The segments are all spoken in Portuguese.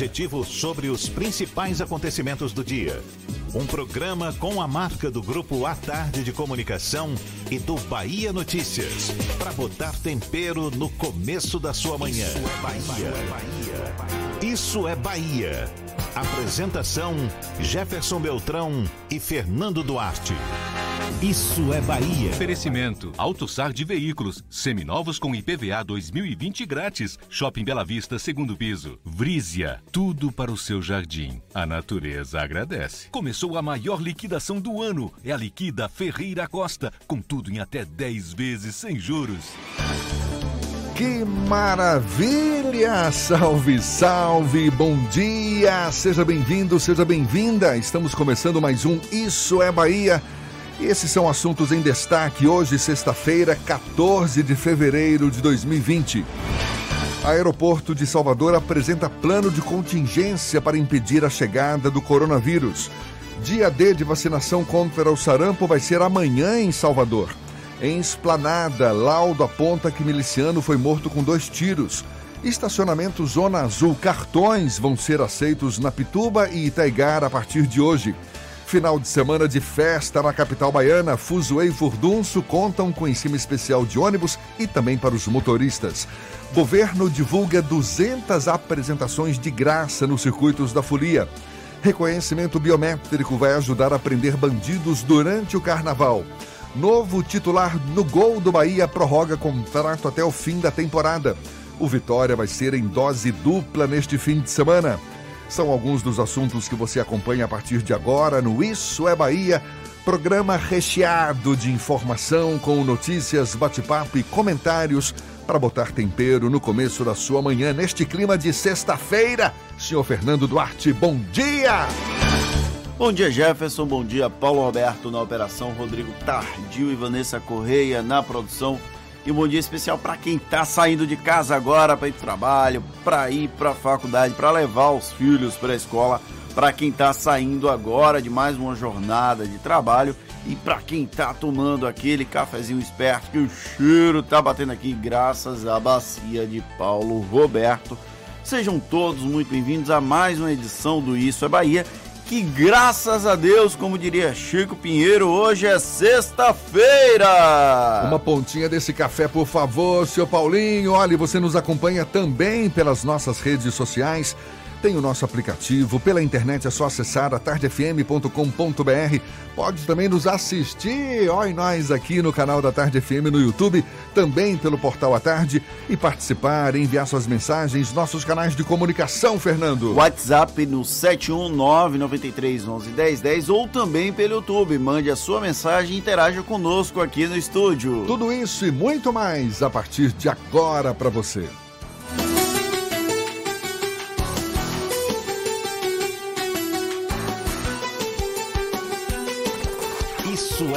objetivo sobre os principais acontecimentos do dia. Um programa com a marca do Grupo A Tarde de Comunicação e do Bahia Notícias. Para botar tempero no começo da sua manhã. Isso é Bahia. Isso é Bahia. Apresentação: Jefferson Beltrão e Fernando Duarte. Isso é Bahia. Oferecimento: AutoSar de veículos, seminovos com IPVA 2020 grátis. Shopping Bela Vista, segundo piso. Vrízia, tudo para o seu jardim. A natureza agradece. Começou a maior liquidação do ano. É a Liquida Ferreira Costa, com tudo em até 10 vezes sem juros. Que maravilha! Salve, salve! Bom dia! Seja bem-vindo, seja bem-vinda! Estamos começando mais um Isso é Bahia esses são assuntos em destaque hoje, sexta-feira, 14 de fevereiro de 2020. Aeroporto de Salvador apresenta plano de contingência para impedir a chegada do coronavírus. Dia D de vacinação contra o sarampo vai ser amanhã em Salvador. Em Esplanada, laudo aponta que miliciano foi morto com dois tiros. Estacionamento Zona Azul, cartões vão ser aceitos na Pituba e Itaigar a partir de hoje. Final de semana de festa na capital baiana, Fuzuei e Furdunço contam com ensino especial de ônibus e também para os motoristas. Governo divulga 200 apresentações de graça nos circuitos da folia. Reconhecimento biométrico vai ajudar a prender bandidos durante o carnaval. Novo titular no gol do Bahia prorroga contrato até o fim da temporada. O Vitória vai ser em dose dupla neste fim de semana. São alguns dos assuntos que você acompanha a partir de agora no Isso é Bahia, programa recheado de informação com notícias, bate-papo e comentários para botar tempero no começo da sua manhã neste clima de sexta-feira. Senhor Fernando Duarte, bom dia! Bom dia, Jefferson. Bom dia, Paulo Roberto na operação, Rodrigo Tardio e Vanessa Correia na produção. E um bom dia especial para quem está saindo de casa agora para ir para trabalho, para ir para a faculdade, para levar os filhos para a escola, para quem está saindo agora de mais uma jornada de trabalho e para quem está tomando aquele cafezinho esperto que o cheiro tá batendo aqui graças à bacia de Paulo Roberto. Sejam todos muito bem-vindos a mais uma edição do Isso é Bahia que graças a Deus, como diria Chico Pinheiro, hoje é sexta-feira. Uma pontinha desse café, por favor, seu Paulinho. Olha, você nos acompanha também pelas nossas redes sociais. Tem o nosso aplicativo, pela internet é só acessar atardefm.com.br. Pode também nos assistir, olha nós aqui no canal da Tarde FM no YouTube, também pelo portal A Tarde e participar, enviar suas mensagens, nossos canais de comunicação, Fernando. WhatsApp no 71993111010 ou também pelo YouTube. Mande a sua mensagem e interaja conosco aqui no estúdio. Tudo isso e muito mais a partir de agora para você.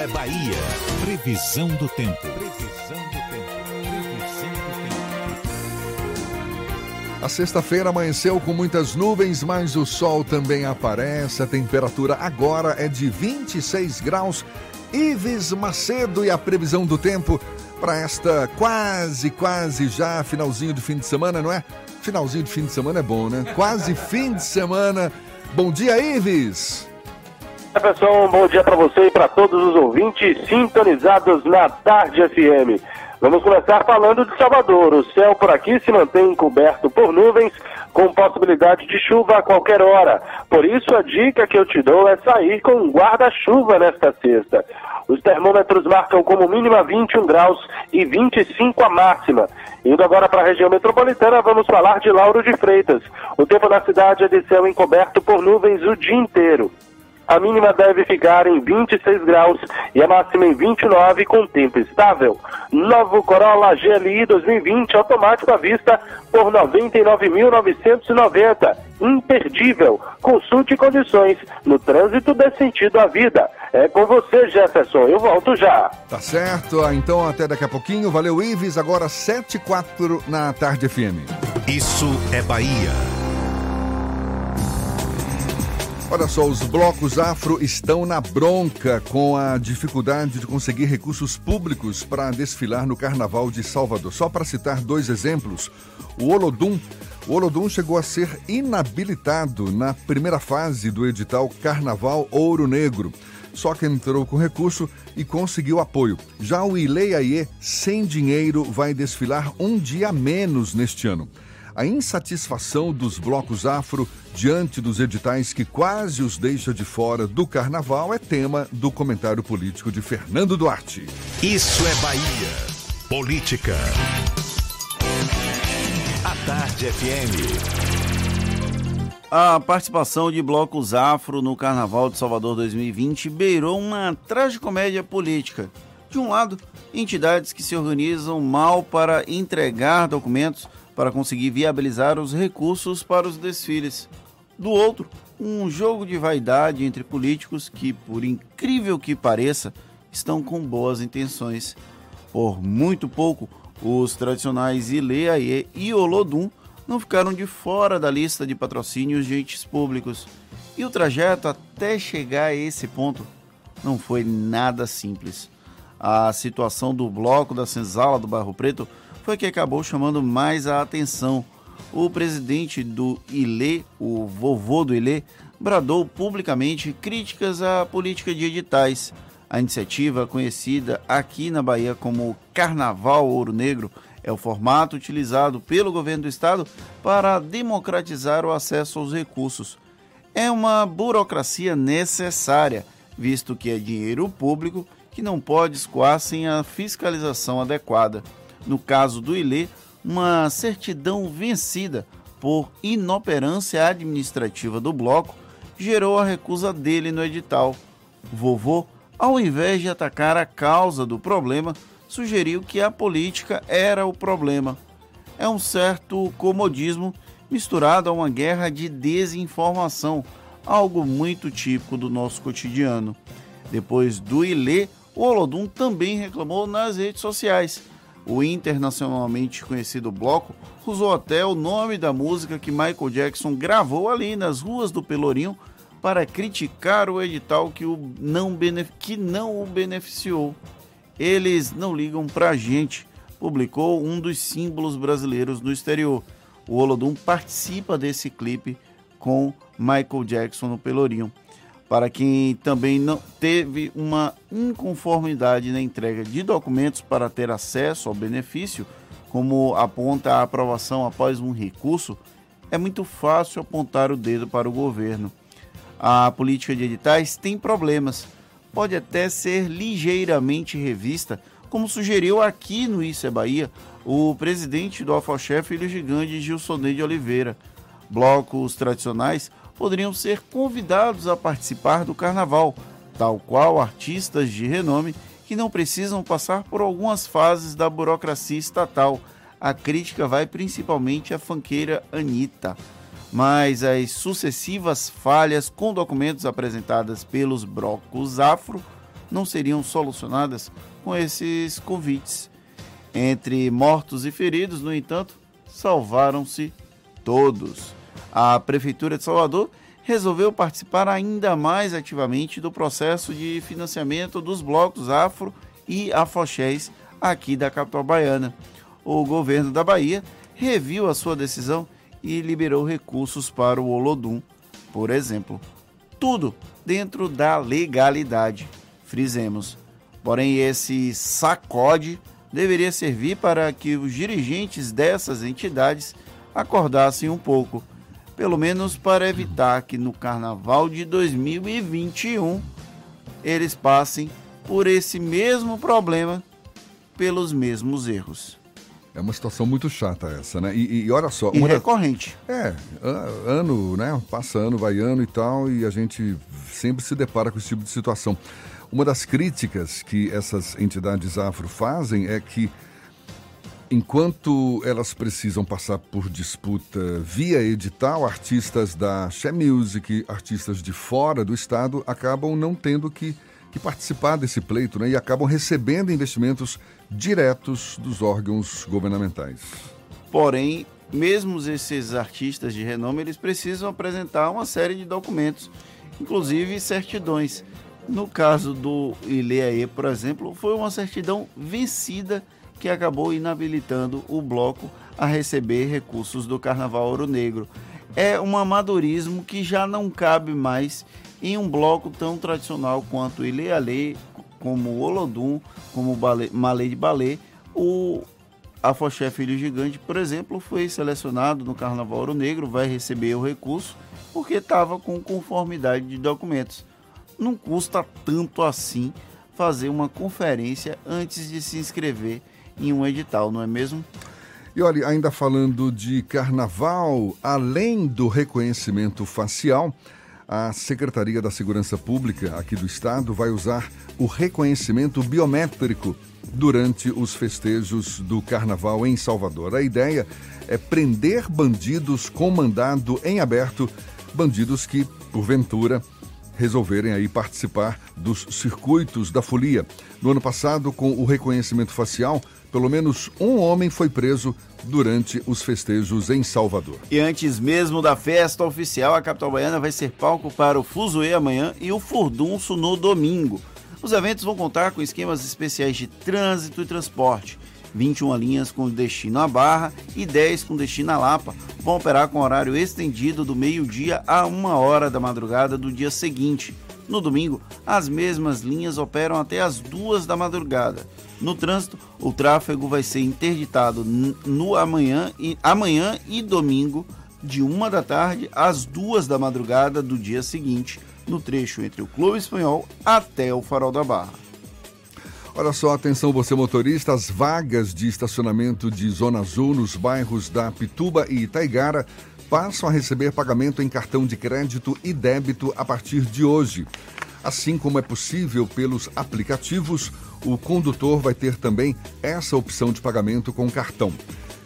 É Bahia. Previsão do tempo. Previsão do tempo. Previsão do tempo. A sexta-feira amanheceu com muitas nuvens, mas o sol também aparece. A temperatura agora é de 26 graus. Ives Macedo e a previsão do tempo para esta quase, quase já finalzinho de fim de semana, não é? Finalzinho de fim de semana é bom, né? Quase fim de semana. Bom dia, Ives! Jefferson, bom dia para você e para todos os ouvintes sintonizados na Tarde FM. Vamos começar falando de Salvador. O céu por aqui se mantém coberto por nuvens, com possibilidade de chuva a qualquer hora. Por isso, a dica que eu te dou é sair com um guarda-chuva nesta sexta. Os termômetros marcam como mínima 21 graus e 25 a máxima. Indo agora para a região metropolitana, vamos falar de Lauro de Freitas. O tempo na cidade é de céu encoberto por nuvens o dia inteiro. A mínima deve ficar em 26 graus e a máxima em 29 com tempo estável. Novo Corolla GLI 2020 automático à vista por 99.990. Imperdível. Consulte condições no trânsito desse sentido à vida. É com você, Jefferson. Eu volto já. Tá certo. Então até daqui a pouquinho. Valeu, Ives. Agora 7 e 4 na Tarde FM. Isso é Bahia. Olha só, os blocos afro estão na bronca com a dificuldade de conseguir recursos públicos para desfilar no Carnaval de Salvador. Só para citar dois exemplos, o Olodum, o Olodum chegou a ser inabilitado na primeira fase do edital Carnaval Ouro Negro. Só que entrou com recurso e conseguiu apoio. Já o Ileiaie, sem dinheiro, vai desfilar um dia menos neste ano a insatisfação dos blocos afro diante dos editais que quase os deixa de fora do carnaval é tema do comentário político de Fernando Duarte. Isso é Bahia. Política. A Tarde FM. A participação de blocos afro no Carnaval de Salvador 2020 beirou uma tragicomédia política. De um lado, entidades que se organizam mal para entregar documentos para conseguir viabilizar os recursos para os desfiles. Do outro, um jogo de vaidade entre políticos que, por incrível que pareça, estão com boas intenções. Por muito pouco, os tradicionais Ileaie e Olodum não ficaram de fora da lista de patrocínios de entes públicos. E o trajeto até chegar a esse ponto não foi nada simples. A situação do bloco da senzala do Barro Preto foi que acabou chamando mais a atenção. O presidente do ILE, o vovô do ILE, bradou publicamente críticas à política de editais. A iniciativa, conhecida aqui na Bahia como Carnaval Ouro Negro, é o formato utilizado pelo governo do estado para democratizar o acesso aos recursos. É uma burocracia necessária, visto que é dinheiro público que não pode escoar sem a fiscalização adequada no caso do Ilê, uma certidão vencida por inoperância administrativa do bloco gerou a recusa dele no edital. Vovô, ao invés de atacar a causa do problema, sugeriu que a política era o problema. É um certo comodismo misturado a uma guerra de desinformação, algo muito típico do nosso cotidiano. Depois do Ilê, o Olodum também reclamou nas redes sociais o internacionalmente conhecido bloco usou até o nome da música que Michael Jackson gravou ali nas ruas do Pelourinho para criticar o edital que, o não, que não o beneficiou. Eles não ligam pra gente, publicou um dos símbolos brasileiros no exterior. O Olodum participa desse clipe com Michael Jackson no Pelourinho para quem também não teve uma inconformidade na entrega de documentos para ter acesso ao benefício, como aponta a aprovação após um recurso, é muito fácil apontar o dedo para o governo. A política de editais tem problemas, pode até ser ligeiramente revista, como sugeriu aqui no Isso é Bahia o presidente do Alfoché Filho Gigante Gilson de Oliveira. Blocos tradicionais poderiam ser convidados a participar do carnaval, tal qual artistas de renome que não precisam passar por algumas fases da burocracia estatal. A crítica vai principalmente à fanqueira Anitta. Mas as sucessivas falhas com documentos apresentadas pelos blocos afro não seriam solucionadas com esses convites. Entre mortos e feridos, no entanto, salvaram-se todos a Prefeitura de Salvador resolveu participar ainda mais ativamente do processo de financiamento dos blocos afro e afoxés aqui da capital baiana. O governo da Bahia reviu a sua decisão e liberou recursos para o Olodum, por exemplo. Tudo dentro da legalidade, frisemos. Porém, esse sacode deveria servir para que os dirigentes dessas entidades acordassem um pouco pelo menos para evitar que no carnaval de 2021 eles passem por esse mesmo problema, pelos mesmos erros. É uma situação muito chata essa, né? E, e olha só. E recorrente. Da... É, ano, né? Passa ano, vai ano e tal, e a gente sempre se depara com esse tipo de situação. Uma das críticas que essas entidades afro fazem é que Enquanto elas precisam passar por disputa via edital, artistas da She Music, artistas de fora do estado, acabam não tendo que que participar desse pleito né, e acabam recebendo investimentos diretos dos órgãos governamentais. Porém, mesmo esses artistas de renome, eles precisam apresentar uma série de documentos, inclusive certidões. No caso do Ileaê, por exemplo, foi uma certidão vencida que acabou inabilitando o bloco a receber recursos do Carnaval Ouro Negro. É um amadorismo que já não cabe mais em um bloco tão tradicional quanto o Ilealê, como o Olodum, como o Malê de Balé. O Afoxé Filho Gigante, por exemplo, foi selecionado no Carnaval Ouro Negro, vai receber o recurso porque estava com conformidade de documentos. Não custa tanto assim fazer uma conferência antes de se inscrever em um edital, não é mesmo? E olha, ainda falando de carnaval, além do reconhecimento facial, a Secretaria da Segurança Pública aqui do estado vai usar o reconhecimento biométrico durante os festejos do carnaval em Salvador. A ideia é prender bandidos com mandado em aberto, bandidos que, porventura, resolverem aí participar dos circuitos da folia. No ano passado, com o reconhecimento facial, pelo menos um homem foi preso durante os festejos em Salvador. E antes mesmo da festa oficial, a capital baiana vai ser palco para o Fuzuê amanhã e o Furdunço no domingo. Os eventos vão contar com esquemas especiais de trânsito e transporte. 21 linhas com destino à Barra e 10 com destino à Lapa vão operar com horário estendido do meio-dia a uma hora da madrugada do dia seguinte. No domingo, as mesmas linhas operam até as duas da madrugada. No trânsito, o tráfego vai ser interditado no amanhã e, amanhã e domingo, de uma da tarde às duas da madrugada do dia seguinte, no trecho entre o Clube Espanhol até o Farol da Barra. Olha só, atenção você motorista, as vagas de estacionamento de Zona Azul nos bairros da Pituba e Itaigara passam a receber pagamento em cartão de crédito e débito a partir de hoje. Assim como é possível pelos aplicativos, o condutor vai ter também essa opção de pagamento com cartão.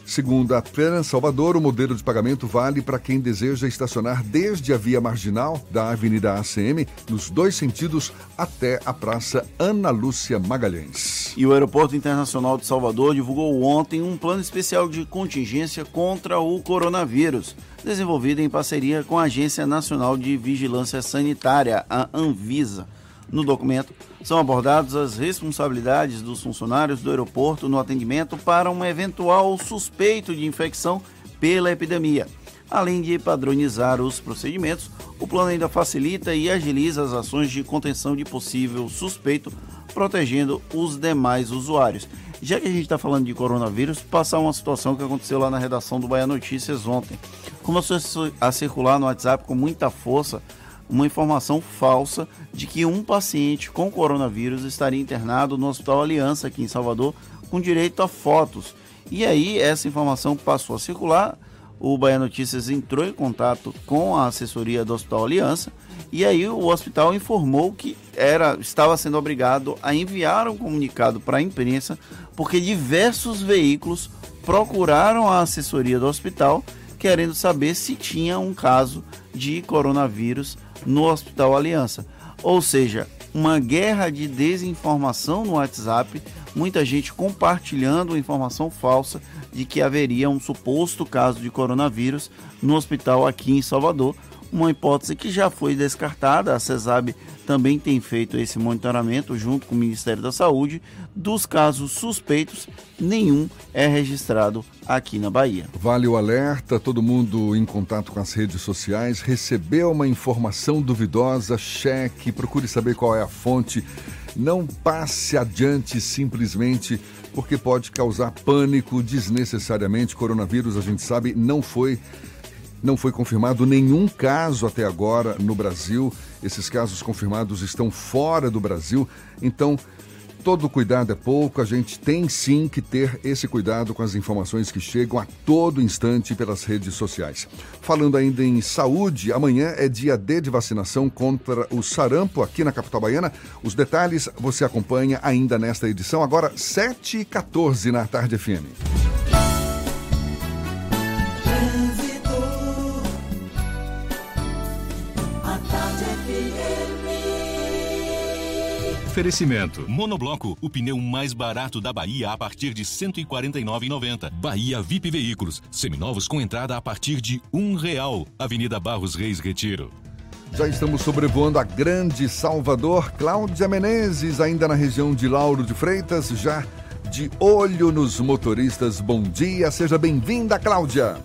Segundo a Trans Salvador, o modelo de pagamento vale para quem deseja estacionar desde a via marginal da Avenida ACM, nos dois sentidos, até a Praça Ana Lúcia Magalhães. E o Aeroporto Internacional de Salvador divulgou ontem um plano especial de contingência contra o coronavírus, desenvolvido em parceria com a Agência Nacional de Vigilância Sanitária, a Anvisa. No documento, são abordadas as responsabilidades dos funcionários do aeroporto no atendimento para um eventual suspeito de infecção pela epidemia. Além de padronizar os procedimentos, o plano ainda facilita e agiliza as ações de contenção de possível suspeito, protegendo os demais usuários. Já que a gente está falando de coronavírus, passar uma situação que aconteceu lá na redação do Bahia Notícias ontem. Começou a circular no WhatsApp com muita força uma informação falsa de que um paciente com coronavírus estaria internado no Hospital Aliança, aqui em Salvador, com direito a fotos. E aí essa informação passou a circular. O Bahia Notícias entrou em contato com a assessoria do Hospital Aliança e aí o hospital informou que era estava sendo obrigado a enviar um comunicado para a imprensa porque diversos veículos procuraram a assessoria do hospital querendo saber se tinha um caso de coronavírus no Hospital Aliança. Ou seja, uma guerra de desinformação no WhatsApp, muita gente compartilhando informação falsa de que haveria um suposto caso de coronavírus no hospital aqui em Salvador, uma hipótese que já foi descartada. A CESAB também tem feito esse monitoramento junto com o Ministério da Saúde dos casos suspeitos, nenhum é registrado aqui na Bahia. Vale o alerta, todo mundo em contato com as redes sociais, recebeu uma informação duvidosa, cheque, procure saber qual é a fonte. Não passe adiante simplesmente porque pode causar pânico desnecessariamente. Coronavírus, a gente sabe, não foi não foi confirmado nenhum caso até agora no Brasil. Esses casos confirmados estão fora do Brasil. Então, todo cuidado é pouco, a gente tem sim que ter esse cuidado com as informações que chegam a todo instante pelas redes sociais. Falando ainda em saúde, amanhã é dia D de vacinação contra o sarampo aqui na capital baiana. Os detalhes você acompanha ainda nesta edição, agora 7h14 na Tarde FM. Oferecimento. Monobloco, o pneu mais barato da Bahia a partir de R$ 149,90. Bahia VIP Veículos, seminovos com entrada a partir de um real. Avenida Barros Reis Retiro. Já estamos sobrevoando a grande Salvador. Cláudia Menezes, ainda na região de Lauro de Freitas, já de olho nos motoristas. Bom dia, seja bem-vinda, Cláudia.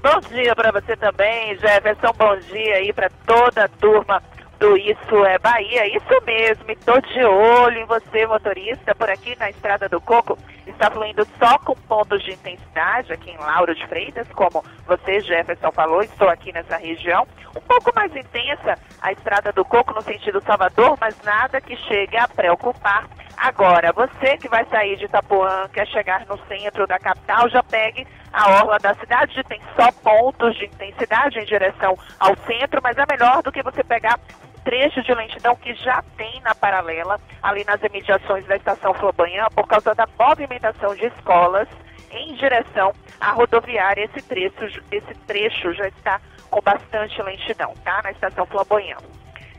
Bom dia para você também, Jefferson. Bom dia aí para toda a turma Isso é Bahia. Isso mesmo, estou de olho em você, motorista, por aqui na Estrada do Coco. Está fluindo só com pontos de intensidade aqui em Lauro de Freitas, como você, Jefferson, falou, estou aqui nessa região. Um pouco mais intensa a Estrada do Coco no sentido Salvador, mas nada que chegue a preocupar. Agora, você que vai sair de Itapuã, quer chegar no centro da capital, já pegue a orla da cidade. Tem só pontos de intensidade em direção ao centro, mas é melhor do que você pegar trecho de lentidão que já tem na paralela, ali nas imediações da estação Flobanhã, por causa da movimentação de escolas em direção à rodoviária. Esse trecho, esse trecho já está com bastante lentidão, tá? Na estação Flamboyant.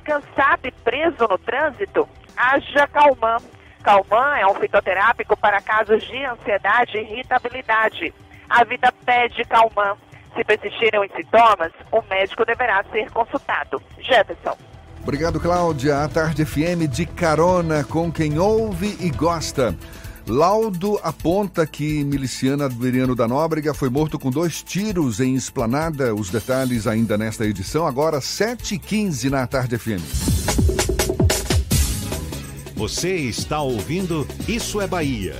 Cansado e preso no trânsito? Haja Calman. Calman é um fitoterápico para casos de ansiedade e irritabilidade. A vida pede Calman. Se persistirem os sintomas, o médico deverá ser consultado. Jefferson. Obrigado, Cláudia. A Tarde FM de carona com quem ouve e gosta. Laudo aponta que miliciano Adveriano da Nóbrega foi morto com dois tiros em esplanada. Os detalhes ainda nesta edição, agora 7h15 na Tarde FM. Você está ouvindo Isso é Bahia.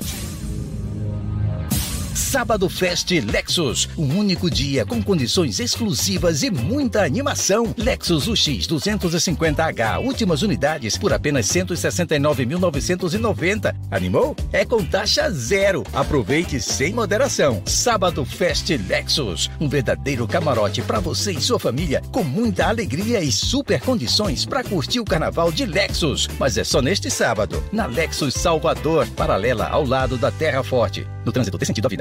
Sábado Fest Lexus, um único dia com condições exclusivas e muita animação. Lexus UX 250H, últimas unidades por apenas 169.990. Animou? É com taxa zero. Aproveite sem moderação. Sábado Fest Lexus, um verdadeiro camarote para você e sua família, com muita alegria e super condições para curtir o carnaval de Lexus. Mas é só neste sábado, na Lexus Salvador, paralela ao lado da Terra Forte. No trânsito tem sentido a vida.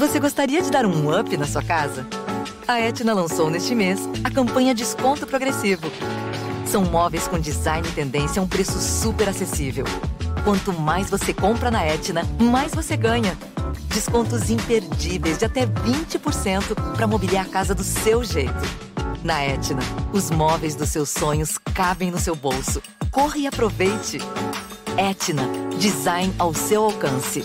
Você gostaria de dar um up na sua casa? A Etna lançou neste mês a campanha Desconto Progressivo. São móveis com design e tendência a um preço super acessível. Quanto mais você compra na Etna, mais você ganha. Descontos imperdíveis de até 20% para mobiliar a casa do seu jeito. Na Etna, os móveis dos seus sonhos cabem no seu bolso. Corra e aproveite. Etna, design ao seu alcance.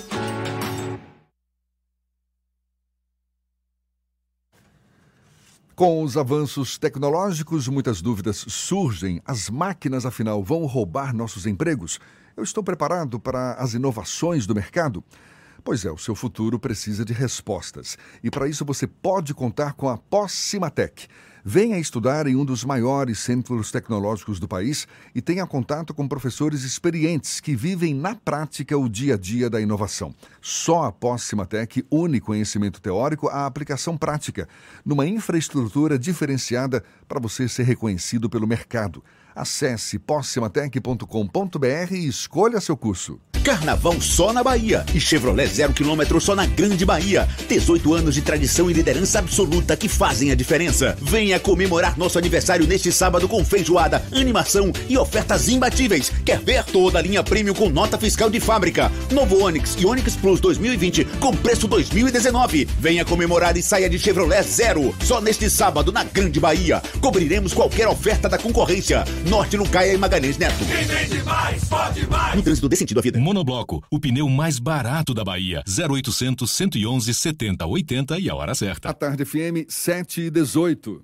Com os avanços tecnológicos, muitas dúvidas surgem. As máquinas, afinal, vão roubar nossos empregos? Eu estou preparado para as inovações do mercado? Pois é, o seu futuro precisa de respostas. E para isso você pode contar com a Possimatec. Venha estudar em um dos maiores centros tecnológicos do país e tenha contato com professores experientes que vivem na prática o dia a dia da inovação. Só a Possimatec une conhecimento teórico à aplicação prática, numa infraestrutura diferenciada para você ser reconhecido pelo mercado. Acesse possimatec.com.br e escolha seu curso. Carnaval só na Bahia e Chevrolet zero quilômetro só na Grande Bahia. 18 anos de tradição e liderança absoluta que fazem a diferença. Venha comemorar nosso aniversário neste sábado com feijoada, animação e ofertas imbatíveis. Quer ver toda a linha premium com nota fiscal de fábrica? Novo Onix e Onix Plus 2020 com preço 2019. Venha comemorar e saia de Chevrolet zero. Só neste sábado na Grande Bahia. Cobriremos qualquer oferta da concorrência. Norte no Caia e Magalhães Neto. Quem vende mais, pode mais. No trânsito dê sentido à vida. Monobloco, o pneu mais barato da Bahia. 0800 111 70 80 e a hora certa. A tarde FM 7 e 18.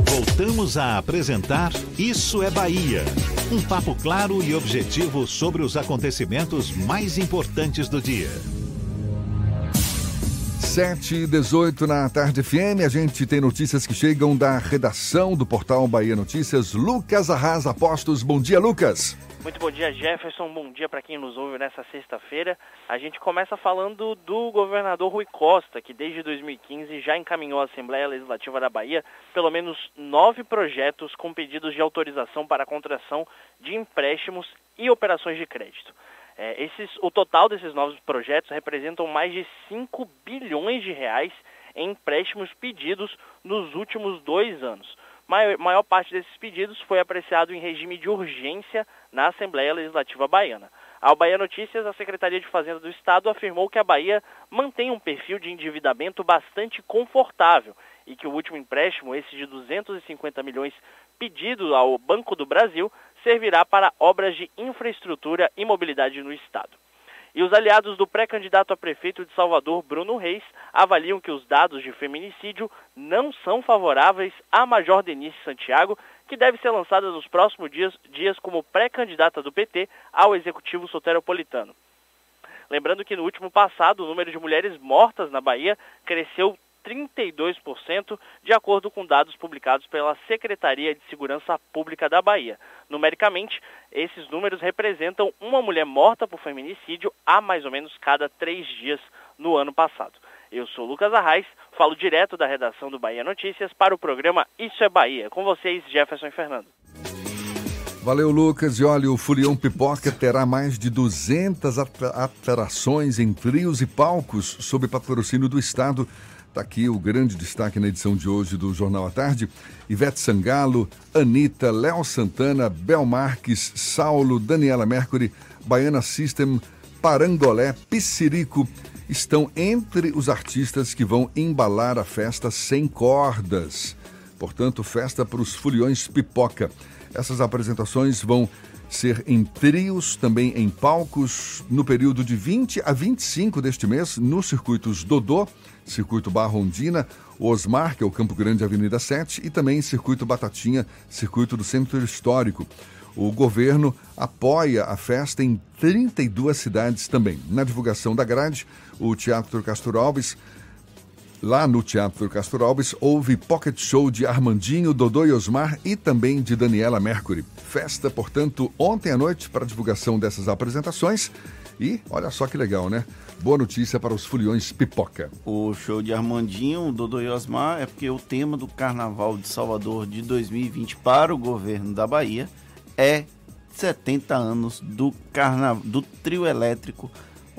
Voltamos a apresentar Isso é Bahia. Um papo claro e objetivo sobre os acontecimentos mais importantes do dia. 7 e 18 na tarde FM. A gente tem notícias que chegam da redação do portal Bahia Notícias. Lucas Arrasa Postos. Bom dia, Lucas. Muito bom dia, Jefferson. Bom dia para quem nos ouve nessa sexta-feira. A gente começa falando do governador Rui Costa, que desde 2015 já encaminhou à Assembleia Legislativa da Bahia pelo menos nove projetos com pedidos de autorização para a contração de empréstimos e operações de crédito. É, esses, o total desses novos projetos representam mais de 5 bilhões de reais em empréstimos pedidos nos últimos dois anos. Maior, maior parte desses pedidos foi apreciado em regime de urgência na Assembleia Legislativa Baiana. Ao Bahia Notícias, a Secretaria de Fazenda do Estado afirmou que a Bahia mantém um perfil de endividamento bastante confortável e que o último empréstimo, esse de 250 milhões pedido ao Banco do Brasil, servirá para obras de infraestrutura e mobilidade no Estado. E os aliados do pré-candidato a prefeito de Salvador, Bruno Reis, avaliam que os dados de feminicídio não são favoráveis à Major Denise Santiago, que deve ser lançada nos próximos dias, dias como pré-candidata do PT ao Executivo Soteropolitano. Lembrando que no último passado, o número de mulheres mortas na Bahia cresceu 32%, de acordo com dados publicados pela Secretaria de Segurança Pública da Bahia. Numericamente, esses números representam uma mulher morta por feminicídio a mais ou menos cada três dias no ano passado. Eu sou Lucas Arraes, falo direto da redação do Bahia Notícias para o programa Isso é Bahia. Com vocês, Jefferson e Fernando. Valeu, Lucas. E olha, o Furião Pipoca terá mais de 200 atrações em trios e palcos sob patrocínio do Estado Está aqui o grande destaque na edição de hoje do Jornal à Tarde. Ivete Sangalo, Anitta, Léo Santana, Bel Marques, Saulo, Daniela Mercury, Baiana System, Parangolé, Pissirico estão entre os artistas que vão embalar a festa sem cordas. Portanto, festa para os foliões pipoca. Essas apresentações vão ser em trios, também em palcos, no período de 20 a 25 deste mês, nos circuitos Dodô, Circuito Barra Ondina, Osmar, que é o Campo Grande Avenida 7, e também Circuito Batatinha, Circuito do Centro Histórico. O governo apoia a festa em 32 cidades também. Na divulgação da grade, o Teatro Castro Alves Lá no Teatro Castro Alves houve pocket show de Armandinho, Dodô e Osmar e também de Daniela Mercury. Festa, portanto, ontem à noite para divulgação dessas apresentações. E olha só que legal, né? Boa notícia para os foliões pipoca. O show de Armandinho, Dodô e Osmar é porque o tema do Carnaval de Salvador de 2020 para o governo da Bahia é 70 anos do, carna... do trio elétrico,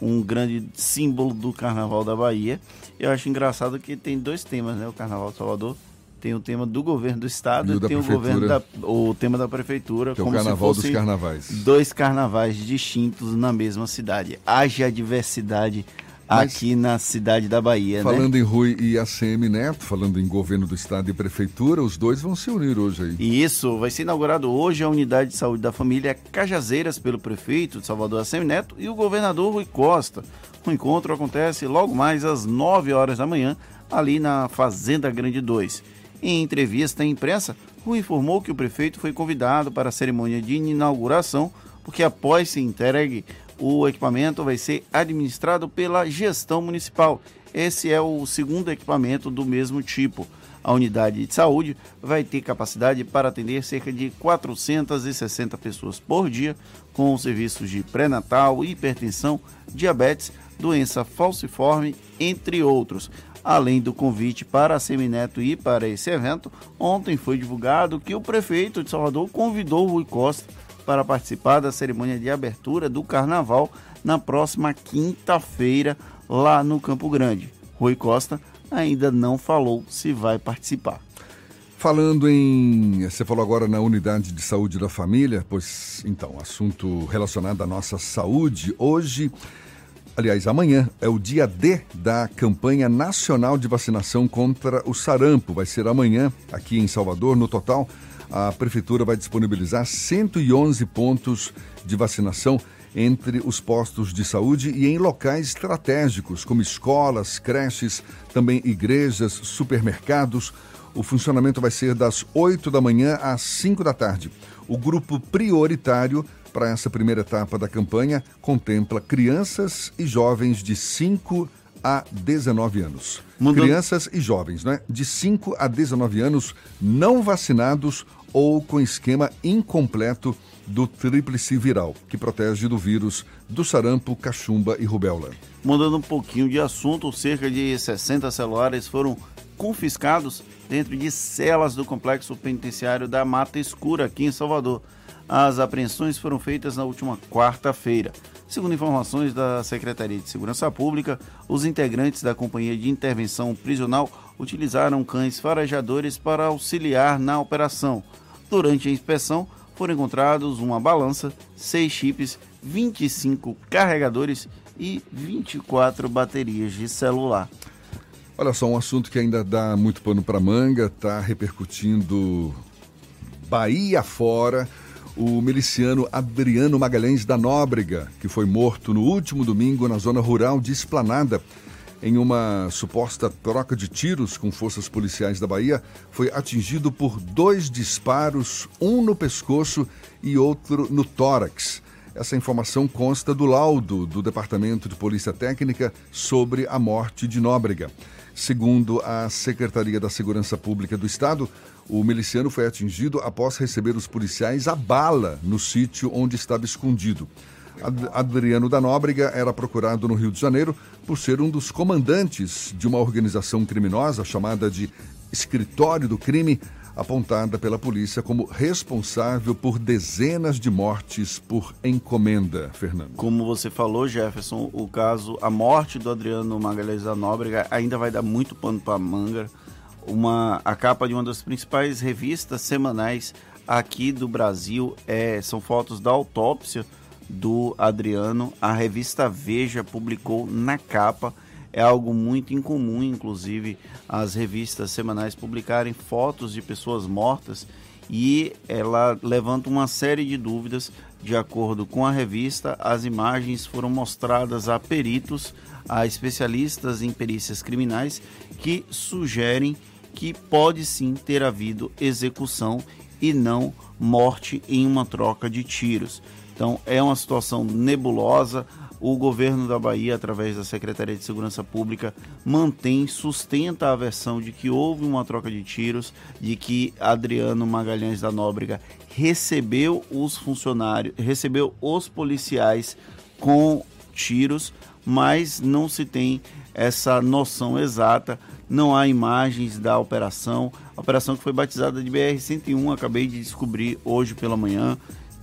um grande símbolo do Carnaval da Bahia. Eu acho engraçado que tem dois temas, né? O Carnaval de Salvador tem o tema do governo do estado e, tem o governo da, o tema da prefeitura, que como é o carnaval dos carnavais. Dois carnavais distintos na mesma cidade. Haja diversidade Mas, aqui na cidade da Bahia, né? Falando né? em Rui e ACM Neto, falando em governo do estado e prefeitura, os dois vão se unir hoje aí. E isso, vai ser inaugurado hoje a unidade de saúde da família Cajazeiras pelo prefeito de Salvador ACM Neto e o governador Rui Costa. O encontro acontece logo mais às 9 horas da manhã, ali na Fazenda Grande 2. Em entrevista à imprensa, Rui informou que o prefeito foi convidado para a cerimônia de inauguração, porque após se entregue, o equipamento vai ser administrado pela gestão municipal. Esse é o segundo equipamento do mesmo tipo. A unidade de saúde vai ter capacidade para atender cerca de 460 pessoas por dia, com serviços de pré-natal, hipertensão, diabetes, doença falciforme, entre outros. Além do convite para a Semineto ir para esse evento, ontem foi divulgado que o prefeito de Salvador convidou Rui Costa para participar da cerimônia de abertura do carnaval na próxima quinta-feira lá no Campo Grande. Rui Costa ainda não falou se vai participar. Falando em. Você falou agora na unidade de saúde da família, pois então, assunto relacionado à nossa saúde. Hoje, aliás, amanhã é o dia D da campanha nacional de vacinação contra o sarampo. Vai ser amanhã, aqui em Salvador. No total, a prefeitura vai disponibilizar 111 pontos de vacinação entre os postos de saúde e em locais estratégicos, como escolas, creches, também igrejas, supermercados. O funcionamento vai ser das 8 da manhã às 5 da tarde. O grupo prioritário para essa primeira etapa da campanha contempla crianças e jovens de 5 a 19 anos. Crianças e jovens, né? De 5 a 19 anos não vacinados ou com esquema incompleto do tríplice viral, que protege do vírus do sarampo, cachumba e rubéola. Mudando um pouquinho de assunto, cerca de 60 celulares foram confiscados dentro de celas do complexo penitenciário da Mata Escura, aqui em Salvador. As apreensões foram feitas na última quarta-feira. Segundo informações da Secretaria de Segurança Pública, os integrantes da Companhia de Intervenção Prisional utilizaram cães farejadores para auxiliar na operação. Durante a inspeção, foram encontrados uma balança, seis chips, 25 carregadores e 24 baterias de celular. Olha só, um assunto que ainda dá muito pano para manga, está repercutindo Bahia fora. O miliciano Adriano Magalhães da Nóbrega, que foi morto no último domingo na zona rural de Esplanada, em uma suposta troca de tiros com forças policiais da Bahia, foi atingido por dois disparos, um no pescoço e outro no tórax. Essa informação consta do laudo do Departamento de Polícia Técnica sobre a morte de Nóbrega. Segundo a Secretaria da Segurança Pública do Estado, o miliciano foi atingido após receber os policiais a bala no sítio onde estava escondido. Adriano da Nóbrega era procurado no Rio de Janeiro por ser um dos comandantes de uma organização criminosa chamada de Escritório do Crime, apontada pela polícia como responsável por dezenas de mortes por encomenda, Fernando. Como você falou, Jefferson, o caso, a morte do Adriano Magalhães da Nóbrega ainda vai dar muito pano para manga. Uma, a capa de uma das principais revistas semanais aqui do Brasil é, são fotos da autópsia do Adriano. A revista Veja publicou na capa. É algo muito incomum, inclusive, as revistas semanais publicarem fotos de pessoas mortas e ela levanta uma série de dúvidas. De acordo com a revista, as imagens foram mostradas a peritos, a especialistas em perícias criminais, que sugerem que pode sim ter havido execução e não morte em uma troca de tiros. Então é uma situação nebulosa. O governo da Bahia, através da Secretaria de Segurança Pública, mantém, sustenta a versão de que houve uma troca de tiros, de que Adriano Magalhães da Nóbrega recebeu os funcionários, recebeu os policiais com tiros, mas não se tem essa noção exata, não há imagens da operação. A operação que foi batizada de BR-101, acabei de descobrir hoje pela manhã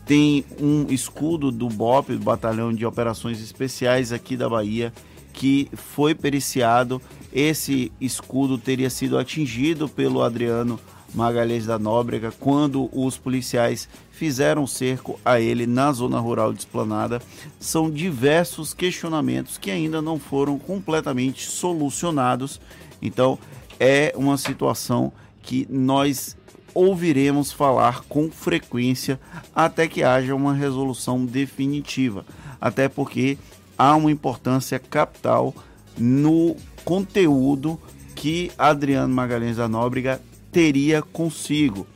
tem um escudo do BOP, do Batalhão de Operações Especiais aqui da Bahia, que foi periciado. Esse escudo teria sido atingido pelo Adriano Magalhães da Nóbrega quando os policiais fizeram cerco a ele na zona rural de Esplanada. São diversos questionamentos que ainda não foram completamente solucionados. Então, é uma situação que nós ouviremos falar com frequência até que haja uma resolução definitiva. Até porque há uma importância capital no conteúdo que Adriano Magalhães da Nóbrega teria consigo.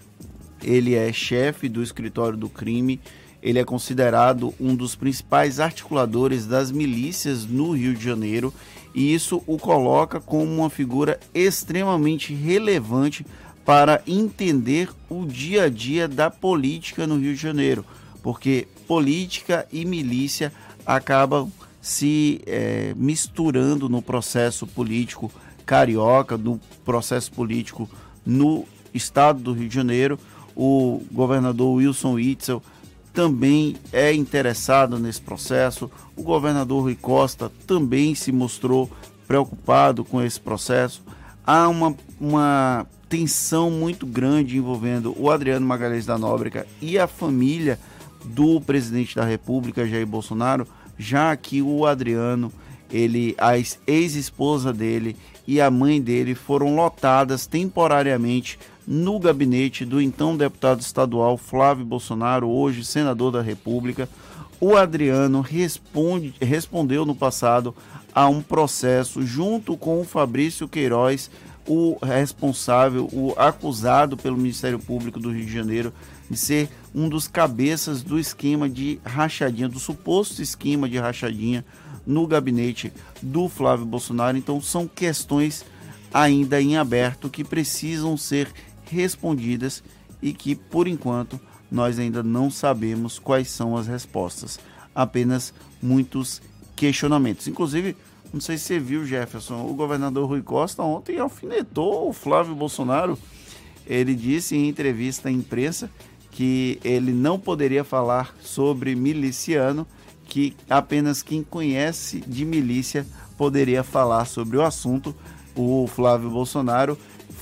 Ele é chefe do escritório do crime, ele é considerado um dos principais articuladores das milícias no Rio de Janeiro. E isso o coloca como uma figura extremamente relevante para entender o dia a dia da política no Rio de Janeiro, porque política e milícia acabam se é, misturando no processo político carioca, no processo político no estado do Rio de Janeiro. O governador Wilson Witzel também é interessado nesse processo. O governador Rui Costa também se mostrou preocupado com esse processo. Há uma, uma tensão muito grande envolvendo o Adriano Magalhães da Nóbrega e a família do presidente da República, Jair Bolsonaro, já que o Adriano, ele, a ex-esposa dele e a mãe dele foram lotadas temporariamente no gabinete do então deputado estadual Flávio Bolsonaro, hoje senador da República. O Adriano responde, respondeu no passado a um processo junto com o Fabrício Queiroz, o responsável, o acusado pelo Ministério Público do Rio de Janeiro de ser um dos cabeças do esquema de rachadinha, do suposto esquema de rachadinha no gabinete do Flávio Bolsonaro. Então são questões ainda em aberto que precisam ser respondidas e que, por enquanto, nós ainda não sabemos quais são as respostas. Apenas muitos questionamentos. Inclusive, não sei se você viu, Jefferson, o governador Rui Costa ontem alfinetou o Flávio Bolsonaro. Ele disse em entrevista à imprensa que ele não poderia falar sobre miliciano, que apenas quem conhece de milícia poderia falar sobre o assunto. O Flávio Bolsonaro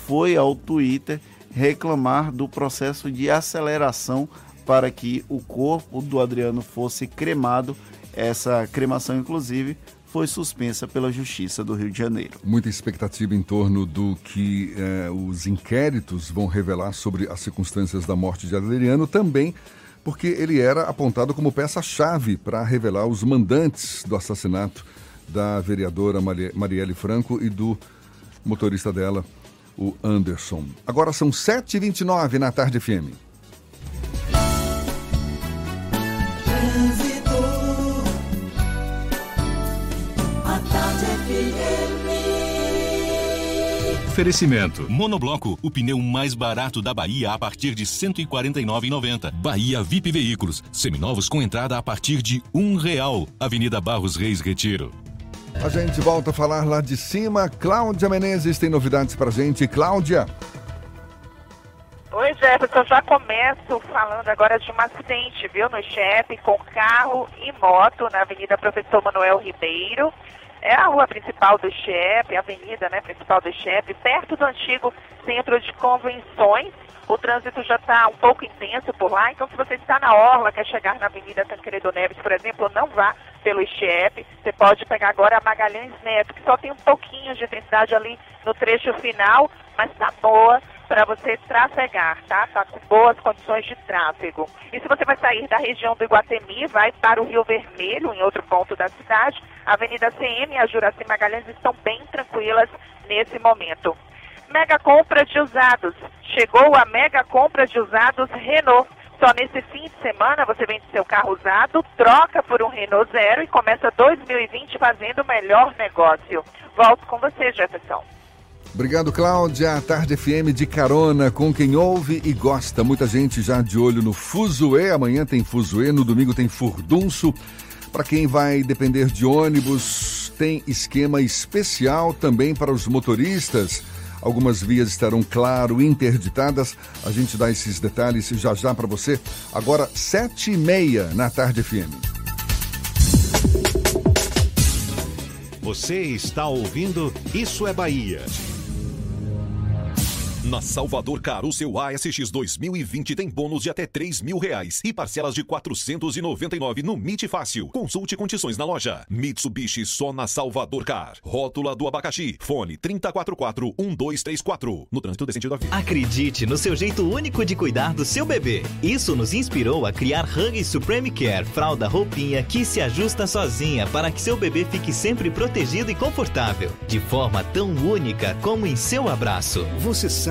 foi ao Twitter reclamar do processo de aceleração para que o corpo do Adriano fosse cremado. Essa cremação, inclusive, foi suspensa pela Justiça do Rio de Janeiro. Muita expectativa em torno do que eh, os inquéritos vão revelar sobre as circunstâncias da morte de Adriano, também porque ele era apontado como peça-chave para revelar os mandantes do assassinato da vereadora Marielle Franco e do motorista dela, o Anderson. Agora são 7h29 na tarde FM. Oferecimento. Monobloco, o pneu mais barato da Bahia a partir de R$ 149,90. Bahia VIP Veículos, seminovos com entrada a partir de um real. Avenida Barros Reis Retiro. A gente volta a falar lá de cima. Cláudia Menezes tem novidades pra gente. Cláudia. Oi, Jefferson. Já começo falando agora de um acidente, viu, no chefe, com carro e moto na Avenida Professor Manuel Ribeiro. É a rua principal do Chepe, a avenida né, principal do Chepe, perto do antigo centro de convenções. O trânsito já está um pouco intenso por lá, então se você está na Orla, quer chegar na Avenida Tancredo Neves, por exemplo, não vá pelo Chepe. Você pode pegar agora a Magalhães Neto, que só tem um pouquinho de intensidade ali no trecho final, mas está boa para você trafegar, tá? Tá com boas condições de tráfego. E se você vai sair da região do Iguatemi, vai para o Rio Vermelho, em outro ponto da cidade, a Avenida CM e a Juraci Magalhães estão bem tranquilas nesse momento. Mega compra de usados. Chegou a mega compra de usados Renault. Só nesse fim de semana você vende seu carro usado, troca por um Renault Zero e começa 2020 fazendo o melhor negócio. Volto com você, Jefferson. Obrigado, Cláudia. Tarde FM de carona com quem ouve e gosta. Muita gente já de olho no Fuzuê. Amanhã tem Fuzuê, no domingo tem Furdunço. Para quem vai depender de ônibus, tem esquema especial também para os motoristas. Algumas vias estarão, claro, interditadas. A gente dá esses detalhes já já para você. Agora, sete e meia na Tarde FM. Você está ouvindo Isso é Bahia. Na Salvador Car, o seu ASX 2020 tem bônus de até 3 mil reais e parcelas de 499 no MIT Fácil. Consulte condições na loja. Mitsubishi só na Salvador Car. Rótula do abacaxi. Fone 3044-1234. No trânsito de sentido da vida. Acredite no seu jeito único de cuidar do seu bebê. Isso nos inspirou a criar Hug Supreme Care, fralda roupinha que se ajusta sozinha para que seu bebê fique sempre protegido e confortável. De forma tão única como em seu abraço. Você sabe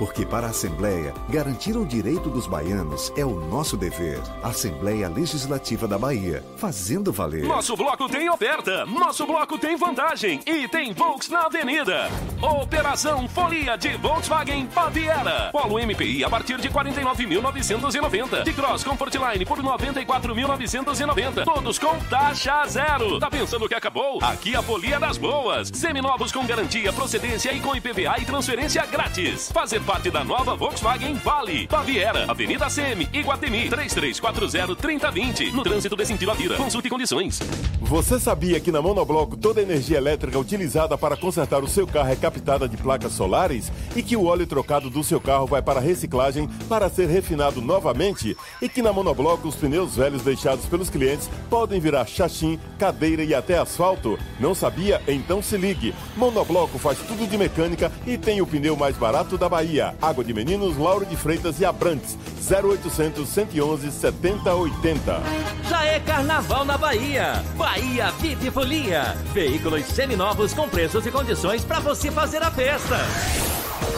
Porque para a Assembleia, garantir o direito dos baianos é o nosso dever. Assembleia Legislativa da Bahia, fazendo valer. Nosso bloco tem oferta, nosso bloco tem vantagem e tem Volks na Avenida. Operação Folia de Volkswagen Baviera. Polo MPI a partir de 49.990. De Cross Comfortline por 94.990. Todos com taxa zero. Tá pensando que acabou? Aqui a Folia das Boas. Seminovos com garantia, procedência e com IPVA e transferência grátis. Fazer parte da nova Volkswagen Vale. Baviera, Avenida CM, Iguatemi, 3340-3020. No trânsito de sentido à vida. Consulte condições. Você sabia que na Monobloco toda a energia elétrica utilizada para consertar o seu carro é captada de placas solares? E que o óleo trocado do seu carro vai para reciclagem para ser refinado novamente? E que na Monobloco os pneus velhos deixados pelos clientes podem virar chachim, cadeira e até asfalto? Não sabia? Então se ligue. Monobloco faz tudo de mecânica e tem o pneu mais barato da Bahia. Água de Meninos, Lauro de Freitas e Abrantes. 0800 111 7080. Já é carnaval na Bahia. Bahia VIP Folia. Veículos seminovos com preços e condições para você fazer a festa.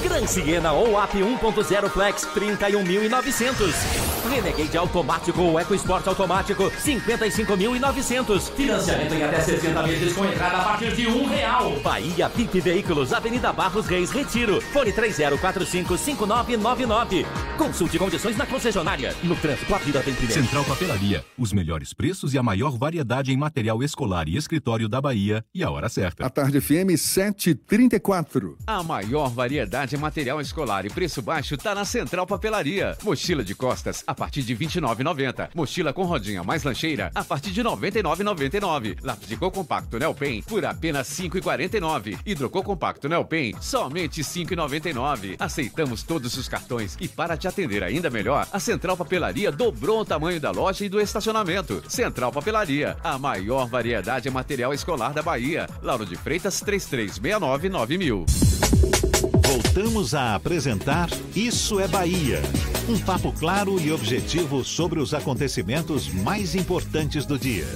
Gran Siena ou AP 1.0 Flex 31.900. Renegade automático ou EcoSport automático 55.900. Financiamento em até 60 meses com entrada a partir de um real. Bahia VIP Veículos, Avenida Barros Reis, Retiro. Fone 30455999. Consulte condições na concessionária. No trânsito, a vida tem primeiro. Central Papelaria. Os melhores preços e a maior variedade em material escolar e escritório da Bahia. E a hora certa. A tarde FM 734. A maior variedade em material escolar e preço baixo tá na Central Papelaria. Mochila de costas a partir de R$ 29,90. Mochila com rodinha mais lancheira a partir de R$ 99,99. Lápis de cor compacto Nelpen por apenas R$ 5,49. Hidrocor compacto Nelpen somente R$ 5,99. Aceitamos todos os cartões e para te atender ainda melhor, a Central Papelaria dobrou o tamanho da loja e do estacionamento. Central Papelaria, a maior variedade em material escolar da Bahia. Lauro de Freitas 3369 9000. Voltamos a apresentar Isso é Bahia. Um papo claro e objetivo sobre os acontecimentos mais importantes do dia.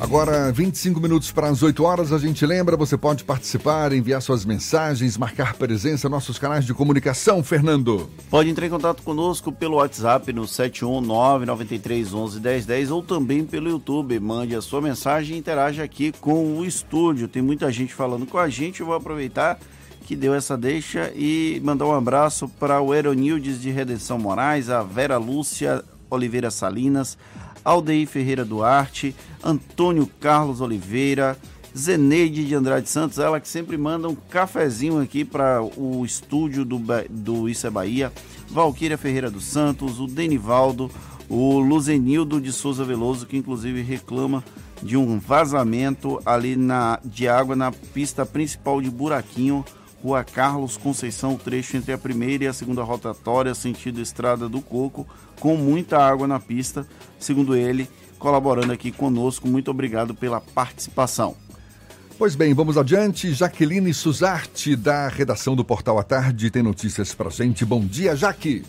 Agora, 25 minutos para as 8 horas, a gente lembra, você pode participar, enviar suas mensagens, marcar presença nos nossos canais de comunicação, Fernando. Pode entrar em contato conosco pelo WhatsApp no 71993111010 ou também pelo YouTube. Mande a sua mensagem e interaja aqui com o estúdio. Tem muita gente falando com a gente, eu vou aproveitar que deu essa deixa e mandar um abraço para o Eronildes de Redenção Moraes, a Vera Lúcia Oliveira Salinas, Aldeir Ferreira Duarte, Antônio Carlos Oliveira, Zeneide de Andrade Santos, ela que sempre manda um cafezinho aqui para o estúdio do, do Isso é Bahia, Valquíria Ferreira dos Santos, o Denivaldo, o Luzenildo de Souza Veloso, que inclusive reclama de um vazamento ali na, de água na pista principal de Buraquinho, Rua Carlos Conceição, trecho entre a primeira e a segunda rotatória, sentido Estrada do Coco, com muita água na pista, segundo ele, colaborando aqui conosco. Muito obrigado pela participação. Pois bem, vamos adiante. Jaqueline Suzarte, da redação do Portal à Tarde, tem notícias pra gente. Bom dia, Jaque.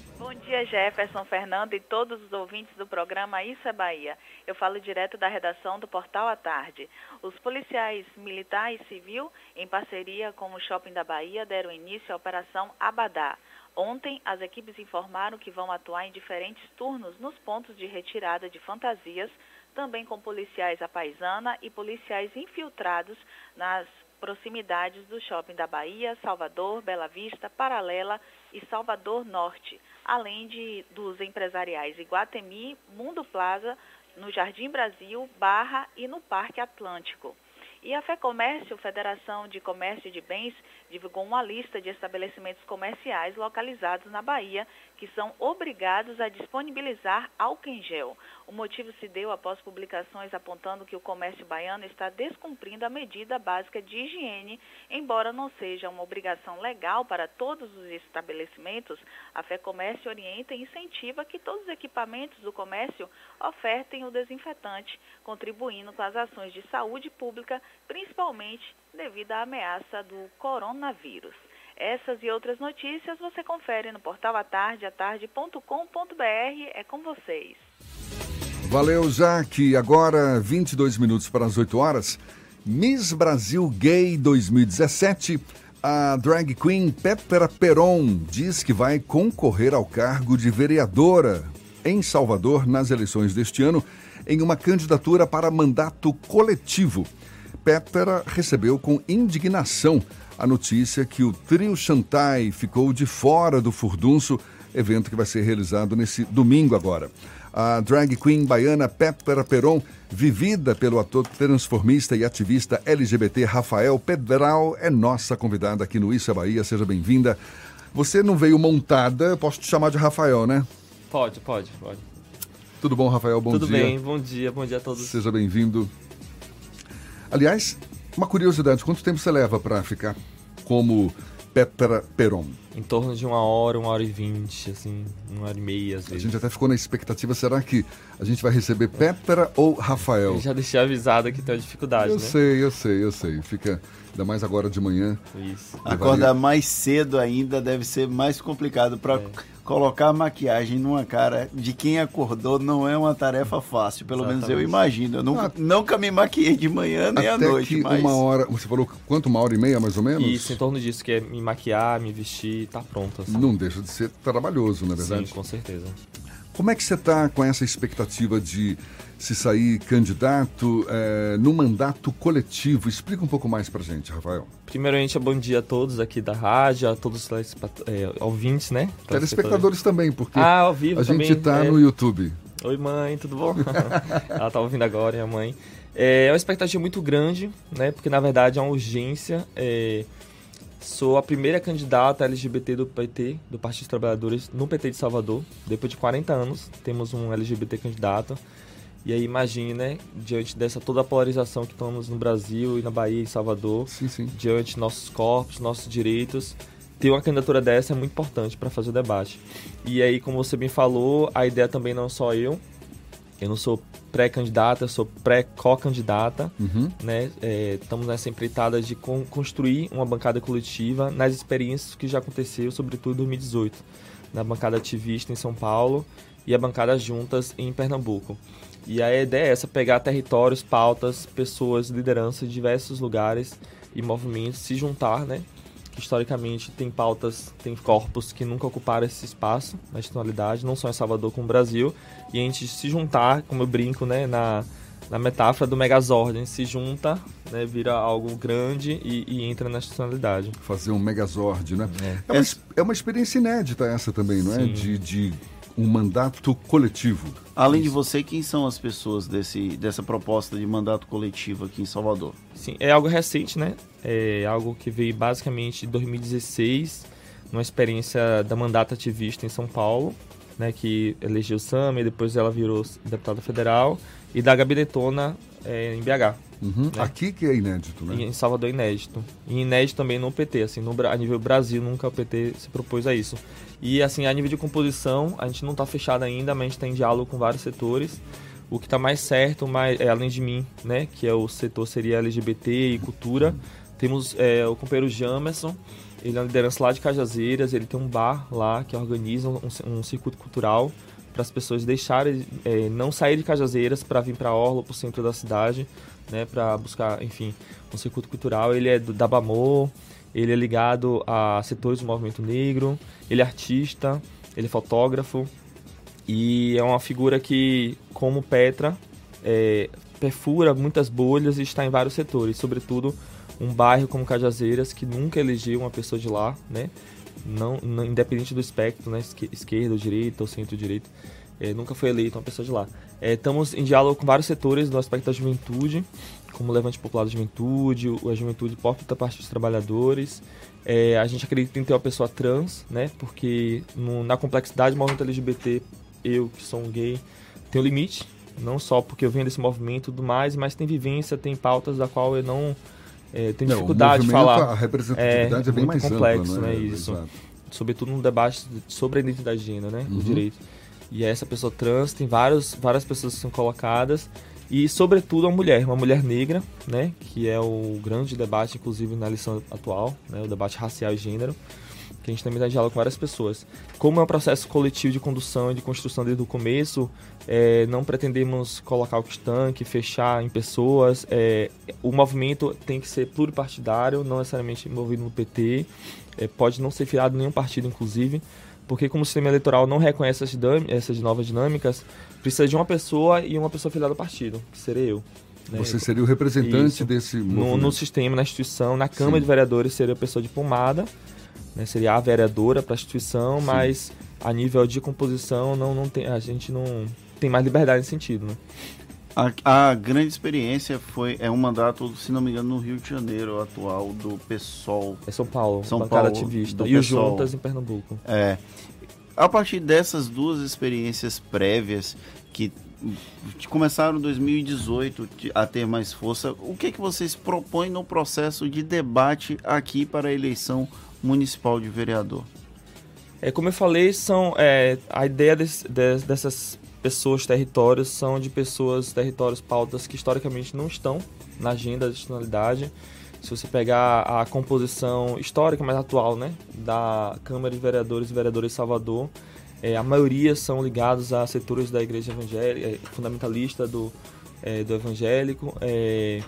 Dia, Jefferson Fernando e todos os ouvintes do programa Isso é Bahia. Eu falo direto da redação do Portal à Tarde. Os policiais militar e civil, em parceria com o Shopping da Bahia, deram início à Operação Abadá. Ontem, as equipes informaram que vão atuar em diferentes turnos nos pontos de retirada de fantasias, também com policiais à paisana e policiais infiltrados nas proximidades do Shopping da Bahia, Salvador, Bela Vista, Paralela e Salvador Norte, além de dos empresariais Iguatemi, Mundo Plaza, no Jardim Brasil, Barra e no Parque Atlântico. E a FEComércio, Federação de Comércio de Bens, divulgou uma lista de estabelecimentos comerciais localizados na Bahia que são obrigados a disponibilizar álcool em gel. O motivo se deu após publicações apontando que o comércio baiano está descumprindo a medida básica de higiene, embora não seja uma obrigação legal para todos os estabelecimentos, a FEComércio orienta e incentiva que todos os equipamentos do comércio ofertem o desinfetante, contribuindo com as ações de saúde pública, principalmente devido à ameaça do coronavírus. Essas e outras notícias você confere no portal atardeatarde.com.br. É com vocês. Valeu, Jaque. Agora, 22 minutos para as 8 horas. Miss Brasil Gay 2017. A drag queen Pétera Peron diz que vai concorrer ao cargo de vereadora em Salvador nas eleições deste ano em uma candidatura para mandato coletivo. Pétera recebeu com indignação a notícia que o trio Chantai ficou de fora do Furdunço, evento que vai ser realizado nesse domingo agora. A drag queen baiana Pétera Peron, vivida pelo ator transformista e ativista LGBT Rafael Pedral, é nossa convidada aqui no Isso é Bahia. Seja bem-vinda. Você não veio montada, posso te chamar de Rafael, né? Pode, pode, pode. Tudo bom, Rafael? Bom Tudo dia. bem, bom dia, bom dia a todos. Seja bem-vindo. Aliás, uma curiosidade, quanto tempo você leva para ficar como Petra Peron? Em torno de uma hora, uma hora e vinte, assim, uma hora e meia, às A vezes. gente até ficou na expectativa, será que a gente vai receber Petra ou Rafael? Eu já deixei avisado que tem uma dificuldade, Eu né? sei, eu sei, eu sei. Fica, ainda mais agora de manhã. Isso. Acordar mais cedo ainda deve ser mais complicado para colocar maquiagem numa cara de quem acordou não é uma tarefa fácil, pelo menos eu Exatamente. imagino. Eu nunca, nunca me maquiei de manhã nem à Até noite, que mas uma hora, você falou quanto? Uma hora e meia, mais ou menos? Isso, em torno disso, que é me maquiar, me vestir, tá pronto. Assim. Não deixa de ser trabalhoso, não é verdade? Sim, com certeza. Como é que você está com essa expectativa de se sair candidato eh, no mandato coletivo? Explica um pouco mais pra gente, Rafael. Primeiramente, bom dia a todos aqui da rádio, a todos os é, ouvintes, né? Telespectadores também, porque ah, ao vivo a gente também, tá é. no YouTube. Oi, mãe, tudo bom? Ela tá ouvindo agora, minha mãe. É uma expectativa muito grande, né? Porque na verdade é uma urgência. é, Sou a primeira candidata LGBT do PT, do Partido dos Trabalhadores, no PT de Salvador. Depois de 40 anos, temos um LGBT candidato. E aí imagine, né, diante dessa toda a polarização que estamos no Brasil e na Bahia e Salvador, diante de nossos corpos, nossos direitos, ter uma candidatura dessa é muito importante para fazer o debate. E aí, como você bem falou, a ideia também não é só eu. Eu não sou pré-candidata, sou pré-co-candidata. Uhum. Né? É, estamos nessa empreitada de con- construir uma bancada coletiva nas experiências que já aconteceu, sobretudo em 2018, na bancada ativista em São Paulo e a bancada juntas em Pernambuco. E a ideia é essa, pegar territórios, pautas, pessoas, lideranças de diversos lugares e movimentos, se juntar, né? Que historicamente tem pautas, tem corpos que nunca ocuparam esse espaço na institucionalidade, não só em Salvador como no Brasil, e a gente se juntar, como eu brinco, né, na, na metáfora do Megazord, a gente se junta, né, vira algo grande e, e entra na institucionalidade. Fazer um Megazord, né? É, uma, es- é uma experiência inédita essa também, não é? Sim. De, de um mandato coletivo. Além de você, quem são as pessoas desse, dessa proposta de mandato coletivo aqui em Salvador? Sim, é algo recente, né? É algo que veio basicamente em 2016, numa experiência da mandata ativista em São Paulo, né? Que elegeu Sam e depois ela virou deputada federal, e da Gabi Detona é, em BH. Uhum. né? Aqui que é inédito, né? E Em Salvador é inédito. E inédito também no PT, assim, no, a nível Brasil nunca o PT se propôs a isso. E assim, a nível de composição, a gente não está fechado ainda, mas a gente está em diálogo com vários setores. O que está mais certo, mais, é, além de mim, né, que é o setor seria LGBT e cultura, temos é, o companheiro Jamerson, ele é uma liderança lá de Cajazeiras, ele tem um bar lá que organiza um, um circuito cultural para as pessoas deixarem, é, não sair de Cajazeiras para vir para Orla, para o centro da cidade, né, para buscar, enfim, um circuito cultural. Ele é do, da Bamor, ele é ligado a setores do movimento negro, ele é artista, ele é fotógrafo e é uma figura que, como Petra, é, perfura muitas bolhas e está em vários setores, sobretudo um bairro como Cajazeiras que nunca elegeu uma pessoa de lá, né? Não, não- independente do espectro, né? esque- Esquerda direita ou centro-direita, é, nunca foi eleita uma pessoa de lá. É, estamos em diálogo com vários setores do aspecto da juventude, como o Levante Popular da Juventude, a Juventude Pop da Parte dos Trabalhadores. É, a gente acredita em ter uma pessoa trans, né? Porque no- na complexidade do movimento LGBT, eu que sou um gay, tenho limite. Não só porque eu venho desse movimento e tudo mais, mas tem vivência, tem pautas da qual eu não é, tenho Não, dificuldade de falar. a representatividade é bem muito mais ampla, complexo, né? né? Isso. Exato. Sobretudo no debate sobre a identidade de gênero, né? Uhum. O direito. E essa pessoa trans, tem vários, várias pessoas que são colocadas e sobretudo uma mulher, uma mulher negra, né, que é o grande debate inclusive na lição atual, né, o debate racial e gênero, que a gente também está em diálogo com várias pessoas. Como é um processo coletivo de condução e de construção desde o começo, é, não pretendemos colocar o estanque, fechar em pessoas. É, o movimento tem que ser pluripartidário, não necessariamente envolvido no PT. É, pode não ser filiado nenhum partido, inclusive, porque como o sistema eleitoral não reconhece essas, essas novas dinâmicas, precisa de uma pessoa e uma pessoa filiada ao partido, que seria eu. Né? Você seria o representante Isso. desse no, no, sistema, na instituição, na Câmara Sim. de Vereadores seria a pessoa diplomada, né? seria a vereadora para a instituição, Sim. mas a nível de composição não, não tem, a gente não tem mais liberdade nesse sentido. Né? A, a, grande experiência foi é um mandato, se não me engano, no Rio de Janeiro atual do PSOL. É São Paulo, São Paulo ativista. E o Juntas em Pernambuco. É. A partir dessas duas experiências prévias que começaram em 2018 a ter mais força, o que, que vocês propõem no processo de debate aqui para a eleição municipal de vereador? É, como eu falei, são é, a ideia desse, dessas pessoas, territórios, são de pessoas, territórios, pautas que historicamente não estão na agenda da nacionalidade. Se você pegar a composição histórica mais atual, né, da Câmara de Vereadores e Vereadores de Salvador, é, a maioria são ligados a setores da igreja evangélica, é, fundamentalista do, é, do evangélico. É,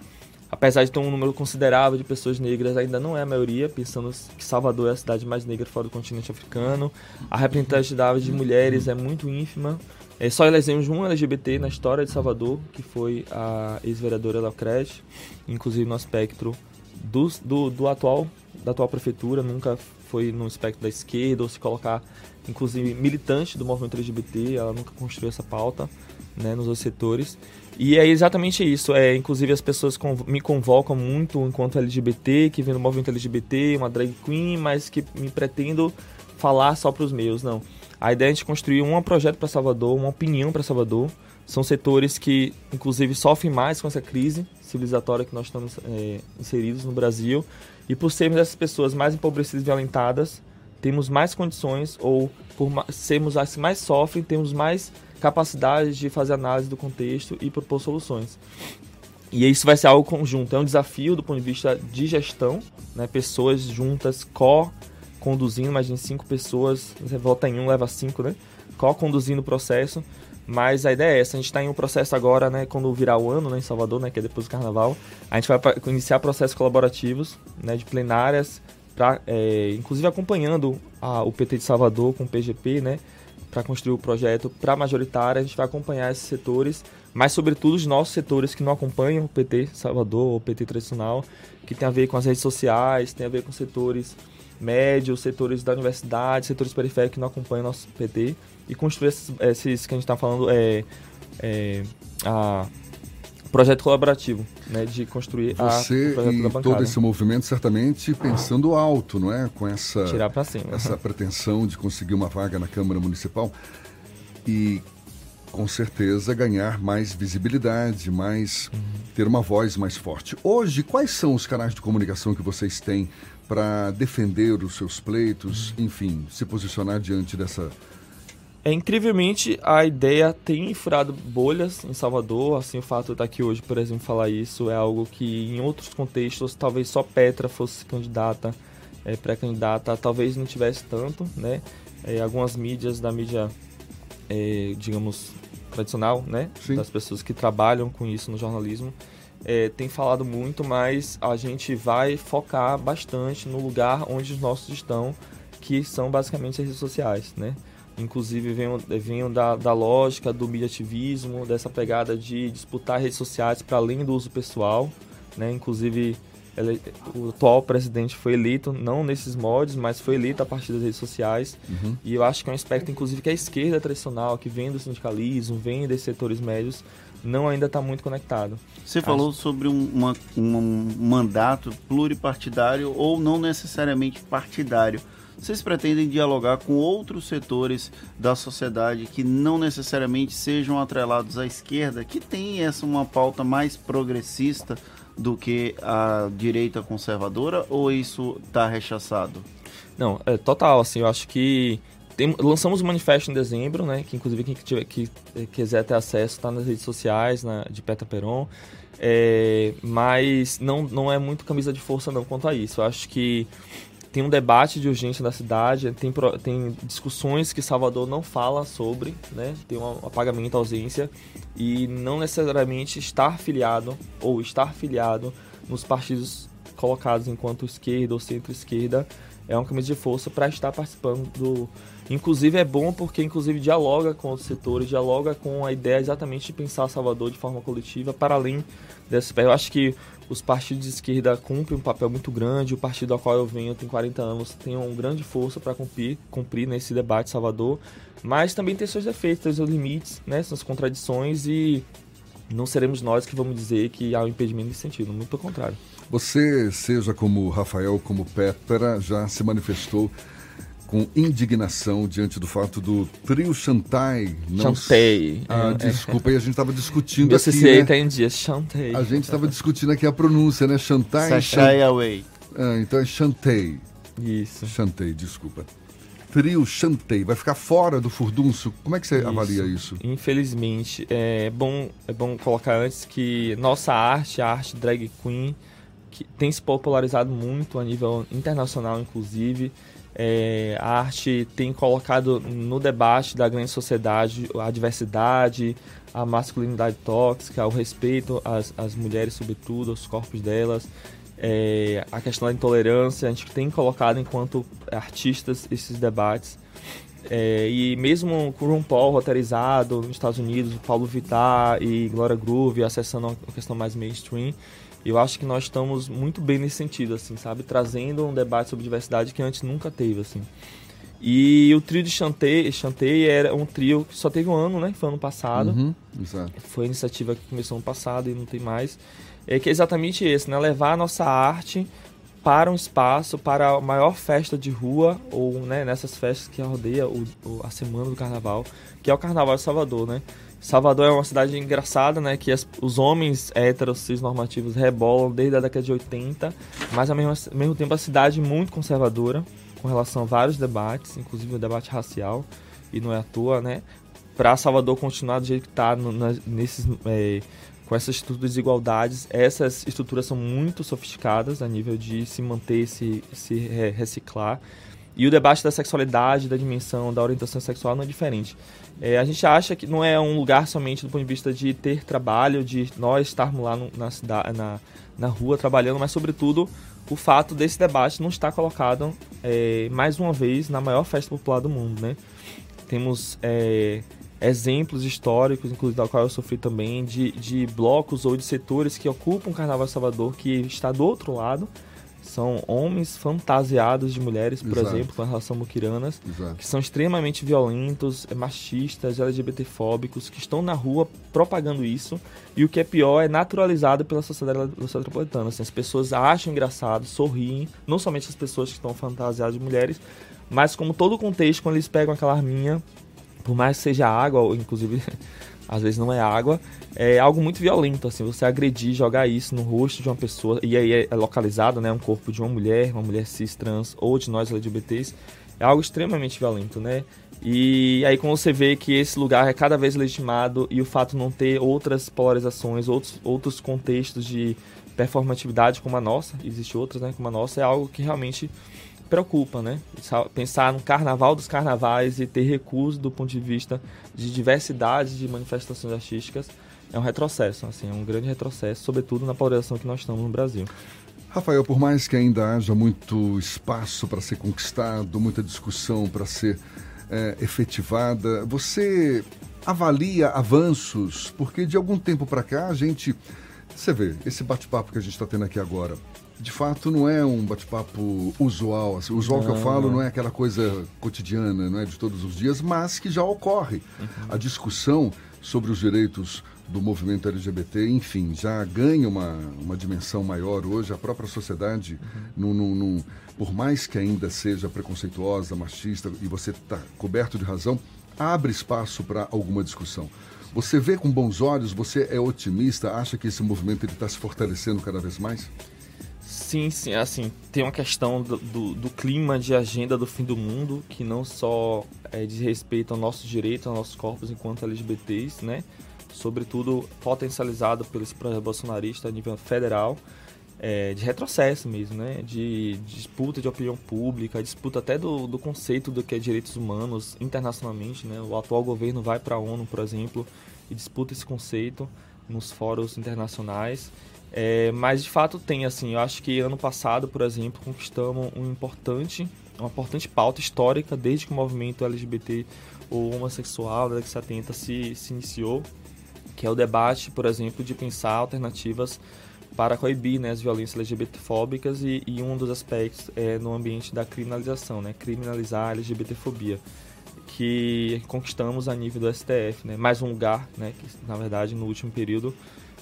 apesar de ter um número considerável de pessoas negras, ainda não é a maioria, pensando que Salvador é a cidade mais negra fora do continente africano. A representatividade de mulheres é muito ínfima. É, só elegemos um LGBT na história de Salvador, que foi a ex-vereadora Laucrete, inclusive no aspecto do, do, do, atual, da atual prefeitura, nunca foi no espectro da esquerda, ou se colocar, inclusive, militante do movimento LGBT, ela nunca construiu essa pauta né, nos outros setores. E é exatamente isso, é, inclusive as pessoas me convocam muito enquanto LGBT, que vem do movimento LGBT, uma drag queen, mas que me pretendo falar só para os meus, não a ideia é a gente construir um projeto para Salvador, uma opinião para Salvador. São setores que, inclusive, sofrem mais com essa crise civilizatória que nós estamos é, inseridos no Brasil. E por sermos essas pessoas mais empobrecidas e violentadas, temos mais condições, ou por sermos as que mais sofrem, temos mais capacidade de fazer análise do contexto e propor soluções. E isso vai ser algo conjunto, é um desafio do ponto de vista de gestão, né? pessoas juntas, co conduzindo, imagine cinco pessoas, você vota em um, leva cinco, né? Co-conduzindo o processo. Mas a ideia é essa, a gente está em um processo agora, né, quando virar o ano, né, em Salvador, né, que é depois do carnaval, a gente vai iniciar processos colaborativos, né, de plenárias, pra, é, inclusive acompanhando a, o PT de Salvador com o PGP, né, para construir o projeto para majoritária, a gente vai acompanhar esses setores, mas sobretudo os nossos setores que não acompanham o PT Salvador, o PT tradicional, que tem a ver com as redes sociais, tem a ver com setores médios, setores da universidade, setores periféricos que não acompanham o nosso PT e construir esses, esses que a gente está falando é, é a projeto colaborativo, né, de construir Você a e todo esse movimento certamente pensando alto, não é, com essa tirar para cima, essa pretensão de conseguir uma vaga na Câmara Municipal e com certeza ganhar mais visibilidade, mais uhum. ter uma voz mais forte. Hoje, quais são os canais de comunicação que vocês têm para defender os seus pleitos, enfim, se posicionar diante dessa. É incrivelmente a ideia tem furado bolhas em Salvador. Assim, o fato de estar aqui hoje, por exemplo, falar isso é algo que em outros contextos talvez só Petra fosse candidata, é, pré-candidata, talvez não tivesse tanto, né? É, algumas mídias da mídia, é, digamos, tradicional, né? Sim. Das pessoas que trabalham com isso no jornalismo é, tem falado muito, mas a gente vai focar bastante no lugar onde os nossos estão, que são basicamente as redes sociais, né? Inclusive venho, venho da, da lógica do mediativismo, dessa pegada de disputar redes sociais para além do uso pessoal, né? Inclusive ele, o atual presidente foi eleito não nesses modos, mas foi eleito a partir das redes sociais. Uhum. E eu acho que é um aspecto, inclusive, que a esquerda tradicional, que vem do sindicalismo, vem desses setores médios, não ainda está muito conectado. Você Acho... falou sobre um, uma, um mandato pluripartidário ou não necessariamente partidário. Vocês pretendem dialogar com outros setores da sociedade que não necessariamente sejam atrelados à esquerda, que tem essa uma pauta mais progressista do que a direita conservadora, ou isso está rechaçado? Não, é total, assim, eu acho que tem, lançamos o um manifesto em dezembro, né? Que inclusive quem tiver, que, eh, quiser ter acesso está nas redes sociais, na, de Peta Peron. É, mas não, não é muito camisa de força não quanto a isso. Eu acho que tem um debate de urgência na cidade, tem, tem discussões que Salvador não fala sobre, né? Tem um apagamento, ausência, e não necessariamente estar filiado ou estar filiado nos partidos colocados enquanto esquerda ou centro-esquerda é uma camisa de força para estar participando do. Inclusive é bom porque inclusive dialoga com os setores, dialoga com a ideia exatamente de pensar Salvador de forma coletiva para além desse Eu acho que os partidos de esquerda cumprem um papel muito grande, o partido ao qual eu venho tem 40 anos, tem uma grande força para cumprir, cumprir nesse debate Salvador, mas também tem seus defeitos, tem seus limites, né, suas contradições e não seremos nós que vamos dizer que há um impedimento nesse sentido, muito pelo contrário. Você, seja como Rafael, como Pétera, já se manifestou com indignação diante do fato do trio Chantai. Não... Chantei. Ah, é, desculpa, é. aí a gente estava discutindo Meu aqui. CCA né? tá em dia, Chantei. A gente estava discutindo aqui a pronúncia, né? Chantai. Sashay Away. Ah, então é Chantei. Isso. Chantei, desculpa. Trio Chantei vai ficar fora do furdunço. Como é que você isso. avalia isso? Infelizmente, é bom, é bom colocar antes que nossa arte, a arte drag queen, que tem se popularizado muito a nível internacional, inclusive. É, a arte tem colocado no debate da grande sociedade a diversidade, a masculinidade tóxica, o respeito às, às mulheres, sobretudo, aos corpos delas, é, a questão da intolerância. A gente tem colocado, enquanto artistas, esses debates. É, e mesmo com o RuPaul roteirizado nos Estados Unidos, Paulo Vittar e Gloria Groove acessando uma questão mais mainstream, eu acho que nós estamos muito bem nesse sentido, assim, sabe? Trazendo um debate sobre diversidade que antes nunca teve, assim. E o trio de Chantei, Chantei era um trio que só teve um ano, né? Foi ano passado. Uhum. Foi a iniciativa que começou ano passado e não tem mais. É que é exatamente esse, né? Levar a nossa arte para um espaço, para a maior festa de rua, ou né, nessas festas que rodeia o, a semana do carnaval, que é o Carnaval de Salvador, né? Salvador é uma cidade engraçada, né? Que as, os homens héteros, cis normativos rebolam desde a década de 80, mas ao mesmo, ao mesmo tempo a cidade muito conservadora com relação a vários debates, inclusive o debate racial, e não é à toa, né? Para Salvador continuar do jeito que está nesses, é, com essas estruturas de desigualdades, essas estruturas são muito sofisticadas a nível de se manter, se, se reciclar. E o debate da sexualidade, da dimensão, da orientação sexual não é diferente. É, a gente acha que não é um lugar somente do ponto de vista de ter trabalho, de nós estarmos lá no, na, cidade, na, na rua trabalhando, mas sobretudo o fato desse debate não estar colocado é, mais uma vez na maior festa popular do mundo, né? Temos é, exemplos históricos, inclusive da qual eu sofri também, de, de blocos ou de setores que ocupam o Carnaval Salvador que está do outro lado são homens fantasiados de mulheres, por Exato. exemplo, com relação muquiranas, Exato. que são extremamente violentos, machistas, LGBTfóbicos, que estão na rua propagando isso. E o que é pior é naturalizado pela sociedade metropolitana. Assim, as pessoas acham engraçado, sorriem, não somente as pessoas que estão fantasiadas de mulheres, mas como todo o contexto, quando eles pegam aquela arminha, por mais que seja água, ou inclusive às vezes não é água, é algo muito violento, assim, você agredir, jogar isso no rosto de uma pessoa, e aí é localizado, né, um corpo de uma mulher, uma mulher cis, trans, ou de nós LGBTs, é algo extremamente violento, né? E aí quando você vê que esse lugar é cada vez legitimado e o fato de não ter outras polarizações, outros, outros contextos de performatividade como a nossa, existe outras, né, como a nossa, é algo que realmente preocupa, né? Pensar no carnaval dos carnavais e ter recurso do ponto de vista de diversidade de manifestações artísticas é um retrocesso, assim, é um grande retrocesso, sobretudo na polarização que nós estamos no Brasil. Rafael, por mais que ainda haja muito espaço para ser conquistado, muita discussão para ser é, efetivada, você avalia avanços? Porque de algum tempo para cá a gente. Você vê, esse bate-papo que a gente está tendo aqui agora, de fato não é um bate-papo usual. Assim, usual não, que eu falo não é aquela coisa cotidiana, não é de todos os dias, mas que já ocorre. Uhum. A discussão sobre os direitos do movimento LGBT, enfim, já ganha uma, uma dimensão maior hoje. A própria sociedade, uhum. num, num, num, por mais que ainda seja preconceituosa, machista, e você está coberto de razão, abre espaço para alguma discussão. Você vê com bons olhos, você é otimista, acha que esse movimento está se fortalecendo cada vez mais? Sim, sim, assim, tem uma questão do, do, do, clima de agenda do fim do mundo, que não só é, diz respeito ao nosso direito, aos nossos corpos enquanto LGBTs, né? Sobretudo potencializado pelo projeto bolsonarista a nível federal. é, de retrocesso mesmo, né? De, de, disputa de opinião pública, disputa até do, do conceito do que é direitos humanos internacionalmente, né? O atual governo vai para a ONU, por exemplo, e disputa esse conceito nos fóruns internacionais. É, mas de fato tem, assim, eu acho que ano passado, por exemplo, conquistamos um importante, uma importante pauta histórica desde que o movimento LGBT ou homossexual da década de 70 se, se iniciou, que é o debate, por exemplo, de pensar alternativas para coibir né, as violências LGBTfóbicas e, e um dos aspectos é no ambiente da criminalização, né, criminalizar a LGBTfobia, que conquistamos a nível do STF, né, mais um lugar, né, que na verdade no último período,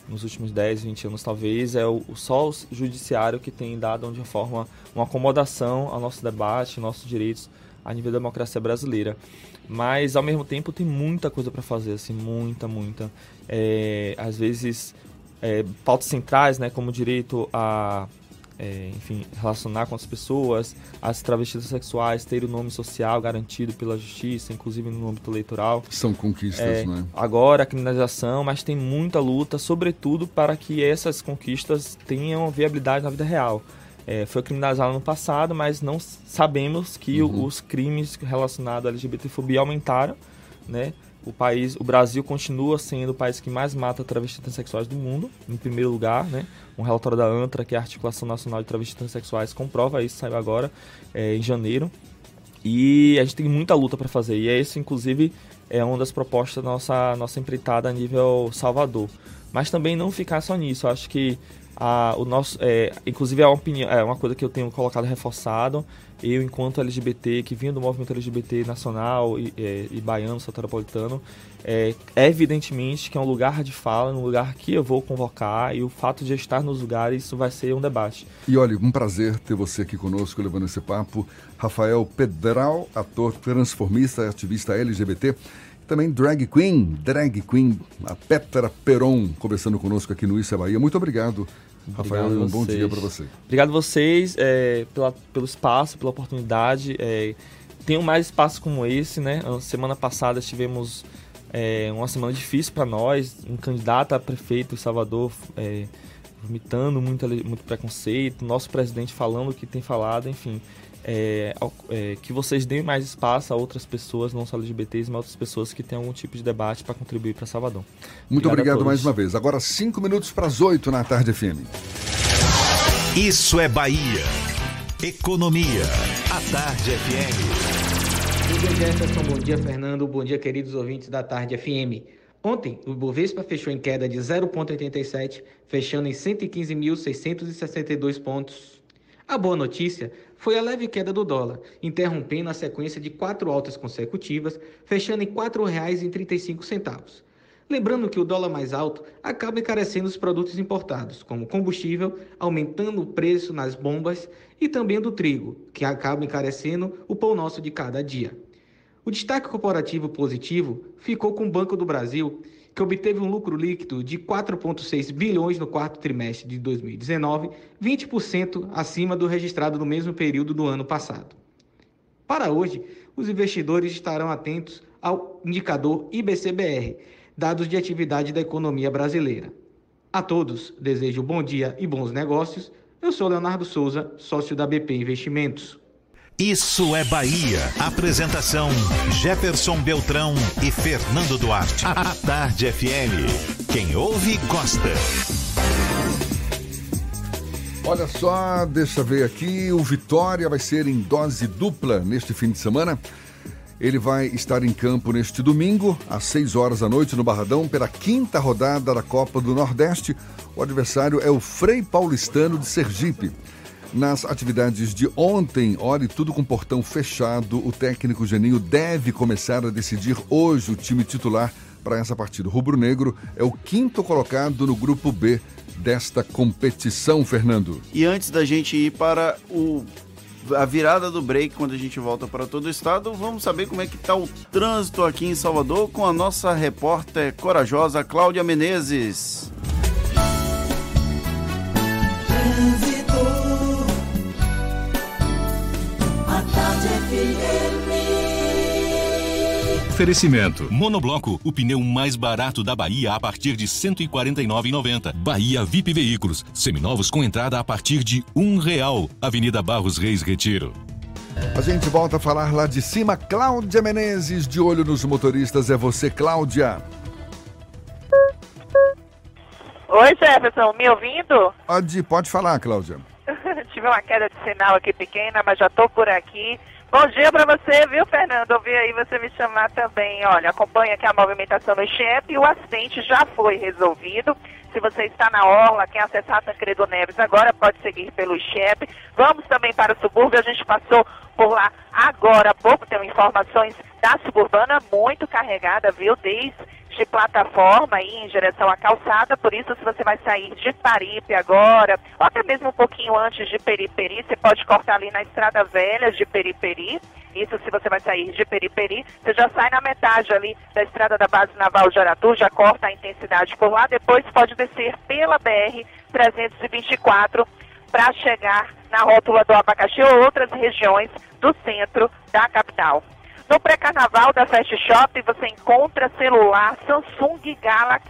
nos últimos 10, 20 anos talvez, é o, só o judiciário que tem dado de forma uma acomodação ao nosso debate, nossos direitos a nível da democracia brasileira. Mas ao mesmo tempo tem muita coisa para fazer, assim, muita, muita. É, às vezes é, pautas centrais, né, como o direito a é, enfim, relacionar com as pessoas, as travestis sexuais terem o nome social garantido pela justiça, inclusive no âmbito eleitoral. São conquistas, é, né? Agora a criminalização, mas tem muita luta, sobretudo para que essas conquistas tenham viabilidade na vida real. É, foi criminalizado no passado, mas não sabemos que uhum. os crimes relacionados à LGBTfobia aumentaram, né? O país, o Brasil continua sendo o país que mais mata travestis transexuais do mundo, em primeiro lugar, né? Um relatório da ANTRA, que é a Articulação Nacional de Travestis Transexuais, comprova isso, saiu agora, é, em janeiro. E a gente tem muita luta para fazer, e esse, inclusive, é uma das propostas da nossa, nossa empreitada a nível Salvador. Mas também não ficar só nisso, eu acho que a, o nosso, é, inclusive é uma, opinião, é uma coisa que eu tenho colocado reforçado, eu, enquanto LGBT, que vinha do movimento LGBT nacional e, é, e baiano, soteropolitano, é, é, evidentemente que é um lugar de fala, um lugar que eu vou convocar, e o fato de estar nos lugares, isso vai ser um debate. E olha, um prazer ter você aqui conosco, levando esse papo. Rafael Pedral, ator transformista ativista LGBT. Também drag queen, drag queen, a Petra Peron, conversando conosco aqui no Isso é Bahia. Muito obrigado Rafael, um bom dia para você. Obrigado a vocês é, pela, pelo espaço, pela oportunidade. É, tenham mais espaços como esse, né? Semana passada tivemos é, uma semana difícil para nós. Um candidato a prefeito em Salvador é, vomitando muito, muito preconceito. Nosso presidente falando o que tem falado, enfim é, é, que vocês deem mais espaço a outras pessoas, não só LGBTs, mas outras pessoas que têm algum tipo de debate para contribuir para Salvador. Muito obrigado, obrigado mais uma vez. Agora, cinco minutos para as oito na tarde FM. Isso é Bahia. Economia. A Tarde FM. Bom dia, Jefferson. Bom dia, Fernando. Bom dia, queridos ouvintes da Tarde FM. Ontem, o Bovespa fechou em queda de 0,87, fechando em 115.662 pontos. A boa notícia foi a leve queda do dólar, interrompendo a sequência de quatro altas consecutivas, fechando em R$ 4,35. Lembrando que o dólar mais alto acaba encarecendo os produtos importados, como combustível, aumentando o preço nas bombas e também do trigo, que acaba encarecendo o pão nosso de cada dia. O destaque corporativo positivo ficou com o Banco do Brasil, que obteve um lucro líquido de 4,6 bilhões no quarto trimestre de 2019, 20% acima do registrado no mesmo período do ano passado. Para hoje, os investidores estarão atentos ao indicador IBCBR, dados de atividade da economia brasileira. A todos, desejo bom dia e bons negócios. Eu sou Leonardo Souza, sócio da BP Investimentos. Isso é Bahia. Apresentação: Jefferson Beltrão e Fernando Duarte. A Tarde FM. Quem ouve, gosta. Olha só, deixa eu ver aqui. O Vitória vai ser em dose dupla neste fim de semana. Ele vai estar em campo neste domingo, às 6 horas da noite, no Barradão, pela quinta rodada da Copa do Nordeste. O adversário é o Frei Paulistano de Sergipe. Nas atividades de ontem, olhe tudo com portão fechado. O técnico Geninho deve começar a decidir hoje o time titular para essa partida. O Rubro Negro é o quinto colocado no grupo B desta competição, Fernando. E antes da gente ir para o a virada do break quando a gente volta para todo o estado, vamos saber como é que está o trânsito aqui em Salvador com a nossa repórter corajosa Cláudia Menezes. Oferecimento. Monobloco, o pneu mais barato da Bahia a partir de R$ 149,90. Bahia VIP Veículos, seminovos com entrada a partir de um real. Avenida Barros Reis Retiro. A gente volta a falar lá de cima. Cláudia Menezes, de olho nos motoristas. É você, Cláudia. Oi, Jefferson, me ouvindo? Pode, pode falar, Cláudia. Tive uma queda de sinal aqui pequena, mas já tô por aqui. Bom dia para você, viu, Fernando? Ouvi aí você me chamar também. Olha, acompanha aqui a movimentação no Xep e o acidente já foi resolvido. Se você está na Orla, quem acessar Tancredo Neves agora pode seguir pelo Xep. Vamos também para o subúrbio, a gente passou por lá agora há pouco, tem informações da suburbana muito carregada, viu, desde de plataforma aí em direção à calçada, por isso se você vai sair de Paripe agora, ou até mesmo um pouquinho antes de Periperi, você pode cortar ali na Estrada Velha de Periperi, isso se você vai sair de Periperi, você já sai na metade ali da Estrada da Base Naval de Aratu, já corta a intensidade por lá, depois pode descer pela BR 324 para chegar na rótula do Abacaxi ou outras regiões do centro da capital. No pré-carnaval da Fast Shop você encontra celular Samsung Galaxy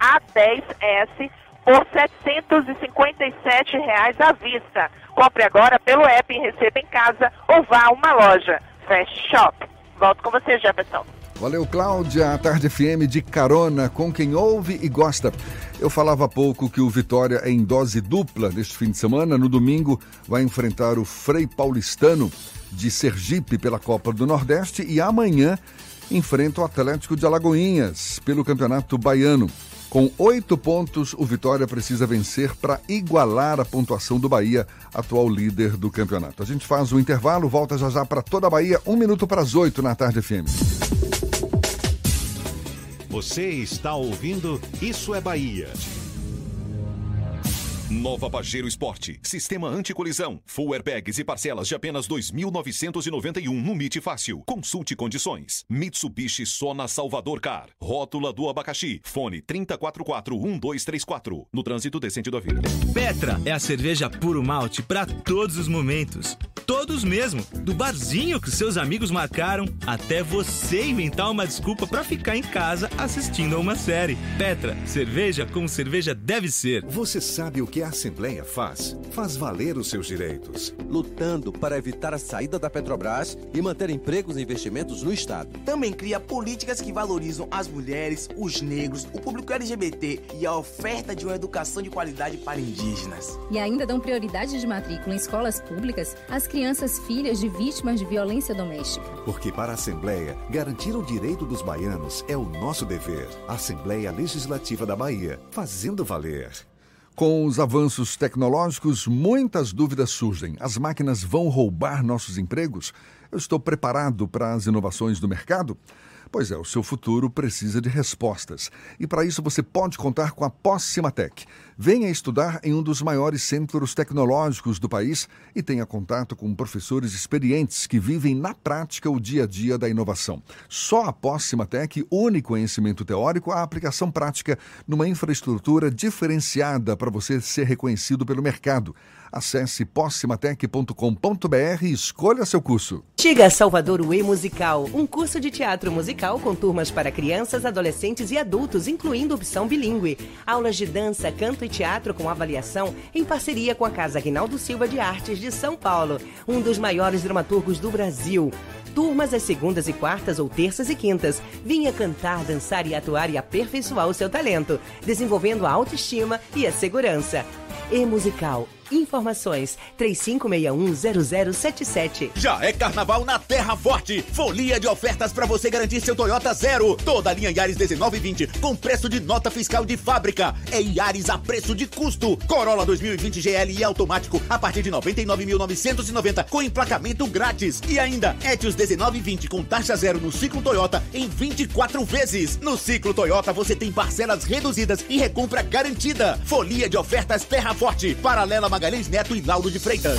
A10s por 757 reais à vista. Compre agora pelo app e receba em casa ou vá a uma loja. Fast Shop. Volto com você, Jefferson. Valeu, Cláudia. A Tarde FM de carona com quem ouve e gosta. Eu falava há pouco que o Vitória é em dose dupla neste fim de semana. No domingo vai enfrentar o Frei Paulistano de Sergipe pela Copa do Nordeste e amanhã enfrenta o Atlético de Alagoinhas pelo Campeonato Baiano. Com oito pontos, o Vitória precisa vencer para igualar a pontuação do Bahia, atual líder do campeonato. A gente faz o intervalo, volta já já para toda a Bahia, um minuto para as oito na tarde FM. Você está ouvindo Isso é Bahia. Nova Pajero Esporte. Sistema anticolisão. Full airbags e parcelas de apenas 2.991 no MIT Fácil. Consulte condições. Mitsubishi Sona Salvador Car. Rótula do abacaxi. Fone 3044-1234. No trânsito decente da vida. Petra é a cerveja puro malte para todos os momentos. Todos mesmo. Do barzinho que seus amigos marcaram até você inventar uma desculpa para ficar em casa assistindo a uma série. Petra, cerveja como cerveja deve ser. Você sabe o que a Assembleia faz? Faz valer os seus direitos. Lutando para evitar a saída da Petrobras e manter empregos e investimentos no Estado. Também cria políticas que valorizam as mulheres, os negros, o público LGBT e a oferta de uma educação de qualidade para indígenas. E ainda dão prioridade de matrícula em escolas públicas às crianças filhas de vítimas de violência doméstica. Porque para a Assembleia, garantir o direito dos baianos é o nosso dever. Assembleia Legislativa da Bahia, fazendo valer. Com os avanços tecnológicos, muitas dúvidas surgem. As máquinas vão roubar nossos empregos? Eu estou preparado para as inovações do mercado? Pois é, o seu futuro precisa de respostas. E para isso você pode contar com a Pós-Cimatec. Venha estudar em um dos maiores centros tecnológicos do país e tenha contato com professores experientes que vivem na prática o dia a dia da inovação. Só a Pós-Cimatec une conhecimento teórico à aplicação prática numa infraestrutura diferenciada para você ser reconhecido pelo mercado. Acesse possimatec.com.br e escolha seu curso. Chega a Salvador o E-Musical, um curso de teatro musical com turmas para crianças, adolescentes e adultos, incluindo opção bilíngue. Aulas de dança, canto e teatro com avaliação em parceria com a Casa Rinaldo Silva de Artes de São Paulo, um dos maiores dramaturgos do Brasil. Turmas às segundas e quartas ou terças e quintas. Vinha cantar, dançar e atuar e aperfeiçoar o seu talento, desenvolvendo a autoestima e a segurança. E-Musical. Informações 35610077. Já é carnaval na Terra Forte. Folia de ofertas para você garantir seu Toyota zero. Toda a linha Yaris 1920 com preço de nota fiscal de fábrica. É Yaris a preço de custo. Corolla 2020 GL e automático a partir de 99.990 com emplacamento grátis. E ainda Etios 1920 com taxa zero no ciclo Toyota em 24 vezes. No ciclo Toyota você tem parcelas reduzidas e recompra garantida. Folia de ofertas Terra Forte. Paralela Magalhães Neto e Lauro de Freitas.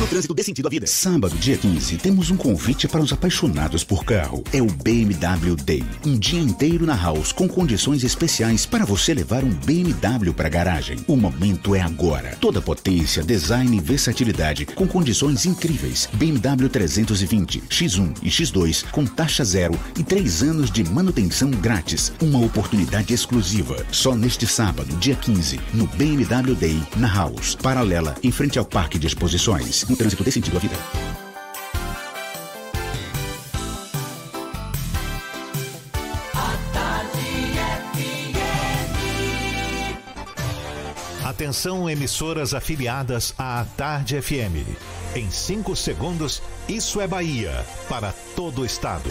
No trânsito dê sentido à vida. Sábado, dia 15, temos um convite para os apaixonados por carro. É o BMW Day. Um dia inteiro na House com condições especiais para você levar um BMW para garagem. O momento é agora. Toda potência, design e versatilidade com condições incríveis. BMW 320, X1 e X2 com taxa zero e três anos de manutenção grátis. Uma oportunidade exclusiva. Só neste sábado, dia 15, no BMW Day, na House. Paralela, em frente ao Parque de Exposições. No trânsito dê sentido à vida. Atenção, emissoras afiliadas à Tarde FM. Em 5 segundos, isso é Bahia para todo o estado.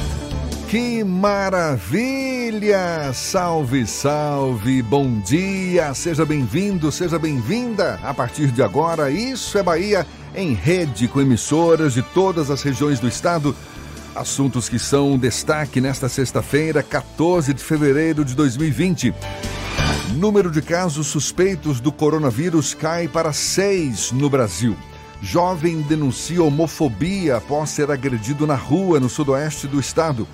Que maravilha! Salve, salve! Bom dia! Seja bem-vindo, seja bem-vinda! A partir de agora, Isso é Bahia em rede com emissoras de todas as regiões do estado. Assuntos que são destaque nesta sexta-feira, 14 de fevereiro de 2020. Número de casos suspeitos do coronavírus cai para seis no Brasil. Jovem denuncia homofobia após ser agredido na rua no sudoeste do estado.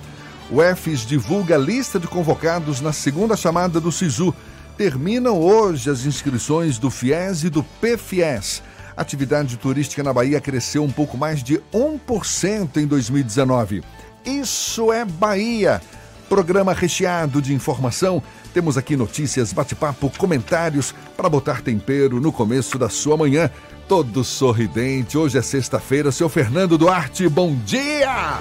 O EFES divulga a lista de convocados na segunda chamada do SISU. Terminam hoje as inscrições do FIES e do PFIES. Atividade turística na Bahia cresceu um pouco mais de 1% em 2019. Isso é Bahia. Programa recheado de informação. Temos aqui notícias, bate-papo, comentários para botar tempero no começo da sua manhã. Todo sorridente. Hoje é sexta-feira. Seu Fernando Duarte, bom dia!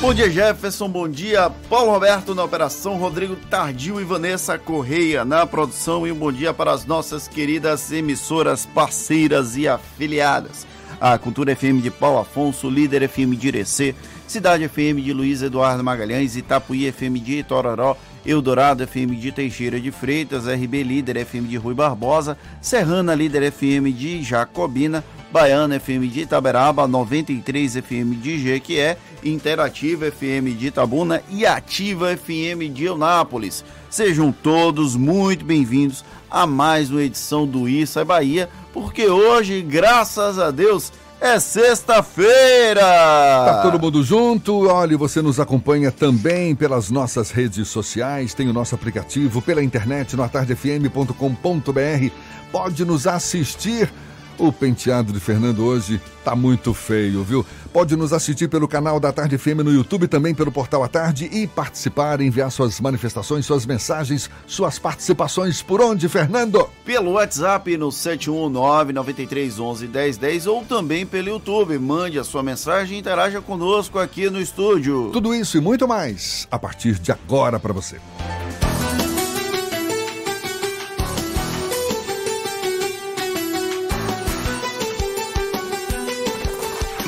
Bom dia, Jefferson. Bom dia, Paulo Roberto na operação, Rodrigo Tardio e Vanessa Correia na produção. E um bom dia para as nossas queridas emissoras parceiras e afiliadas. A Cultura FM de Paulo Afonso, Líder FM de Irecê, Cidade FM de Luiz Eduardo Magalhães, Itapuí FM de Itororó, Eldorado FM de Teixeira de Freitas, RB Líder FM de Rui Barbosa, Serrana Líder FM de Jacobina, Baiana FM de Itaberaba, 93 FM de Jequié, Interativa FM de Itabuna e Ativa FM de Eunápolis. Sejam todos muito bem-vindos a mais uma edição do Isso é Bahia, porque hoje, graças a Deus, é sexta-feira! Tá todo mundo junto? Olha, você nos acompanha também pelas nossas redes sociais, tem o nosso aplicativo pela internet no atardefm.com.br. Pode nos assistir o penteado de Fernando hoje tá muito feio, viu? Pode nos assistir pelo canal da Tarde FM no YouTube, também pelo portal A Tarde e participar, enviar suas manifestações, suas mensagens, suas participações por onde, Fernando? Pelo WhatsApp no 719-9311-1010 ou também pelo YouTube. Mande a sua mensagem e interaja conosco aqui no estúdio. Tudo isso e muito mais a partir de agora para você.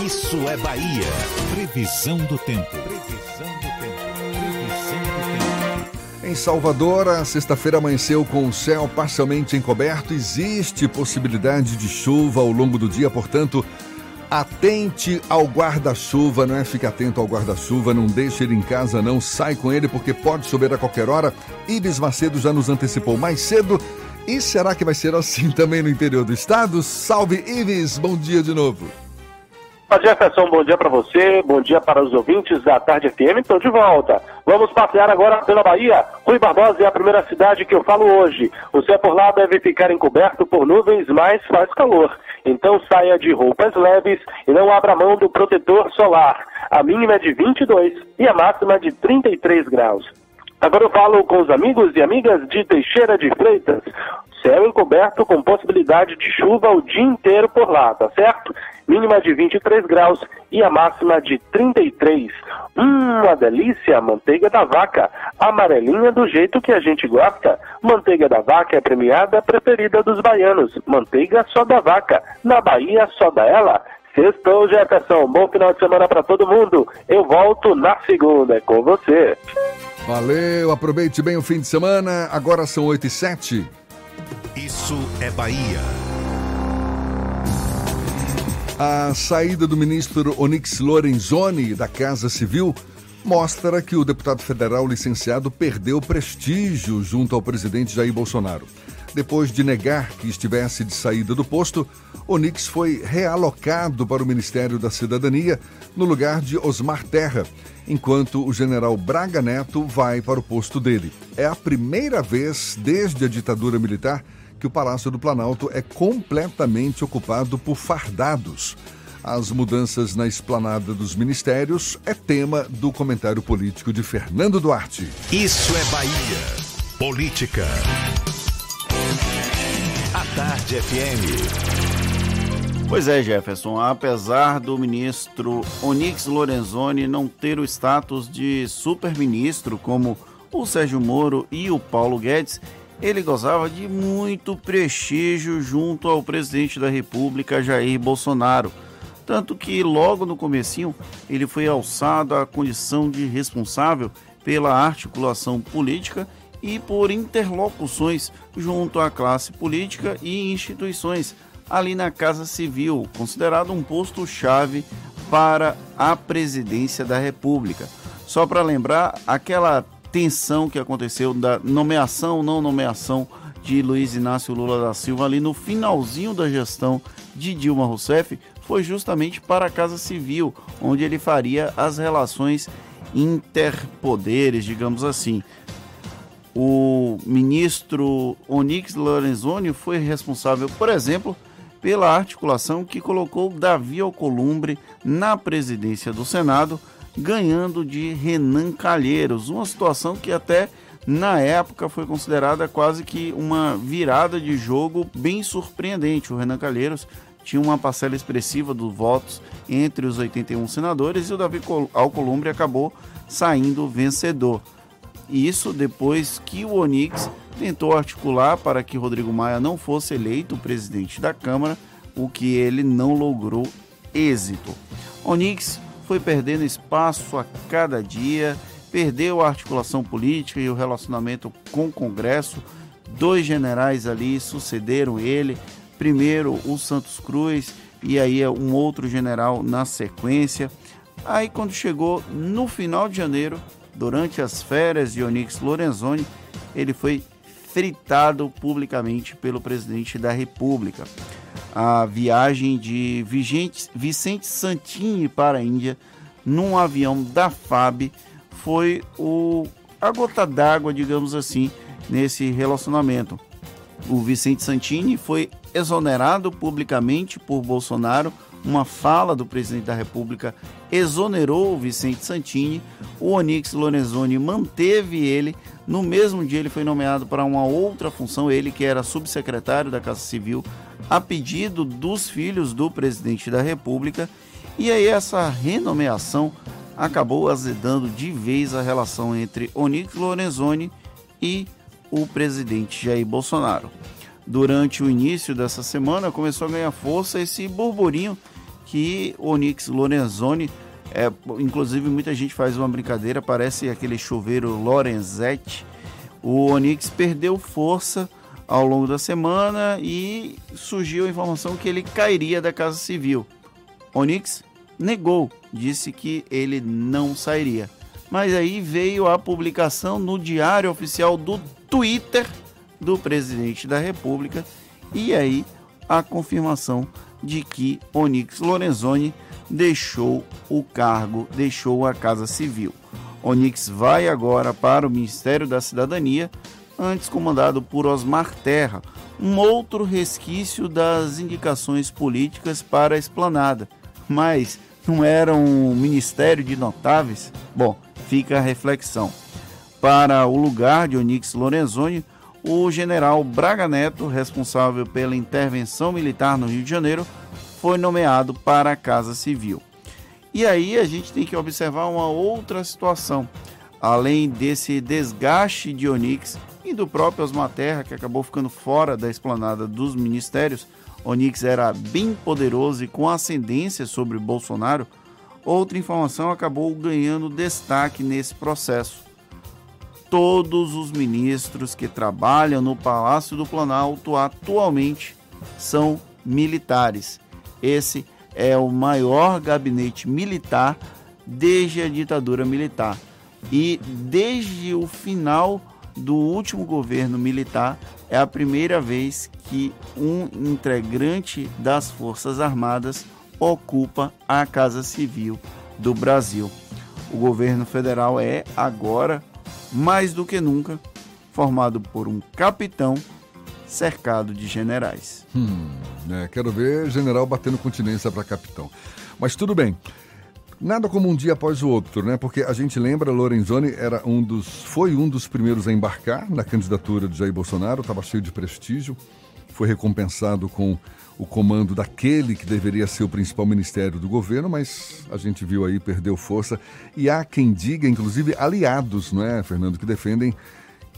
Isso é Bahia. Previsão do tempo. Previsão do tempo. Previsão do tempo. Em Salvador, a sexta-feira amanheceu com o céu parcialmente encoberto. Existe possibilidade de chuva ao longo do dia, portanto, atente ao guarda-chuva, não é? Fique atento ao guarda-chuva, não deixe ele em casa, não. Sai com ele porque pode chover a qualquer hora. Ibis Macedo já nos antecipou mais cedo. E será que vai ser assim também no interior do estado? Salve, Ives! Bom dia de novo. Jefferson, bom dia para você, bom dia para os ouvintes da Tarde FM, estou de volta. Vamos passear agora pela Bahia. Rui Barbosa é a primeira cidade que eu falo hoje. O céu por lá deve ficar encoberto por nuvens, mas faz calor. Então saia de roupas leves e não abra mão do protetor solar. A mínima é de 22 e a máxima de 33 graus. Agora eu falo com os amigos e amigas de Teixeira de Freitas. céu encoberto com possibilidade de chuva o dia inteiro por lá, tá certo? Mínima de 23 graus e a máxima de 33. Hum, uma delícia, manteiga da vaca, amarelinha do jeito que a gente gosta. Manteiga da vaca é premiada preferida dos baianos. Manteiga só da vaca, na Bahia só da ela. Sextou, Jefferson. Bom final de semana para todo mundo. Eu volto na segunda. É com você. Valeu, aproveite bem o fim de semana. Agora são 8 e 7. Isso é Bahia. A saída do ministro Onyx Lorenzoni da Casa Civil mostra que o deputado federal licenciado perdeu prestígio junto ao presidente Jair Bolsonaro. Depois de negar que estivesse de saída do posto, Onix foi realocado para o Ministério da Cidadania no lugar de Osmar Terra, enquanto o general Braga Neto vai para o posto dele. É a primeira vez desde a ditadura militar que o Palácio do Planalto é completamente ocupado por fardados. As mudanças na esplanada dos ministérios é tema do comentário político de Fernando Duarte. Isso é Bahia. Política. A Tarde FM. Pois é, Jefferson, apesar do ministro Onyx Lorenzoni não ter o status de super-ministro como o Sérgio Moro e o Paulo Guedes, ele gozava de muito prestígio junto ao presidente da República, Jair Bolsonaro. Tanto que logo no comecinho ele foi alçado à condição de responsável pela articulação política e por interlocuções junto à classe política e instituições ali na Casa Civil, considerado um posto-chave para a presidência da República. Só para lembrar, aquela tensão que aconteceu da nomeação ou não nomeação de Luiz Inácio Lula da Silva ali no finalzinho da gestão de Dilma Rousseff foi justamente para a Casa Civil, onde ele faria as relações interpoderes, digamos assim. O ministro Onyx Lorenzoni foi responsável, por exemplo, pela articulação que colocou Davi Alcolumbre na presidência do Senado, ganhando de Renan Calheiros, uma situação que até na época foi considerada quase que uma virada de jogo bem surpreendente. O Renan Calheiros tinha uma parcela expressiva dos votos entre os 81 senadores e o Davi Alcolumbre acabou saindo vencedor. Isso depois que o Onix tentou articular para que Rodrigo Maia não fosse eleito presidente da Câmara, o que ele não logrou êxito. Onix foi perdendo espaço a cada dia, perdeu a articulação política e o relacionamento com o Congresso. Dois generais ali sucederam ele, primeiro o Santos Cruz e aí um outro general na sequência. Aí quando chegou no final de janeiro, durante as férias de Onyx Lorenzoni, ele foi fritado publicamente pelo presidente da República. A viagem de Vicente Santini para a Índia num avião da FAB foi o, a gota d'água, digamos assim, nesse relacionamento. O Vicente Santini foi exonerado publicamente por Bolsonaro uma fala do presidente da República exonerou o Vicente Santini, o Onyx Lorenzoni manteve ele. No mesmo dia, ele foi nomeado para uma outra função, ele que era subsecretário da Casa Civil, a pedido dos filhos do presidente da República. E aí, essa renomeação acabou azedando de vez a relação entre Onyx Lorenzoni e o presidente Jair Bolsonaro. Durante o início dessa semana, começou a ganhar força esse burburinho que Onyx Lorenzoni, é, inclusive muita gente faz uma brincadeira, parece aquele chuveiro Lorenzetti. O Onyx perdeu força ao longo da semana e surgiu a informação que ele cairia da Casa Civil. Onyx negou, disse que ele não sairia. Mas aí veio a publicação no Diário Oficial do Twitter do presidente da República e aí a confirmação de que Onyx Lorenzoni deixou o cargo, deixou a Casa Civil. Onyx vai agora para o Ministério da Cidadania, antes comandado por Osmar Terra, um outro resquício das indicações políticas para a esplanada. Mas não era um ministério de notáveis? Bom, fica a reflexão. Para o lugar de Onyx Lorenzoni, o general Braga Neto, responsável pela intervenção militar no Rio de Janeiro, foi nomeado para a Casa Civil. E aí a gente tem que observar uma outra situação. Além desse desgaste de Onix e do próprio Osmar Terra, que acabou ficando fora da esplanada dos ministérios, Onix era bem poderoso e com ascendência sobre Bolsonaro, outra informação acabou ganhando destaque nesse processo todos os ministros que trabalham no Palácio do Planalto atualmente são militares. Esse é o maior gabinete militar desde a ditadura militar. E desde o final do último governo militar, é a primeira vez que um integrante das Forças Armadas ocupa a Casa Civil do Brasil. O governo federal é agora mais do que nunca, formado por um capitão cercado de generais. Hum, é, quero ver general batendo continência para capitão. Mas tudo bem. Nada como um dia após o outro, né? Porque a gente lembra, Lorenzoni era um dos, foi um dos primeiros a embarcar na candidatura de Jair Bolsonaro, estava cheio de prestígio, foi recompensado com o comando daquele que deveria ser o principal ministério do governo, mas a gente viu aí, perdeu força. E há quem diga, inclusive aliados, não é, Fernando, que defendem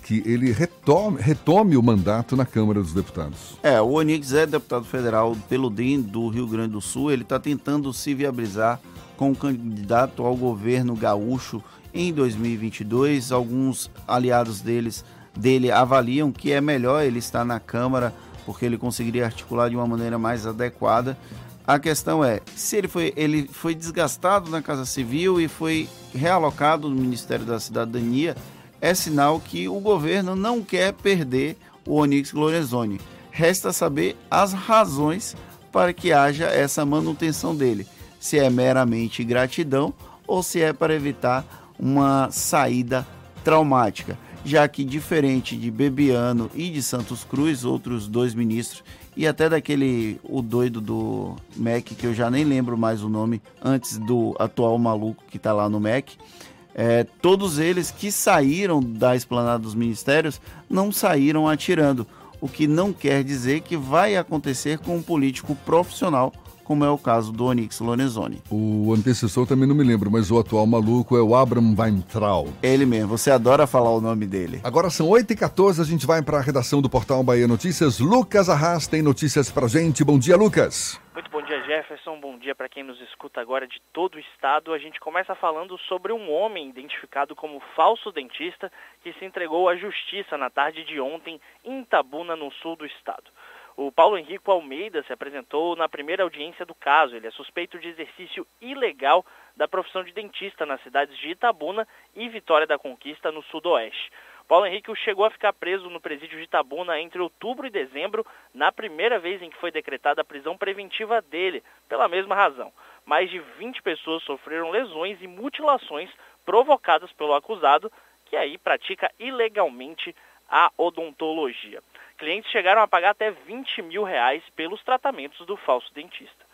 que ele retome, retome o mandato na Câmara dos Deputados. É, o Onix é deputado federal pelo DEM do Rio Grande do Sul, ele está tentando se viabilizar como candidato ao governo gaúcho em 2022. Alguns aliados deles, dele avaliam que é melhor ele estar na Câmara porque ele conseguiria articular de uma maneira mais adequada. A questão é, se ele foi, ele foi desgastado na Casa Civil e foi realocado no Ministério da Cidadania, é sinal que o governo não quer perder o Onyx Lorenzoni. Resta saber as razões para que haja essa manutenção dele. Se é meramente gratidão ou se é para evitar uma saída traumática já que diferente de Bebiano e de Santos Cruz, outros dois ministros, e até daquele o doido do MEC, que eu já nem lembro mais o nome, antes do atual maluco que está lá no MEC, é, todos eles que saíram da esplanada dos ministérios não saíram atirando, o que não quer dizer que vai acontecer com um político profissional como é o caso do Onyx Lorenzoni. O antecessor também não me lembro, mas o atual maluco é o Abraham Weintraub. Ele mesmo, você adora falar o nome dele. Agora são 8h14, a gente vai para a redação do portal Bahia Notícias. Lucas Arras tem notícias pra gente. Bom dia, Lucas. Muito bom dia, Jefferson. Bom dia para quem nos escuta agora de todo o estado. A gente começa falando sobre um homem identificado como falso dentista que se entregou à justiça na tarde de ontem em Itabuna, no sul do estado. O Paulo Henrique Almeida se apresentou na primeira audiência do caso. Ele é suspeito de exercício ilegal da profissão de dentista nas cidades de Itabuna e Vitória da Conquista, no sudoeste. Paulo Henrique chegou a ficar preso no presídio de Itabuna entre outubro e dezembro, na primeira vez em que foi decretada a prisão preventiva dele, pela mesma razão. Mais de 20 pessoas sofreram lesões e mutilações provocadas pelo acusado, que aí pratica ilegalmente a odontologia. Clientes chegaram a pagar até 20 mil reais pelos tratamentos do falso dentista.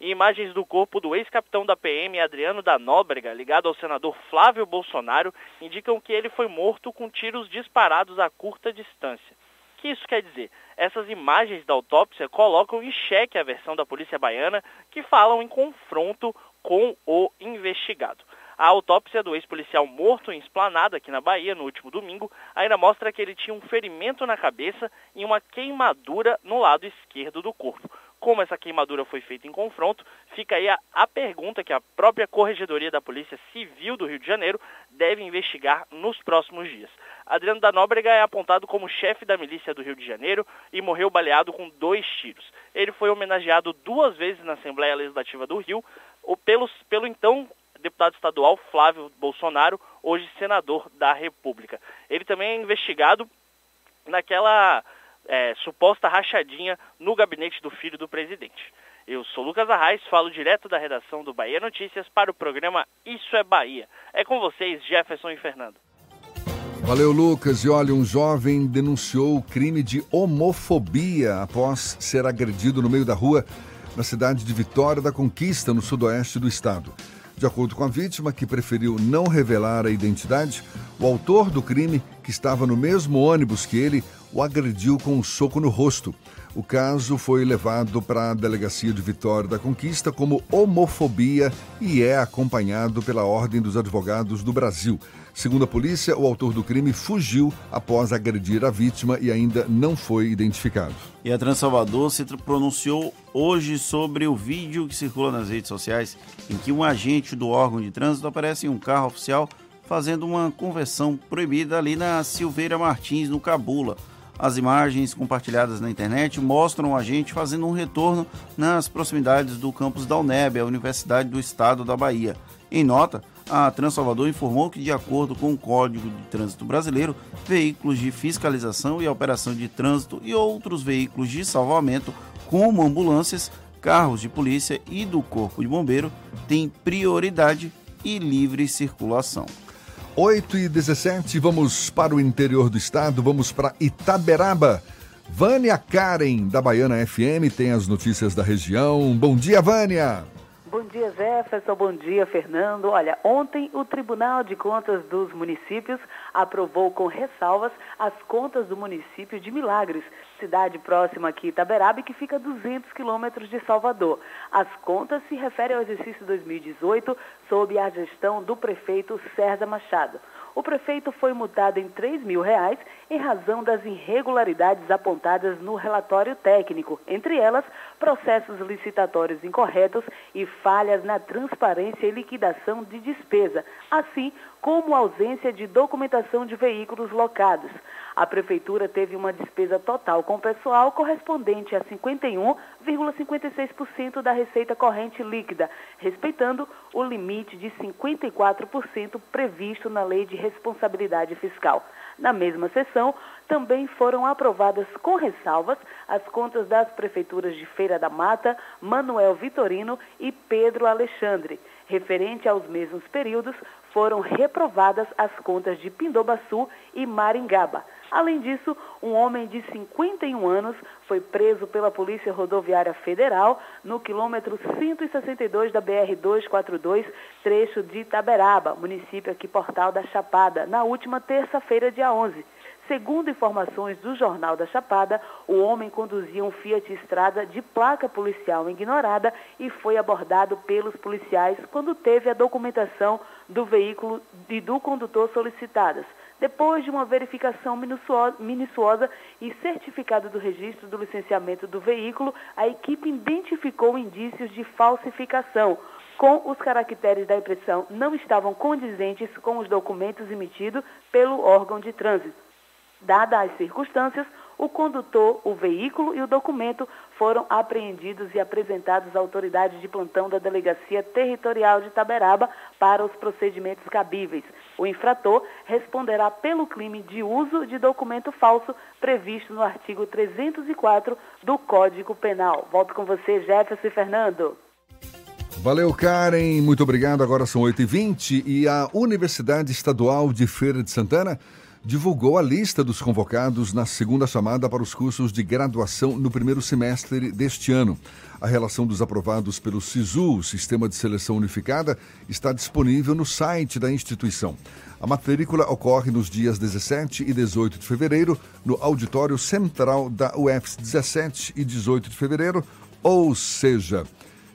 E imagens do corpo do ex-capitão da PM, Adriano da Nóbrega, ligado ao senador Flávio Bolsonaro, indicam que ele foi morto com tiros disparados a curta distância. O que isso quer dizer? Essas imagens da autópsia colocam em xeque a versão da polícia baiana, que falam em confronto com o investigado. A autópsia do ex-policial morto em Esplanada, aqui na Bahia, no último domingo, ainda mostra que ele tinha um ferimento na cabeça e uma queimadura no lado esquerdo do corpo. Como essa queimadura foi feita em confronto, fica aí a, a, pergunta que a própria Corregedoria da Polícia Civil do Rio de Janeiro deve investigar nos próximos dias. Adriano da Nóbrega é apontado como chefe da milícia do Rio de Janeiro e morreu baleado com dois tiros. Ele foi homenageado duas vezes na Assembleia Legislativa do Rio, pelos, pelo então deputado estadual Flávio Bolsonaro, hoje senador da República. Ele também é investigado naquela é, suposta rachadinha no gabinete do filho do presidente. Eu sou Lucas Arraes, falo direto da redação do Bahia Notícias para o programa Isso é Bahia. É com vocês, Jefferson e Fernando. Valeu, Lucas. E olha, um jovem denunciou o crime de homofobia após ser agredido no meio da rua na cidade de Vitória da Conquista, no sudoeste do estado. De acordo com a vítima, que preferiu não revelar a identidade, o autor do crime, que estava no mesmo ônibus que ele, o agrediu com um soco no rosto. O caso foi levado para a delegacia de Vitória da Conquista como homofobia e é acompanhado pela Ordem dos Advogados do Brasil. Segundo a polícia, o autor do crime fugiu após agredir a vítima e ainda não foi identificado. E a Transalvador se pronunciou hoje sobre o vídeo que circula nas redes sociais em que um agente do órgão de trânsito aparece em um carro oficial fazendo uma conversão proibida ali na Silveira Martins, no Cabula. As imagens compartilhadas na internet mostram a gente fazendo um retorno nas proximidades do campus da UNEB, a Universidade do Estado da Bahia. Em nota, a Transalvador informou que, de acordo com o Código de Trânsito Brasileiro, veículos de fiscalização e operação de trânsito e outros veículos de salvamento, como ambulâncias, carros de polícia e do Corpo de Bombeiro, têm prioridade e livre circulação. 8 e 17, vamos para o interior do estado, vamos para Itaberaba. Vânia Karen, da Baiana FM, tem as notícias da região. Bom dia, Vânia! Bom dia, Jefferson. Bom dia, Fernando. Olha, ontem o Tribunal de Contas dos Municípios aprovou com ressalvas as contas do município de Milagres, cidade próxima aqui, Itaberaba, que fica a 200 quilômetros de Salvador. As contas se referem ao exercício 2018 sob a gestão do prefeito César Machado. O prefeito foi multado em 3 mil reais em razão das irregularidades apontadas no relatório técnico, entre elas processos licitatórios incorretos e falhas na transparência e liquidação de despesa, assim como ausência de documentação de veículos locados. A prefeitura teve uma despesa total com pessoal correspondente a 51,56% da receita corrente líquida, respeitando o limite de 54% previsto na Lei de Responsabilidade Fiscal. Na mesma sessão, também foram aprovadas com ressalvas as contas das prefeituras de Feira da Mata, Manuel Vitorino e Pedro Alexandre. Referente aos mesmos períodos, foram reprovadas as contas de Pindobaçu e Maringaba. Além disso, um homem de 51 anos foi preso pela Polícia Rodoviária Federal no quilômetro 162 da BR-242, trecho de Itaberaba, município aqui Portal da Chapada, na última terça-feira, dia 11. Segundo informações do Jornal da Chapada, o homem conduzia um Fiat Estrada de placa policial ignorada e foi abordado pelos policiais quando teve a documentação do veículo e do condutor solicitadas. Depois de uma verificação minuciosa e certificado do registro do licenciamento do veículo, a equipe identificou indícios de falsificação. Com os caracteres da impressão não estavam condizentes com os documentos emitidos pelo órgão de trânsito. Dadas as circunstâncias, o condutor, o veículo e o documento foram apreendidos e apresentados à autoridade de plantão da Delegacia Territorial de Taberaba para os procedimentos cabíveis. O infrator responderá pelo crime de uso de documento falso previsto no artigo 304 do Código Penal. Volto com você, Jefferson e Fernando. Valeu, Karen. Muito obrigado. Agora são 8h20 e a Universidade Estadual de Feira de Santana divulgou a lista dos convocados na segunda chamada para os cursos de graduação no primeiro semestre deste ano. A relação dos aprovados pelo SISU, Sistema de Seleção Unificada, está disponível no site da instituição. A matrícula ocorre nos dias 17 e 18 de fevereiro no auditório central da UFS 17 e 18 de fevereiro, ou seja,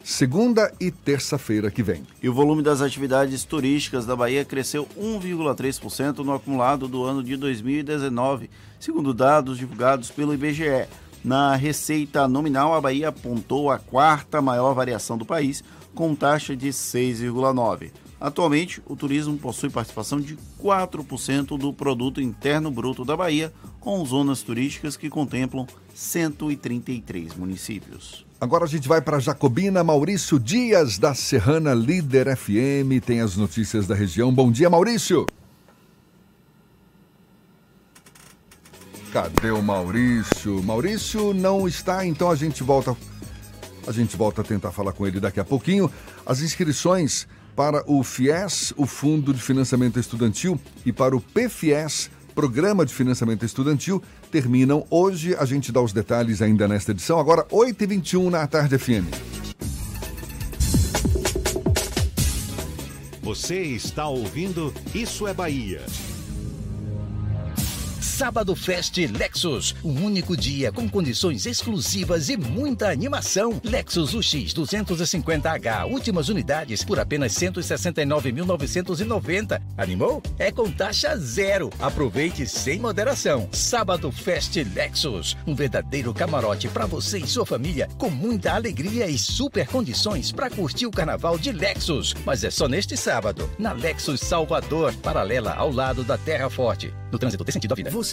segunda e terça-feira que vem. E o volume das atividades turísticas da Bahia cresceu 1,3% no acumulado do ano de 2019, segundo dados divulgados pelo IBGE. Na receita nominal, a Bahia apontou a quarta maior variação do país, com taxa de 6,9%. Atualmente, o turismo possui participação de 4% do produto interno bruto da Bahia, com zonas turísticas que contemplam 133 municípios. Agora a gente vai para Jacobina. Maurício Dias, da Serrana Líder FM, tem as notícias da região. Bom dia, Maurício. Cadê o Maurício? Maurício não está, então a gente volta. A gente volta a tentar falar com ele daqui a pouquinho. As inscrições para o FIES, o Fundo de Financiamento Estudantil, e para o PFIES, Programa de Financiamento Estudantil, terminam hoje. A gente dá os detalhes ainda nesta edição. Agora, 8h21 na Tarde FM. Você está ouvindo Isso é Bahia. Sábado Fest Lexus, um único dia com condições exclusivas e muita animação. Lexus UX 250H, últimas unidades por apenas 169.990. Animou? É com taxa zero. Aproveite sem moderação. Sábado Fest Lexus, um verdadeiro camarote para você e sua família, com muita alegria e super condições para curtir o carnaval de Lexus. Mas é só neste sábado, na Lexus Salvador, paralela ao lado da Terra Forte. No trânsito, tem sentido a vida. Você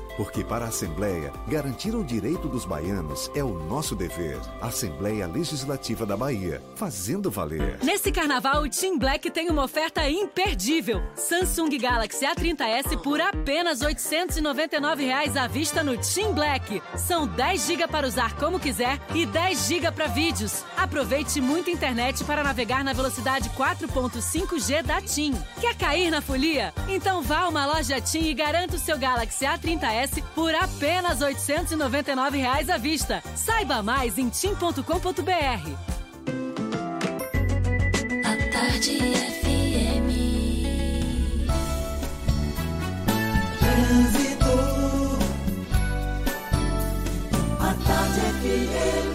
Porque para a Assembleia, garantir o direito dos baianos é o nosso dever. Assembleia Legislativa da Bahia, fazendo valer. Nesse carnaval, o Team Black tem uma oferta imperdível. Samsung Galaxy A30s por apenas 899 reais à vista no Team Black. São 10 GB para usar como quiser e 10 GB para vídeos. Aproveite muita internet para navegar na velocidade 4.5G da TIM. Quer cair na folia? Então vá a uma loja TIM e garanta o seu Galaxy A30s por apenas 899 reais à vista. Saiba mais em tim.com.br. A tarde FM. Trânsito. A tarde FM.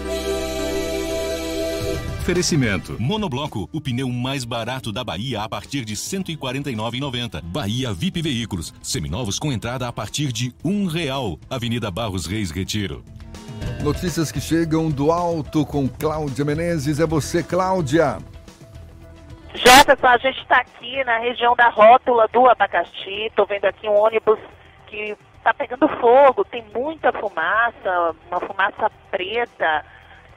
Oferecimento. Monobloco, o pneu mais barato da Bahia a partir de R$ 149,90. Bahia VIP Veículos, seminovos com entrada a partir de um real. Avenida Barros Reis Retiro. Notícias que chegam do alto com Cláudia Menezes. É você, Cláudia. Jefferson, a gente está aqui na região da rótula do abacaxi. Estou vendo aqui um ônibus que está pegando fogo. Tem muita fumaça, uma fumaça preta.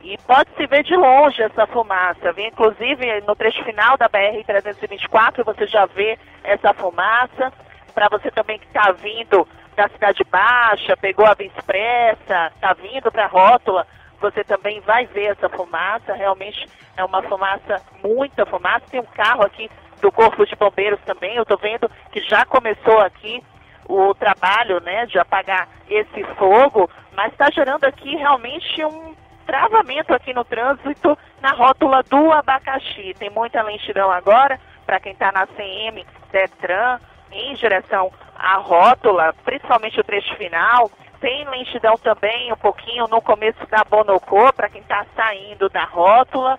E pode-se ver de longe essa fumaça. Inclusive, no trecho final da BR-324, você já vê essa fumaça. Para você também que está vindo da Cidade Baixa, pegou a Via Expressa, está vindo para a Rótula, você também vai ver essa fumaça. Realmente é uma fumaça, muita fumaça. Tem um carro aqui do Corpo de Bombeiros também. Eu estou vendo que já começou aqui o trabalho né, de apagar esse fogo, mas está gerando aqui realmente um travamento aqui no trânsito na rótula do abacaxi. Tem muita lentidão agora para quem está na CM Detran em direção à rótula, principalmente o trecho final. Tem lentidão também um pouquinho no começo da Bonocô para quem está saindo da rótula.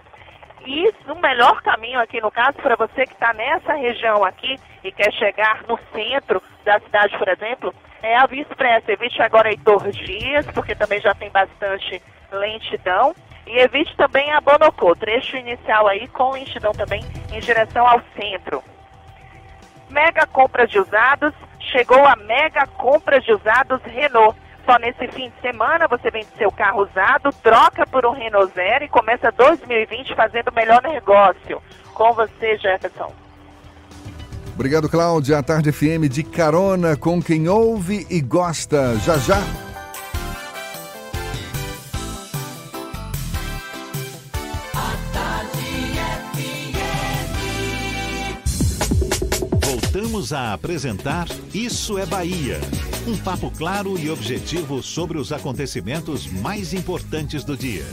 E o melhor caminho aqui no caso para você que está nessa região aqui e quer chegar no centro da cidade, por exemplo, é a Via Expressa. Evite agora Heitor Dias, porque também já tem bastante lentidão. E evite também a Bonocô, trecho inicial aí com lentidão também em direção ao centro. Mega compra de usados, chegou a mega compra de usados Renault. Só nesse fim de semana você vende seu carro usado, troca por um Renault Zero e começa 2020 fazendo o melhor negócio. Com você, Jefferson. Obrigado, Cláudia. A Tarde FM de carona com quem ouve e gosta. Já já. Voltamos a apresentar Isso é Bahia. Um papo claro e objetivo sobre os acontecimentos mais importantes do dia.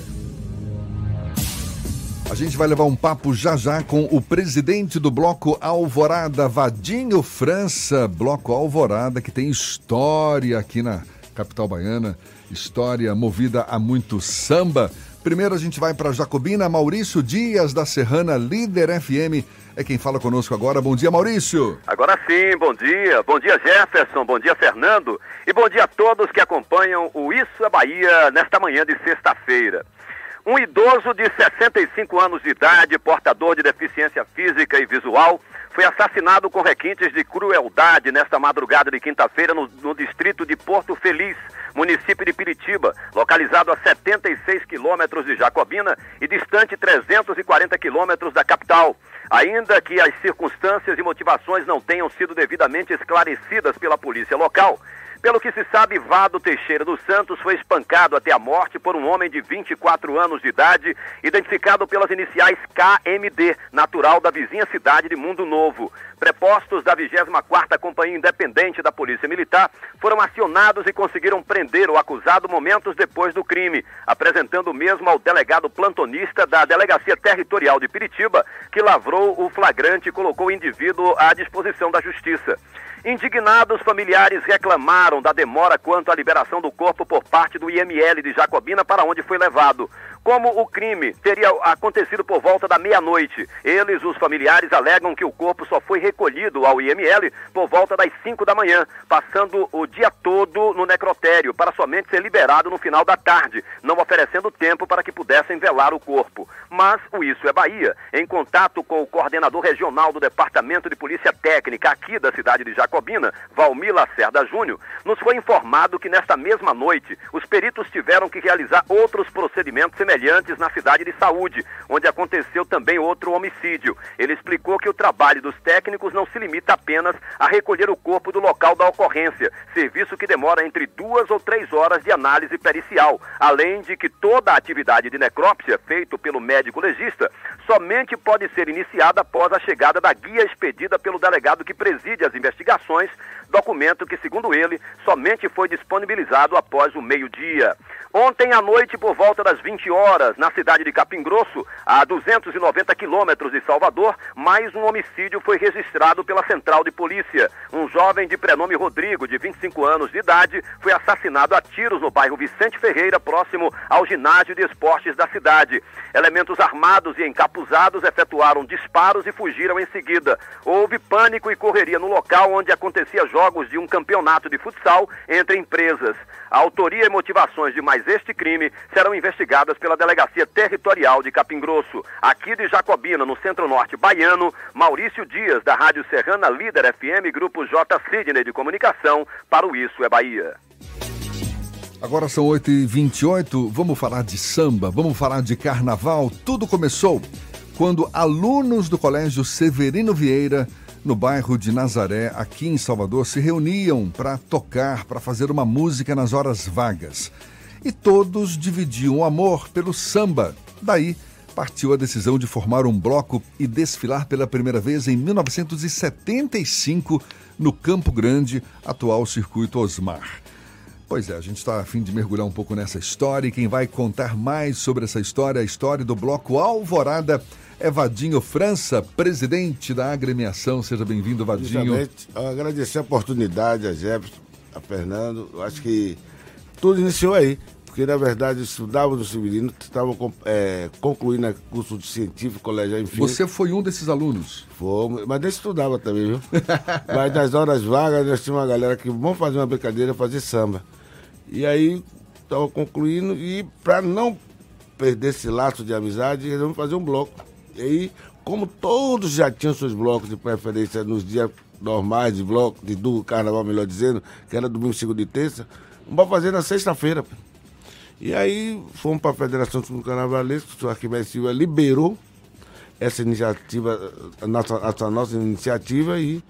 A gente vai levar um papo já já com o presidente do Bloco Alvorada, Vadinho França. Bloco Alvorada, que tem história aqui na capital baiana, história movida a muito samba. Primeiro a gente vai para Jacobina, Maurício Dias, da Serrana Líder FM. É quem fala conosco agora. Bom dia, Maurício. Agora sim, bom dia. Bom dia, Jefferson. Bom dia, Fernando. E bom dia a todos que acompanham o Isso é Bahia nesta manhã de sexta-feira. Um idoso de 65 anos de idade, portador de deficiência física e visual, foi assassinado com requintes de crueldade nesta madrugada de quinta-feira no, no, distrito de Porto Feliz, município de Piritiba, localizado a 76 quilômetros de Jacobina e distante 340 quilômetros da capital. Ainda que as circunstâncias e motivações não tenham sido devidamente esclarecidas pela polícia local, Pelo que se sabe, Vado Teixeira dos Santos foi espancado até a morte por um homem de 24 anos de idade, identificado pelas iniciais KMD, natural da vizinha cidade de Mundo Novo. Prepostos da 24ª Companhia Independente da Polícia Militar foram acionados e conseguiram prender o acusado momentos depois do crime, apresentando o mesmo ao delegado plantonista da Delegacia Territorial de Piritiba, que lavrou o flagrante e colocou o indivíduo à disposição da Justiça. Indignados, familiares reclamaram da demora quanto à liberação do corpo por parte do IML de Jacobina para onde foi levado. Como o crime teria acontecido por volta da meia-noite, eles, os familiares, alegam que o corpo só foi recolhido ao IML por volta das 5 da manhã, passando o dia todo no necrotério, para somente ser liberado no final da tarde, não oferecendo tempo para que pudessem velar o corpo. Mas o Isso é Bahia, em contato com o coordenador regional do Departamento de Polícia Técnica aqui da cidade de Jacobina, Valmir Lacerda Júnior, nos foi informado que nesta mesma noite os peritos tiveram que realizar outros procedimentos semelhantes na cidade de Saúde, onde aconteceu também outro homicídio. Ele explicou que o trabalho dos técnicos não se limita apenas a recolher o corpo do local da ocorrência, serviço que demora entre duas ou três horas de análise pericial, além de que toda a atividade de necrópsia feita pelo médico legista somente pode ser iniciada após a chegada da guia expedida pelo delegado que preside as investigações, documento que, segundo ele, somente foi disponibilizado após o meio-dia. Ontem à noite, por volta das 20 horas, na cidade de Capim Grosso, a 290 quilômetros de Salvador, mais um homicídio foi registrado pela Central de Polícia. Um jovem de prenome Rodrigo, de 25 anos de idade, foi assassinado a tiros no bairro Vicente Ferreira, próximo ao ginásio de esportes da cidade. Elementos armados e encapuzados efetuaram disparos e fugiram em seguida. Houve pânico e correria no local onde acontecia jogos de um campeonato de futsal entre empresas. A autoria e motivações de mais este crime serão investigadas pela Delegacia Territorial de Capim Grosso. Aqui de Jacobina, no centro-norte baiano, Maurício Dias, da Rádio Serrana Líder FM, Grupo J. Sidney de Comunicação, para o Isso é Bahia. Agora são 8h28, vamos falar de samba, vamos falar de carnaval. Tudo começou quando alunos do Colégio Severino Vieira, no bairro de Nazaré, aqui em Salvador, se reuniam para tocar, para fazer uma música nas horas vagas. E todos dividiam o amor pelo samba. Daí partiu a decisão de formar um bloco e desfilar pela primeira vez em 1975 no Campo Grande, atual Circuito Osmar. Pois é, a gente está a fim de mergulhar um pouco nessa história e quem vai contar mais sobre essa história a história do bloco Alvorada é Vadinho França, presidente da agremiação. Seja bem-vindo, Vadinho. Justamente, agradecer a oportunidade a Jefferson, a Fernando. Eu acho que tudo iniciou aí, porque na verdade eu estudava no Severino, estava é, concluindo curso de científico, colegial, enfim. Você foi um desses alunos? Foi, mas nem estudava também, viu? mas nas horas vagas nós tínhamos uma galera que vamos fazer uma brincadeira, fazer samba. E aí estava concluindo e para não perder esse laço de amizade, resolvemos fazer um bloco. E aí, como todos já tinham seus blocos de preferência nos dias normais de bloco, de do carnaval, melhor dizendo, que era domingo, segunda e terça, vamos fazer na sexta-feira. E aí fomos para a Federação do Carnavalesco, o Arquimedes Silva liberou essa iniciativa, a nossa, essa nossa iniciativa e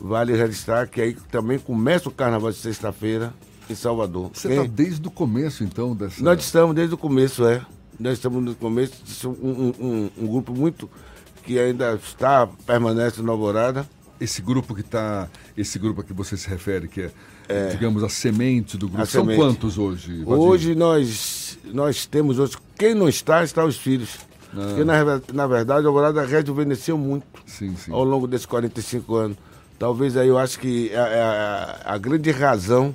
vale registrar que aí também começa o carnaval de sexta-feira em Salvador. Você está desde o começo, então, dessa... Nós estamos desde o começo, é. Nós estamos no começo, um, um, um grupo muito que ainda está, permanece na Alvorada. Esse grupo que está, esse grupo a que você se refere, que é, é digamos, a semente do grupo, são semente. quantos hoje? Vadinho? Hoje nós, nós temos, hoje, quem não está, está os filhos. Ah. Porque, na, na verdade, a Alvorada rejuvenesceu muito sim, sim. ao longo desses 45 anos. Talvez aí eu acho que é a, a, a grande razão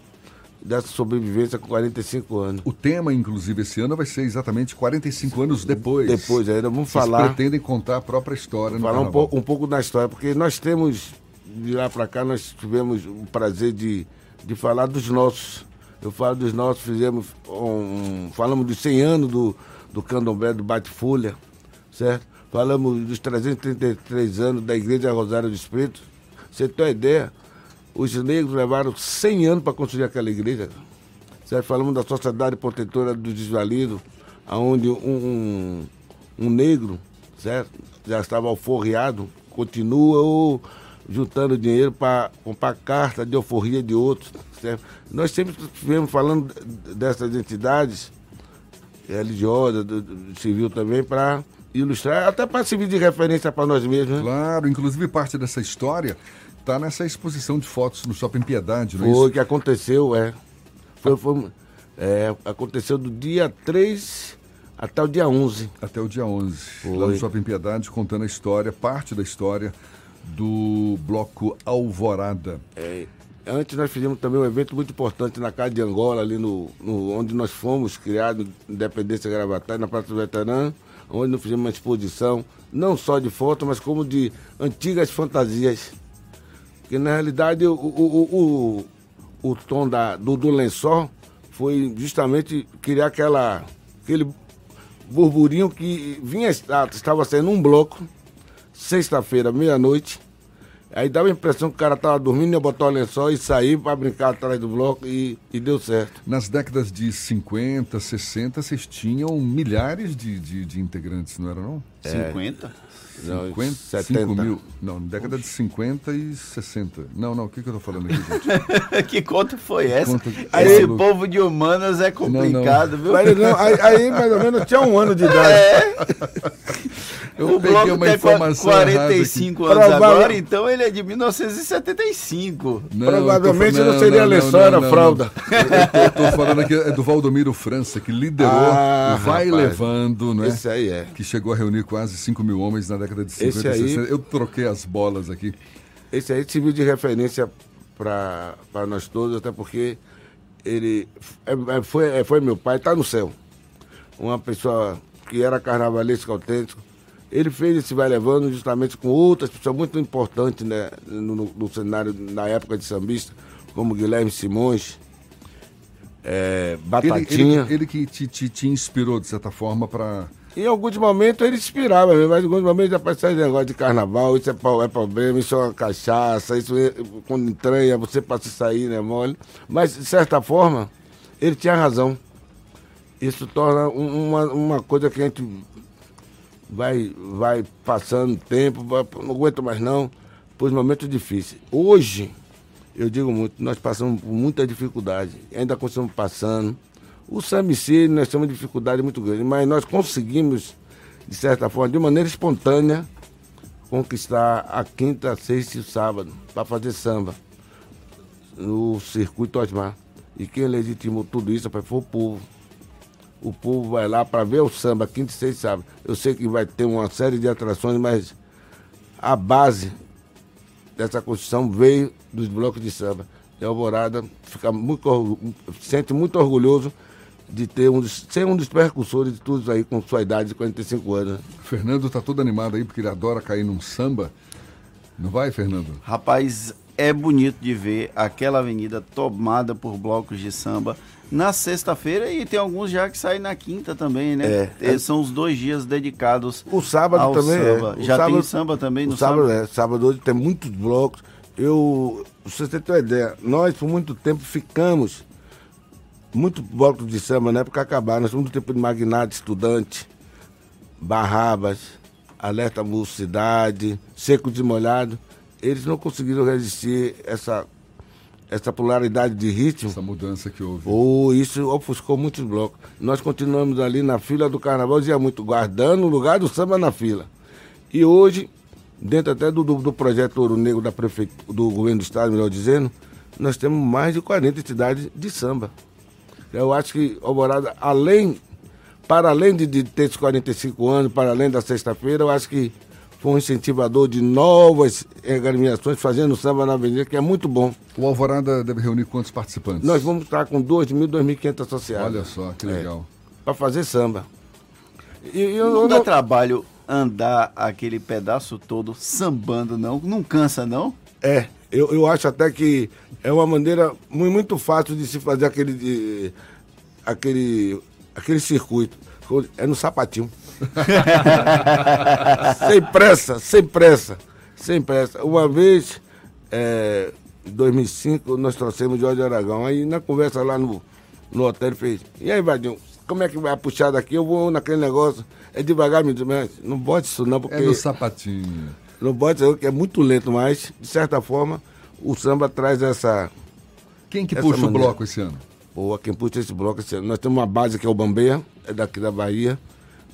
dessa sobrevivência com 45 anos. O tema, inclusive, esse ano vai ser exatamente 45 anos depois. Depois, ainda vamos Vocês falar. pretendem contar a própria história Falar um, um pouco da história, porque nós temos, de lá para cá, nós tivemos o prazer de, de falar dos nossos. Eu falo dos nossos, fizemos um, falamos dos 100 anos do, do candomblé do Bate-Folha, certo? Falamos dos 333 anos da Igreja Rosário dos Pretos. Você tem uma ideia? Os negros levaram 100 anos para construir aquela igreja. Certo? Falamos da Sociedade Protetora dos Desvalidos, onde um, um, um negro certo? já estava alforreado, continua o, juntando dinheiro para comprar carta de alforria de outros. certo? Nós sempre estivemos falando dessas entidades religiosas, do, do civil também, para ilustrar, até para servir de referência para nós mesmos. Né? Claro, inclusive parte dessa história está nessa exposição de fotos no Shopping Piedade, não é Foi que aconteceu, é. Foi, foi- é, aconteceu do dia 3 até o dia 11. Até o dia 11. Lá no Shopping Piedade, contando a história, parte da história do bloco Alvorada. É, antes nós fizemos também um evento muito importante na Casa de Angola, ali no, no- onde nós fomos criados, Independência Gravatar, na Praça do Veterano, onde nós fizemos uma exposição, não só de fotos, mas como de antigas fantasias. Que na realidade o, o, o, o tom da, do, do lençol foi justamente criar aquela, aquele burburinho que vinha, estava sendo um bloco, sexta-feira, meia-noite. Aí dava a impressão que o cara estava dormindo, ia botar o lençol e sair para brincar atrás do bloco e, e deu certo. Nas décadas de 50, 60, vocês tinham milhares de, de, de integrantes, não era não? É. 50? Não, 50, 70. 5 mil. Não, década de 50 e 60. Não, não, o que, que eu tô falando aqui, gente? que conta foi essa? Conta- Esse Aí- povo de humanas é complicado, viu? Mas não, aí, aí mais ou menos tinha um ano de idade. Eu o peguei bloco uma tem informação 45 errada anos aqui. agora, então ele é de 1975. Não, Provavelmente eu não seria lençol, era fralda. Eu, eu tô falando aqui é do Valdomiro França, que liderou Ah, o Vai rapaz. Levando, né? Esse aí é. Que chegou a reunir quase 5 mil homens na década de 50 Esse aí- 60. Eu troquei as bolas aqui. Esse aí serviu de referência para nós todos, até porque ele é- é- foi, é- foi meu pai, está no céu. Uma pessoa que era carnavalesco autêntico. Ele fez esse vai levando justamente com outras pessoas muito importantes né, no, no- no cenário na época de sambista, como Guilherme Simões, é, Ele, Batatinha. ele, ele que te, te, te inspirou, de certa forma, para Em alguns momentos ele inspirava, mas em alguns momentos aparecia esse negócio de carnaval, isso é, é problema, isso é uma cachaça, isso é, quando entranha, você para se sair, né, mole. Mas, de certa forma, ele tinha razão. Isso torna um- uma, uma coisa que a gente vai, vai passando tempo, não aguento mais não, por momentos difíceis. Hoje, eu digo muito, nós passamos por muita dificuldade, ainda continuamos passando. O SAMC, nós temos dificuldade muito grande, mas nós conseguimos, de certa forma, de maneira espontânea, conquistar a quinta, sexta e sábado, para fazer samba no circuito Osmar. E quem legitimou tudo isso foi o povo. O povo vai lá para ver o samba, quinta, sexta e sábado. Eu sei que vai ter uma série de atrações, mas a base dessa construção veio dos blocos de samba. E Alvorada fica muito, sente muito orgulhoso de ter um dos, ser um dos percussores de tudo isso aí com sua idade de 45 anos. né? Fernando tá todo animado aí, porque ele adora cair num samba. Não vai, Fernando? Rapaz, é bonito de ver aquela avenida tomada por blocos de samba na sexta-feira e tem alguns já que saem na quinta também, né? É. Esses São os dois dias dedicados O sábado ao também samba. é. O Já tem sábado- samba também o no sábado? sábado? é. Sábado hoje tem muitos blocos. Eu, pra você ter uma ideia, nós por muito tempo ficamos, muitos blocos de samba na época acabaram. Nós fomos do tempo de magnata, estudante, barrabas, alerta mocidade, seco de molhado. Eles não conseguiram resistir essa, essa polaridade de ritmo. Essa mudança que houve. Ou isso ofuscou muitos blocos. Nós continuamos ali na fila do carnaval, dizia muito, guardando o lugar do samba na fila. E hoje, dentro até do, do, do projeto Ouro Negro da prefeitura, do governo do estado, melhor dizendo, nós temos mais de 40 entidades de samba. Eu acho que Alvorada, além, para além de, de ter esses 45 anos, para além da sexta-feira, eu acho que foi um incentivador de novas agremiações fazendo samba na avenida, que é muito bom. O Alvorada deve reunir quantos participantes? Nós vamos estar com 2.000, 2.500 associados. Olha só, que legal. Para fazer samba. E, eu, Não eu dá não- trabalho andar aquele pedaço todo sambando, não? Não cansa, não? É, eu, eu acho até que é uma maneira mu- muito fácil de se fazer aquele, de- aquele, aquele circuito. É no sapatinho. sem pressa, sem pressa, sem pressa. Uma vez, é, em 2005, nós trouxemos Jorge Aragão. Aí na conversa lá no, no hotel, ele fez, e aí, Vadinho, como é que vai puxar daqui? Eu vou naquele negócio, é devagar, me diz, mas não bote isso não, porque... É no sapatinho. Não pode ser que é muito lento, mas, de certa forma, o samba traz essa. Quem que essa puxa o maneira. bloco esse ano? Pô, quem puxa esse bloco esse ano. Nós temos uma base que é o Bambeia, é daqui da Bahia.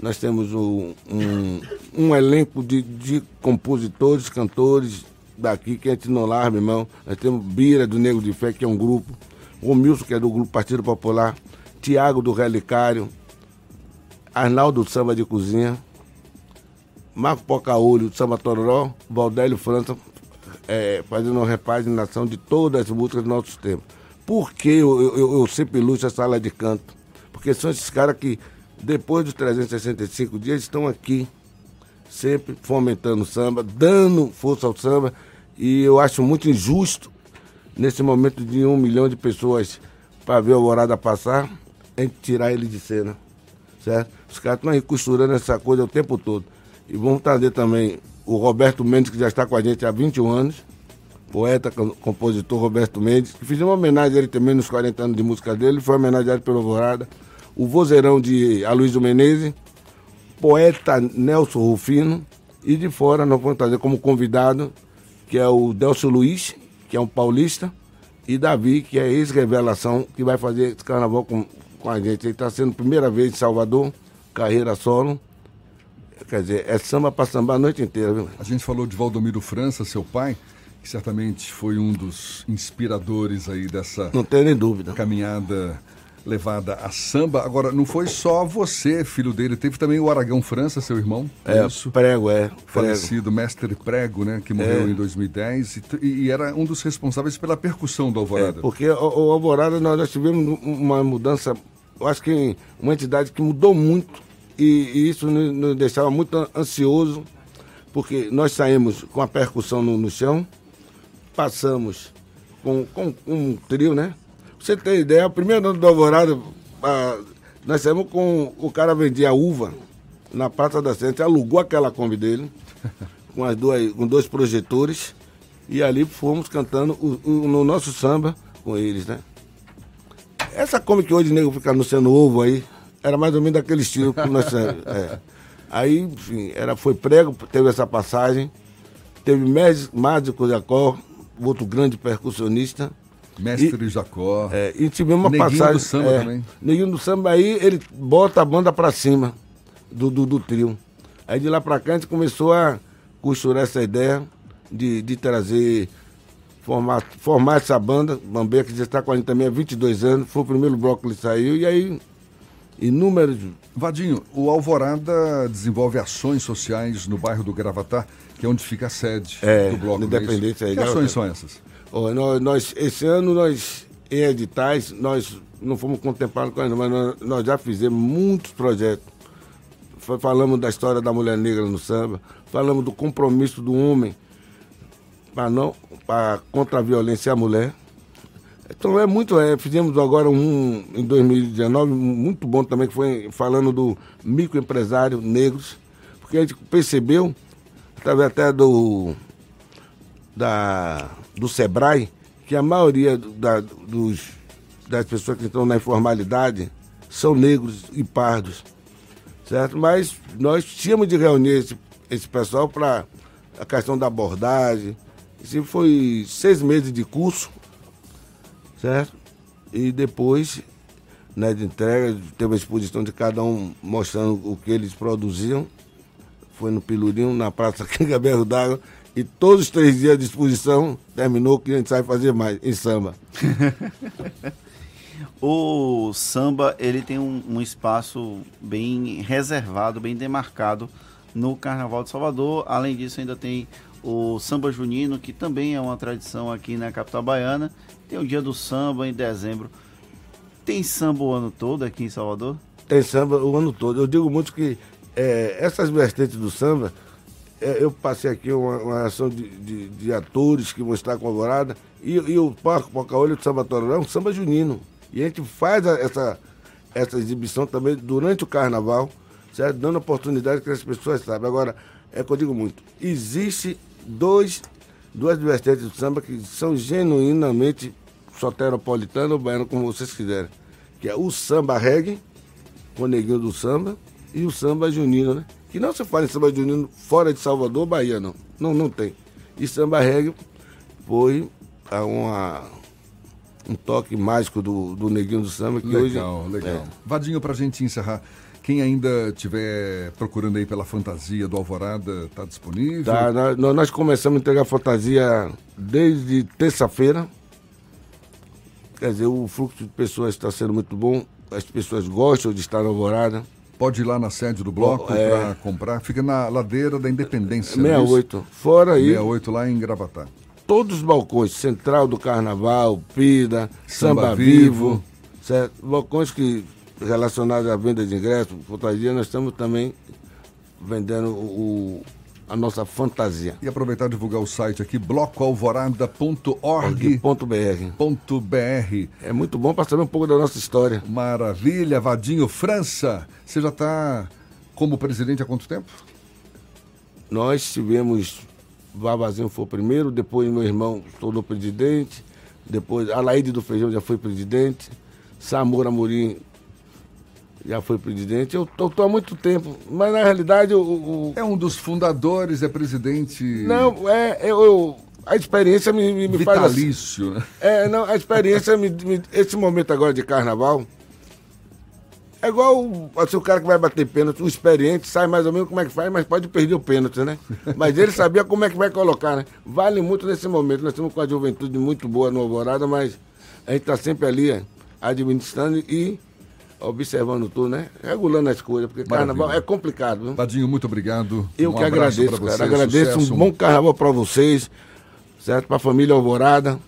Nós temos um, um, um elenco de, de compositores, cantores daqui, que a gente não larga, irmão. Nós temos Bira, do Negro de Fé, que é um grupo. O Milson, que é do grupo Partido Popular. Tiago, do Relicário. Arnaldo, do Samba de Cozinha. Marco Pocaolho, Samba Tororó. Valdélio França, é, fazendo uma repaginação de todas as músicas do nosso tempo. Por que eu, eu, eu sempre luto a sala de canto? Porque são esses caras que, depois dos 365 dias, estão aqui, sempre fomentando o samba, dando força ao samba. E eu acho muito injusto, nesse momento de um milhão de pessoas para ver a Alvorada passar, a gente tirar ele de cena. Certo? Os caras estão aí costurando essa coisa o tempo todo. E vamos trazer também o Roberto Mendes, que já está com a gente há 21 anos, poeta, com- compositor Roberto Mendes, que fizemos uma homenagem a ele também nos 40 anos de música dele, foi homenageado pelo Alvorada. O vozeirão de Aloysio Menezes, poeta Nelson Rufino, e de fora nós vamos trazer como convidado, que é o Delcio Luiz, que é um paulista, e Davi, que é ex-revelação, que vai fazer esse carnaval com, com a gente. Ele está sendo primeira vez em Salvador, carreira solo. Quer dizer, é samba para sambar a noite inteira, viu? A gente falou de Valdomiro França, seu pai, que certamente foi um dos inspiradores aí dessa Não tenho nem dúvida. caminhada levada a samba. Agora, não foi só você, filho dele, teve também o Aragão França, seu irmão. É, prego, é. Prego. Falecido mestre Prego, né, que morreu É. em 2010 e, e era um dos responsáveis pela percussão do Alvorada. É, porque o, o Alvorada nós, nós tivemos um- uma mudança, eu acho que uma entidade que mudou muito e, isso nos, deixava muito an- ansioso, porque nós saímos com a percussão no, no chão, passamos com, com um trio, né? Pra você ter ideia, o primeiro ano do Alvorada, ah, nós saímos com o cara vendia uva na Praça da Sé, a gente alugou aquela Kombi dele, com, as duas, com dois projetores, e ali fomos cantando o- o- no nosso samba com eles, né? Essa Kombi que hoje o nego fica sendo ovo aí, era mais ou menos daquele estilo que nós é. Aí, enfim, era, foi prego, teve essa passagem, teve Mágico Jacó, outro grande percussionista. Mestre Jacó. É, e tivemos uma Neguinho passagem. do samba é, também. Neguinho do samba aí, ele bota a banda pra cima do, do, do trio. Aí de lá pra cá a gente começou a costurar essa ideia de, de trazer, formar, formar essa banda, Bambeia, que já está com a gente também há 22 anos, foi o primeiro bloco que ele saiu, e aí inúmeros. Vadinho, o Alvorada desenvolve ações sociais no bairro do Gravatar, que é onde fica a sede É, do bloco. é? Independência Que ações são essas? Ó, nós, nós- esse ano nós, em editais, nós não fomos contemplados com ainda, mas nós, nós já fizemos muitos projetos. Fa- Falamos da história da mulher negra no samba, falamos do compromisso do homem para não, pra, contra a violência à mulher. Então é muito, é, fizemos agora um em 2019, muito bom também, que foi falando do microempresário negros, porque a gente percebeu, através até do, da, do SEBRAE, que a maioria da- dos, das pessoas que estão na informalidade são negros e pardos, certo? Mas nós tínhamos de reunir esse, esse pessoal para a questão da abordagem. Isso foi seis meses de curso, certo? E depois, né, de entrega, teve a exposição de cada um mostrando o que eles produziam. Foi no Pilurinho, na Praça Quinga Berro d'Água. E todos os três dias de exposição, terminou que a gente sabe fazer mais, em samba. O samba ele tem um, um espaço bem reservado, bem demarcado no Carnaval de Salvador. Além disso, ainda tem o samba junino, que também é uma tradição aqui na capital baiana. Tem o dia do samba em dezembro. Tem samba o ano todo aqui em Salvador? Tem samba o ano todo. Eu digo muito que é, essas vertentes do samba, é, eu passei aqui uma, uma ação de, de- de atores que vão estar com e, e o Parque Pocaolho do Samba Tororó é um samba junino. E a gente faz a- essa, essa exibição também durante o carnaval, certo? dando oportunidade que as pessoas saibam. Agora, é que eu digo muito, existe dois, duas vertentes do samba que são genuinamente soteropolitano ou baiano, como vocês quiserem. Que é o samba reggae, com o neguinho do samba, e o samba junino, né? que não se faz em samba junino fora de Salvador, Bahia, não. Não, não tem. E samba reggae foi a uma, um toque mágico do, do Neguinho do Samba, que Legal, hoje... legal. é. Vadinho, pra gente encerrar, quem ainda estiver procurando aí pela fantasia do Alvorada, tá disponível? Tá, nós, nós começamos a entregar fantasia desde terça-feira. Quer dizer, o fluxo de pessoas está sendo muito bom. As pessoas gostam de estar na Alvorada. Pode ir lá na sede do bloco É. pra comprar. Fica na ladeira da Independência. não é 68. isso? Fora aí. 68 lá em Gravatá. Todos os balcões, Central do Carnaval, Pida, Samba Samba, Vivo. Vivo, certo? balcões que relacionados à venda de ingressos, fantasia, nós estamos também vendendo o, a nossa fantasia. E aproveitar e divulgar o site aqui, blocoalvorada.org. Ponto .br. É muito bom para saber um pouco da nossa história. Maravilha, Vadinho França. Você já está como presidente há quanto tempo? Nós tivemos, Vavazinho foi o primeiro, depois meu irmão tornou presidente, depois Alaide do Feijão já foi presidente, Samora Amorim já foi presidente. Eu tô, tô há muito tempo, mas na realidade o, o- É um dos fundadores, é presidente. Não, é, eu, eu- a experiência me, me, me faz... assim. Vitalício, né? É, não, a experiência, me, me- esse momento agora de carnaval, é igual o- assim, o cara que vai bater pênalti, o experiente sabe mais ou menos como é que faz, mas pode perder o pênalti, né? Mas ele sabia como é que vai colocar, né? Vale muito nesse momento. Nós estamos com a juventude muito boa no Alvorada, mas a gente está sempre ali é, administrando e observando tudo, né? Regulando as coisas, porque Maravilha. carnaval é complicado, viu? Vadinho, muito obrigado. Eu Um que agradeço, cara. você, Agradeço. sucesso. Um bom carnaval para vocês, certo? Para a família Alvorada.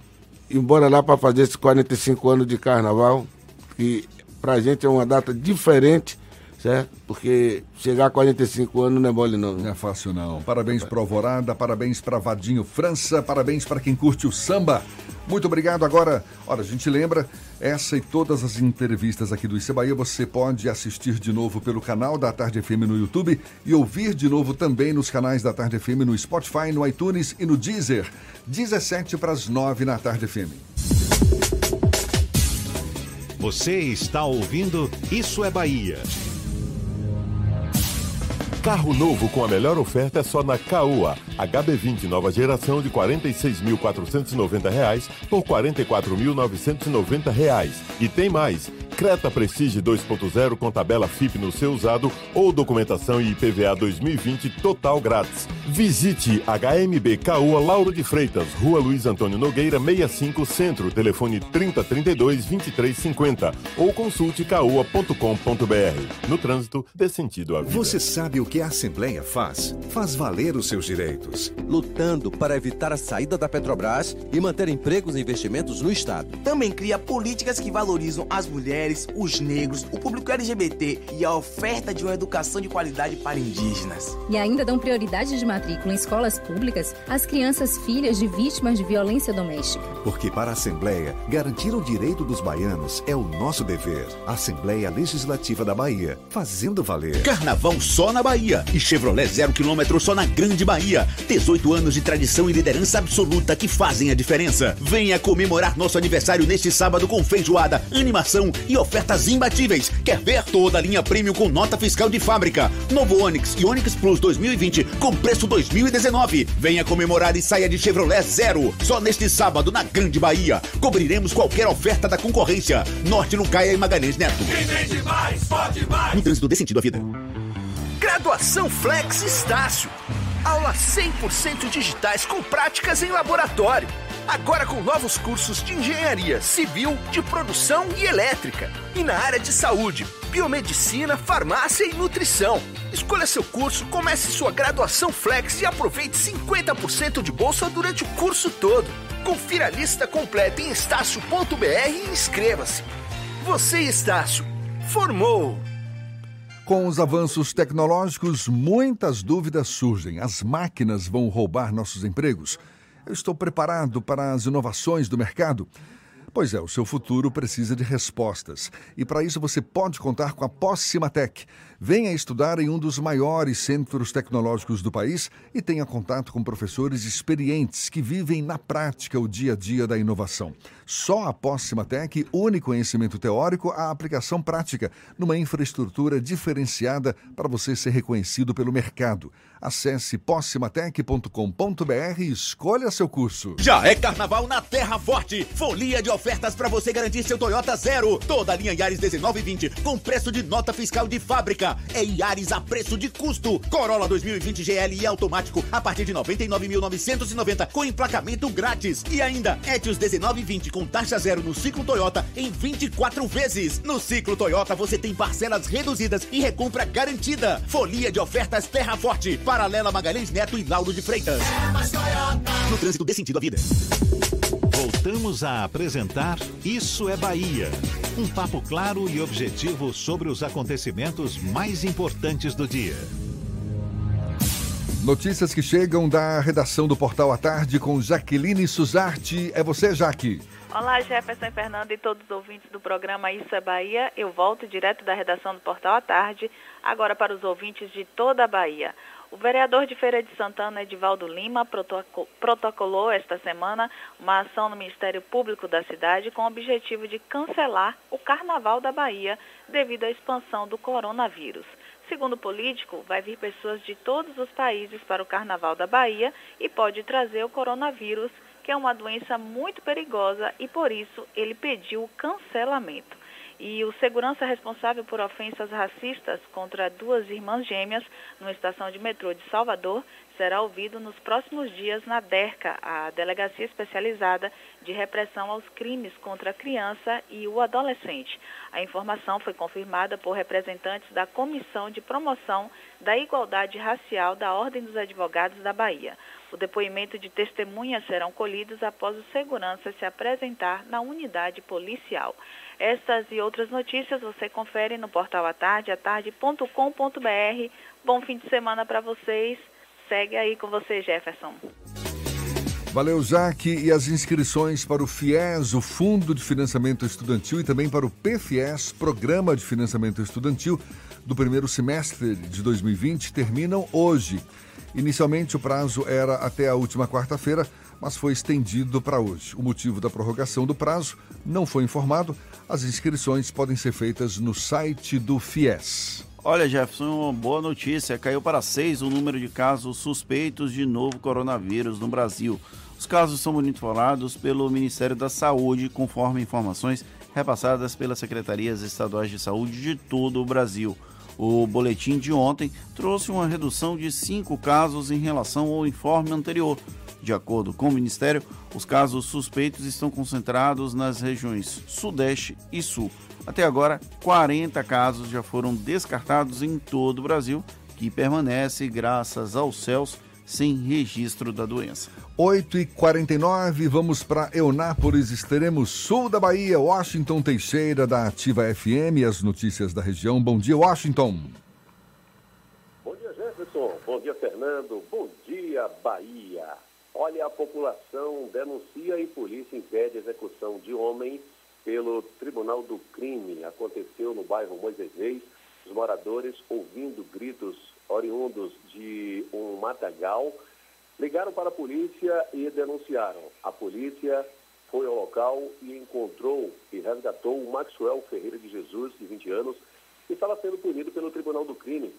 E bora lá para fazer esses 45 anos de carnaval, que pra gente é uma data diferente, certo? Porque chegar a 45 anos não é mole não. Não é fácil não. Parabéns pro Alvorada, parabéns pra Vadinho França, parabéns para quem curte o samba. Muito obrigado. Agora, olha, a gente lembra, essa e todas as entrevistas aqui do Isso Bahia você pode assistir de novo pelo canal da Tarde FM no YouTube e ouvir de novo também nos canais da Tarde FM no Spotify, no iTunes e no Deezer. 17 para as 9 na Tarde FM. Você está ouvindo Isso é Bahia. Carro novo com a melhor oferta é só na Caoa. HB20 nova geração de 46.490 reais por 44.990 reais. E tem mais. Creta Prestige 2.0 com tabela FIP no seu usado ou documentação e IPVA 2020 total grátis. Visite HMB Caoa Lauro de Freitas, Rua Luiz Antônio Nogueira 65 Centro, telefone 3032 2350 ou consulte caoa.com.br. No trânsito, dê sentido à vida. Você sabe o que a Assembleia faz? Faz valer os seus direitos. Lutando para evitar a saída da Petrobras e manter empregos e investimentos no Estado. Também cria políticas que valorizam as mulheres, os negros, o público LGBT e a oferta de uma educação de qualidade para indígenas. E ainda dão prioridade de matrícula em escolas públicas às crianças filhas de vítimas de violência doméstica. Porque para a Assembleia, garantir o direito dos baianos é o nosso dever. Assembleia Legislativa da Bahia, fazendo valer. Carnaval só na Bahia e Chevrolet zero quilômetro só na Grande Bahia. 18 anos de tradição e liderança absoluta que fazem a diferença. Venha comemorar nosso aniversário neste sábado com feijoada, animação e ofertas imbatíveis. Quer ver toda a linha premium com nota fiscal de fábrica? Novo Onix e Onix Plus 2020 com preço 2019. Venha comemorar e saia de Chevrolet zero. Só neste sábado na Grande Bahia. Cobriremos qualquer oferta da concorrência. Norte Lucaia e Magalhães Neto. Quem vende mais, pode mais. No trânsito dê sentido à vida. Graduação Flex Estácio. Aulas 100% digitais com práticas em laboratório. Agora com novos cursos de engenharia civil, de produção e elétrica. E na área de saúde, biomedicina, farmácia e nutrição. Escolha seu curso, comece sua graduação Flex e aproveite 50% de bolsa durante o curso todo. Confira a lista completa em estácio.br e inscreva-se. Você, Estácio, formou! Com os avanços tecnológicos, muitas dúvidas surgem. As máquinas vão roubar nossos empregos? Eu estou preparado para as inovações do mercado? Pois é, o seu futuro precisa de respostas. E para isso você pode contar com a Pós-Cimatec. Venha estudar em um dos maiores centros tecnológicos do país e tenha contato com professores experientes que vivem na prática o dia a dia da inovação. Só a Pós-Cimatec une conhecimento teórico à aplicação prática, numa infraestrutura diferenciada para você ser reconhecido pelo mercado. Acesse possimatec.com.br e escolha seu curso. Já é carnaval na Terra Forte. Folia de ofertas para você garantir seu Toyota Zero. Toda a linha Yaris 1920 com preço de nota fiscal de fábrica. É Yaris a preço de custo. Corolla 2020 GLI automático a partir de 99.990 com emplacamento grátis. E ainda Etios 1920 com taxa zero no ciclo Toyota em 24 vezes. No ciclo Toyota você tem parcelas reduzidas e recompra garantida. Folia de ofertas Terra Forte. Paralela Magalhães Neto e Lauro de Freitas. No trânsito dê sentido à vida. Voltamos a apresentar Isso é Bahia. Um papo claro e objetivo sobre os acontecimentos mais importantes do dia. Notícias que chegam da redação do Portal à Tarde com Jaqueline Suzarte. É você, Jaque. Olá, Jefferson Fernando e todos os ouvintes do programa Isso é Bahia. Eu volto direto da redação do Portal à Tarde, agora para os ouvintes de toda a Bahia. O vereador de Feira de Santana, Edivaldo Lima, protocolou esta semana uma ação no Ministério Público da cidade com o objetivo de cancelar o Carnaval da Bahia devido à expansão do coronavírus. Segundo o político, vai vir pessoas de todos os países para o Carnaval da Bahia e pode trazer o coronavírus, que é uma doença muito perigosa e por isso ele pediu o cancelamento. E o segurança responsável por ofensas racistas contra duas irmãs gêmeas numa estação de metrô de Salvador será ouvido nos próximos dias na DERCA, a Delegacia Especializada de Repressão aos Crimes contra a Criança e o Adolescente. A informação foi confirmada por representantes da Comissão de Promoção da Igualdade Racial da Ordem dos Advogados da Bahia. O depoimento de testemunhas serão colhidos após o segurança se apresentar na unidade policial. Estas e outras notícias você confere no portal atarde, atarde.com.br. Bom fim de semana para vocês. Segue aí com você, Jefferson. Valeu, Jaque. E as inscrições para o FIES, o Fundo de Financiamento Estudantil, e também para o PFIES, Programa de Financiamento Estudantil, do primeiro semestre de 2020, terminam hoje. Inicialmente, o prazo era até a última quarta-feira, mas foi estendido para hoje. O motivo da prorrogação do prazo não foi informado. As inscrições podem ser feitas no site do FIES. Olha, Jefferson, uma boa notícia. Caiu para seis o número de casos suspeitos de novo coronavírus no Brasil. Os casos são monitorados pelo Ministério da Saúde, conforme informações repassadas pelas secretarias estaduais de saúde de todo o Brasil. O boletim de ontem trouxe uma redução de cinco casos em relação ao informe anterior. De acordo com o Ministério, os casos suspeitos estão concentrados nas regiões Sudeste e Sul. Até agora, 40 casos já foram descartados em todo o Brasil, que permanece, graças aos céus, sem registro da doença. 8 e 49 vamos para Eunápolis, extremo sul da Bahia. Washington Teixeira, da Ativa FM, as notícias da região. Bom dia, Washington. Bom dia, Jefferson. Bom dia, Fernando. Bom dia, Bahia. Olha, a população denuncia e polícia impede a execução de homens pelo Tribunal do Crime. Aconteceu no bairro Moisés Reis. Os moradores, ouvindo gritos oriundos de um matagal, ligaram para a polícia e denunciaram. A polícia foi ao local e encontrou e resgatou o Maxwell Ferreira de Jesus, de 20 anos, que estava sendo punido pelo Tribunal do Crime,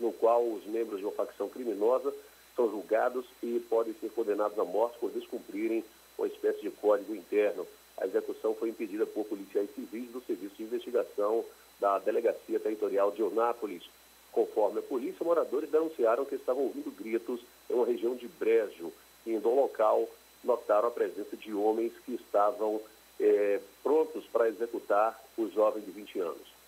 no qual os membros de uma facção criminosa são julgados e podem ser condenados à morte por descumprirem uma espécie de código interno. A execução foi impedida por policiais civis do Serviço de Investigação da Delegacia Territorial de Eunápolis. Conforme a polícia, moradores denunciaram que estavam ouvindo gritos em uma região de Brejo. Indo ao local, notaram a presença de homens que estavam é, prontos para executar o jovem de 20 anos.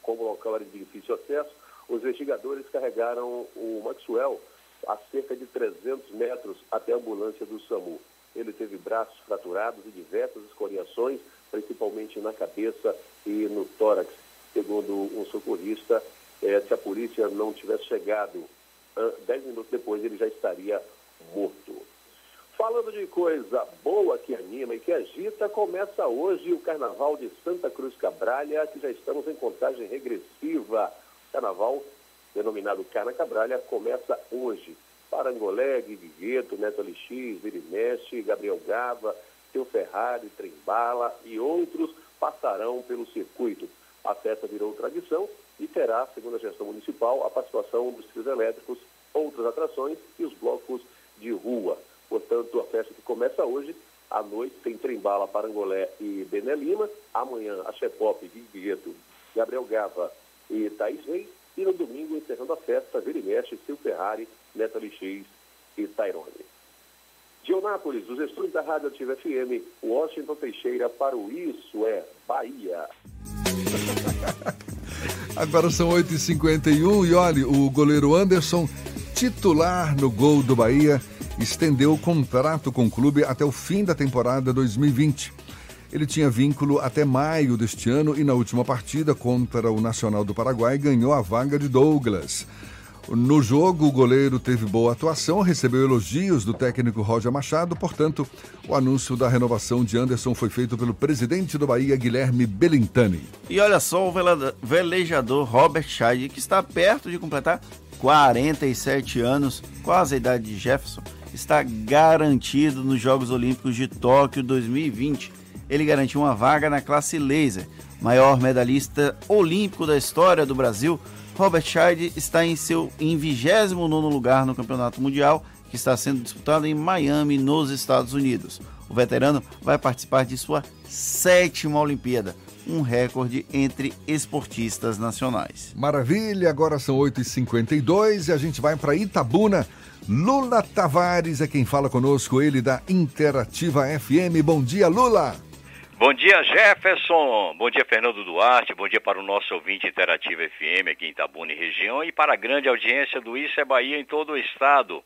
Como o local era de difícil acesso, os investigadores carregaram o Maxwell a cerca de 300 metros até a ambulância do SAMU. Ele teve braços fraturados e diversas escoriações, principalmente na cabeça e no tórax. Segundo um socorrista, eh, se a polícia não tivesse chegado uh, dez minutos depois, ele já estaria morto. Falando de coisa boa que anima e que agita, começa hoje o Carnaval de Santa Cruz Cabralha, que já estamos em contagem regressiva. Carnaval, denominado Carna Cabralha, começa hoje. Parangolé, Guigueto, Neto LX, Virimexe, Gabriel Gava, Seu Ferrari, Trembala e outros passarão pelo circuito. A festa virou tradição e terá, segundo a gestão municipal, a participação dos trios elétricos, outras atrações e os blocos de rua. Portanto, a festa que começa hoje, à noite, tem Trembala, Parangolé e Bené Lima. Amanhã, a Chepop, Guigueto, Gabriel Gava e Thaís Reis. E no domingo, encerrando a festa, Vira e Mexe, Sil Ferrari, Neto LX e Tairone. De Eunápolis, os estúdios da Rádio Ativa FM, Washington Teixeira para o Isso é Bahia. Agora são 8h51 e olha, o goleiro Anderson, titular no gol do Bahia, estendeu o contrato com o clube até o fim da temporada 2020. Ele tinha vínculo até maio deste ano e na última partida contra o Nacional do Paraguai ganhou a vaga de Douglas. No jogo, o goleiro teve boa atuação, recebeu elogios do técnico Roger Machado, portanto, o anúncio da renovação de Anderson foi feito pelo presidente do Bahia, Guilherme Belintani. E olha só o velejador Robert Scheid, que está perto de completar 47 anos, quase a idade de Jefferson, está garantido nos Jogos Olímpicos de Tóquio 2020. Ele garantiu uma vaga na classe laser, maior medalhista olímpico da história do Brasil. Robert Scheid está em seu em 29º lugar no Campeonato Mundial, que está sendo disputado em Miami, nos Estados Unidos. O veterano vai participar de sua sétima Olimpíada, um recorde entre esportistas nacionais. Maravilha, agora são 8h52 e a gente vai para Itabuna. Lula Tavares é quem fala conosco, ele da Interativa FM. Bom dia, Lula! Bom dia, Jefferson. Bom dia, Fernando Duarte. Bom dia para o nosso ouvinte Interativa FM aqui em Itabuna e região e para a grande audiência do Isso é Bahia em todo o estado.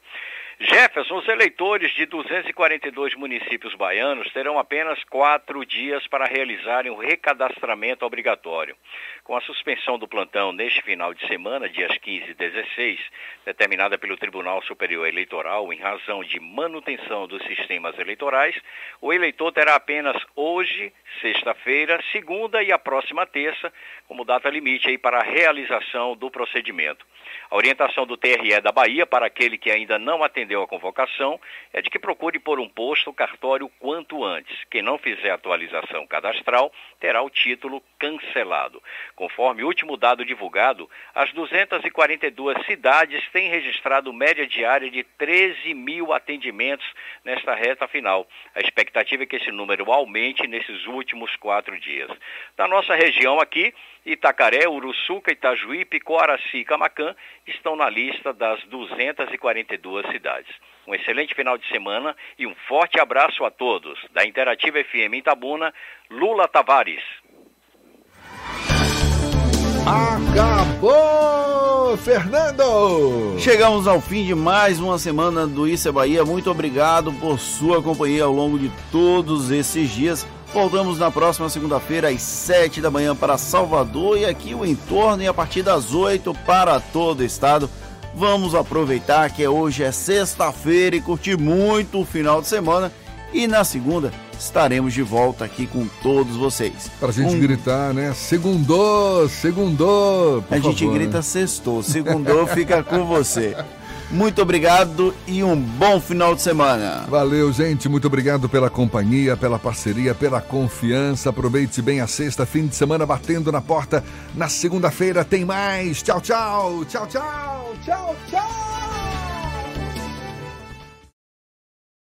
Jefferson, os eleitores de 242 municípios baianos terão apenas quatro dias para realizarem o recadastramento obrigatório. Com a suspensão do plantão neste final de semana, dias 15 e 16, determinada pelo Tribunal Superior Eleitoral em razão de manutenção dos sistemas eleitorais, o eleitor terá apenas hoje, sexta-feira, segunda e a próxima terça como data limite aí para a realização do procedimento. A orientação do TRE da Bahia para aquele que ainda não atendeu a convocação é de que procure por um posto cartório quanto antes. Quem não fizer atualização cadastral terá o título cancelado. Conforme o último dado divulgado, as 242 cidades têm registrado média diária de 13 mil atendimentos nesta reta final. A expectativa é que esse número aumente nesses últimos quatro dias. Da nossa região aqui, Itacaré, Uruçuca, Itajuí, Coaraci e Camacã estão na lista das 242 cidades. Um excelente final de semana e um forte abraço a todos. Da Interativa FM Itabuna, Lula Tavares. Acabou, Fernando! Chegamos ao fim de mais uma semana do Isso é Bahia. Muito obrigado por sua companhia ao longo de todos esses dias. Voltamos na próxima segunda-feira às 7 da manhã para Salvador e aqui o entorno e a partir das 8 para todo o estado. Vamos aproveitar que hoje é sexta-feira e curtir muito o final de semana e na segunda estaremos de volta aqui com todos vocês. Pra gente Um- gritar, né? Segundou, segundou. por A gente favor, grita né? sextou, segundou fica com você. Muito obrigado e um bom final de semana. Valeu, gente. Muito obrigado pela companhia, pela parceria, pela confiança. Aproveite bem a sexta, fim de semana batendo na porta. Na segunda-feira tem mais. Tchau, tchau. Tchau, tchau. Tchau, tchau.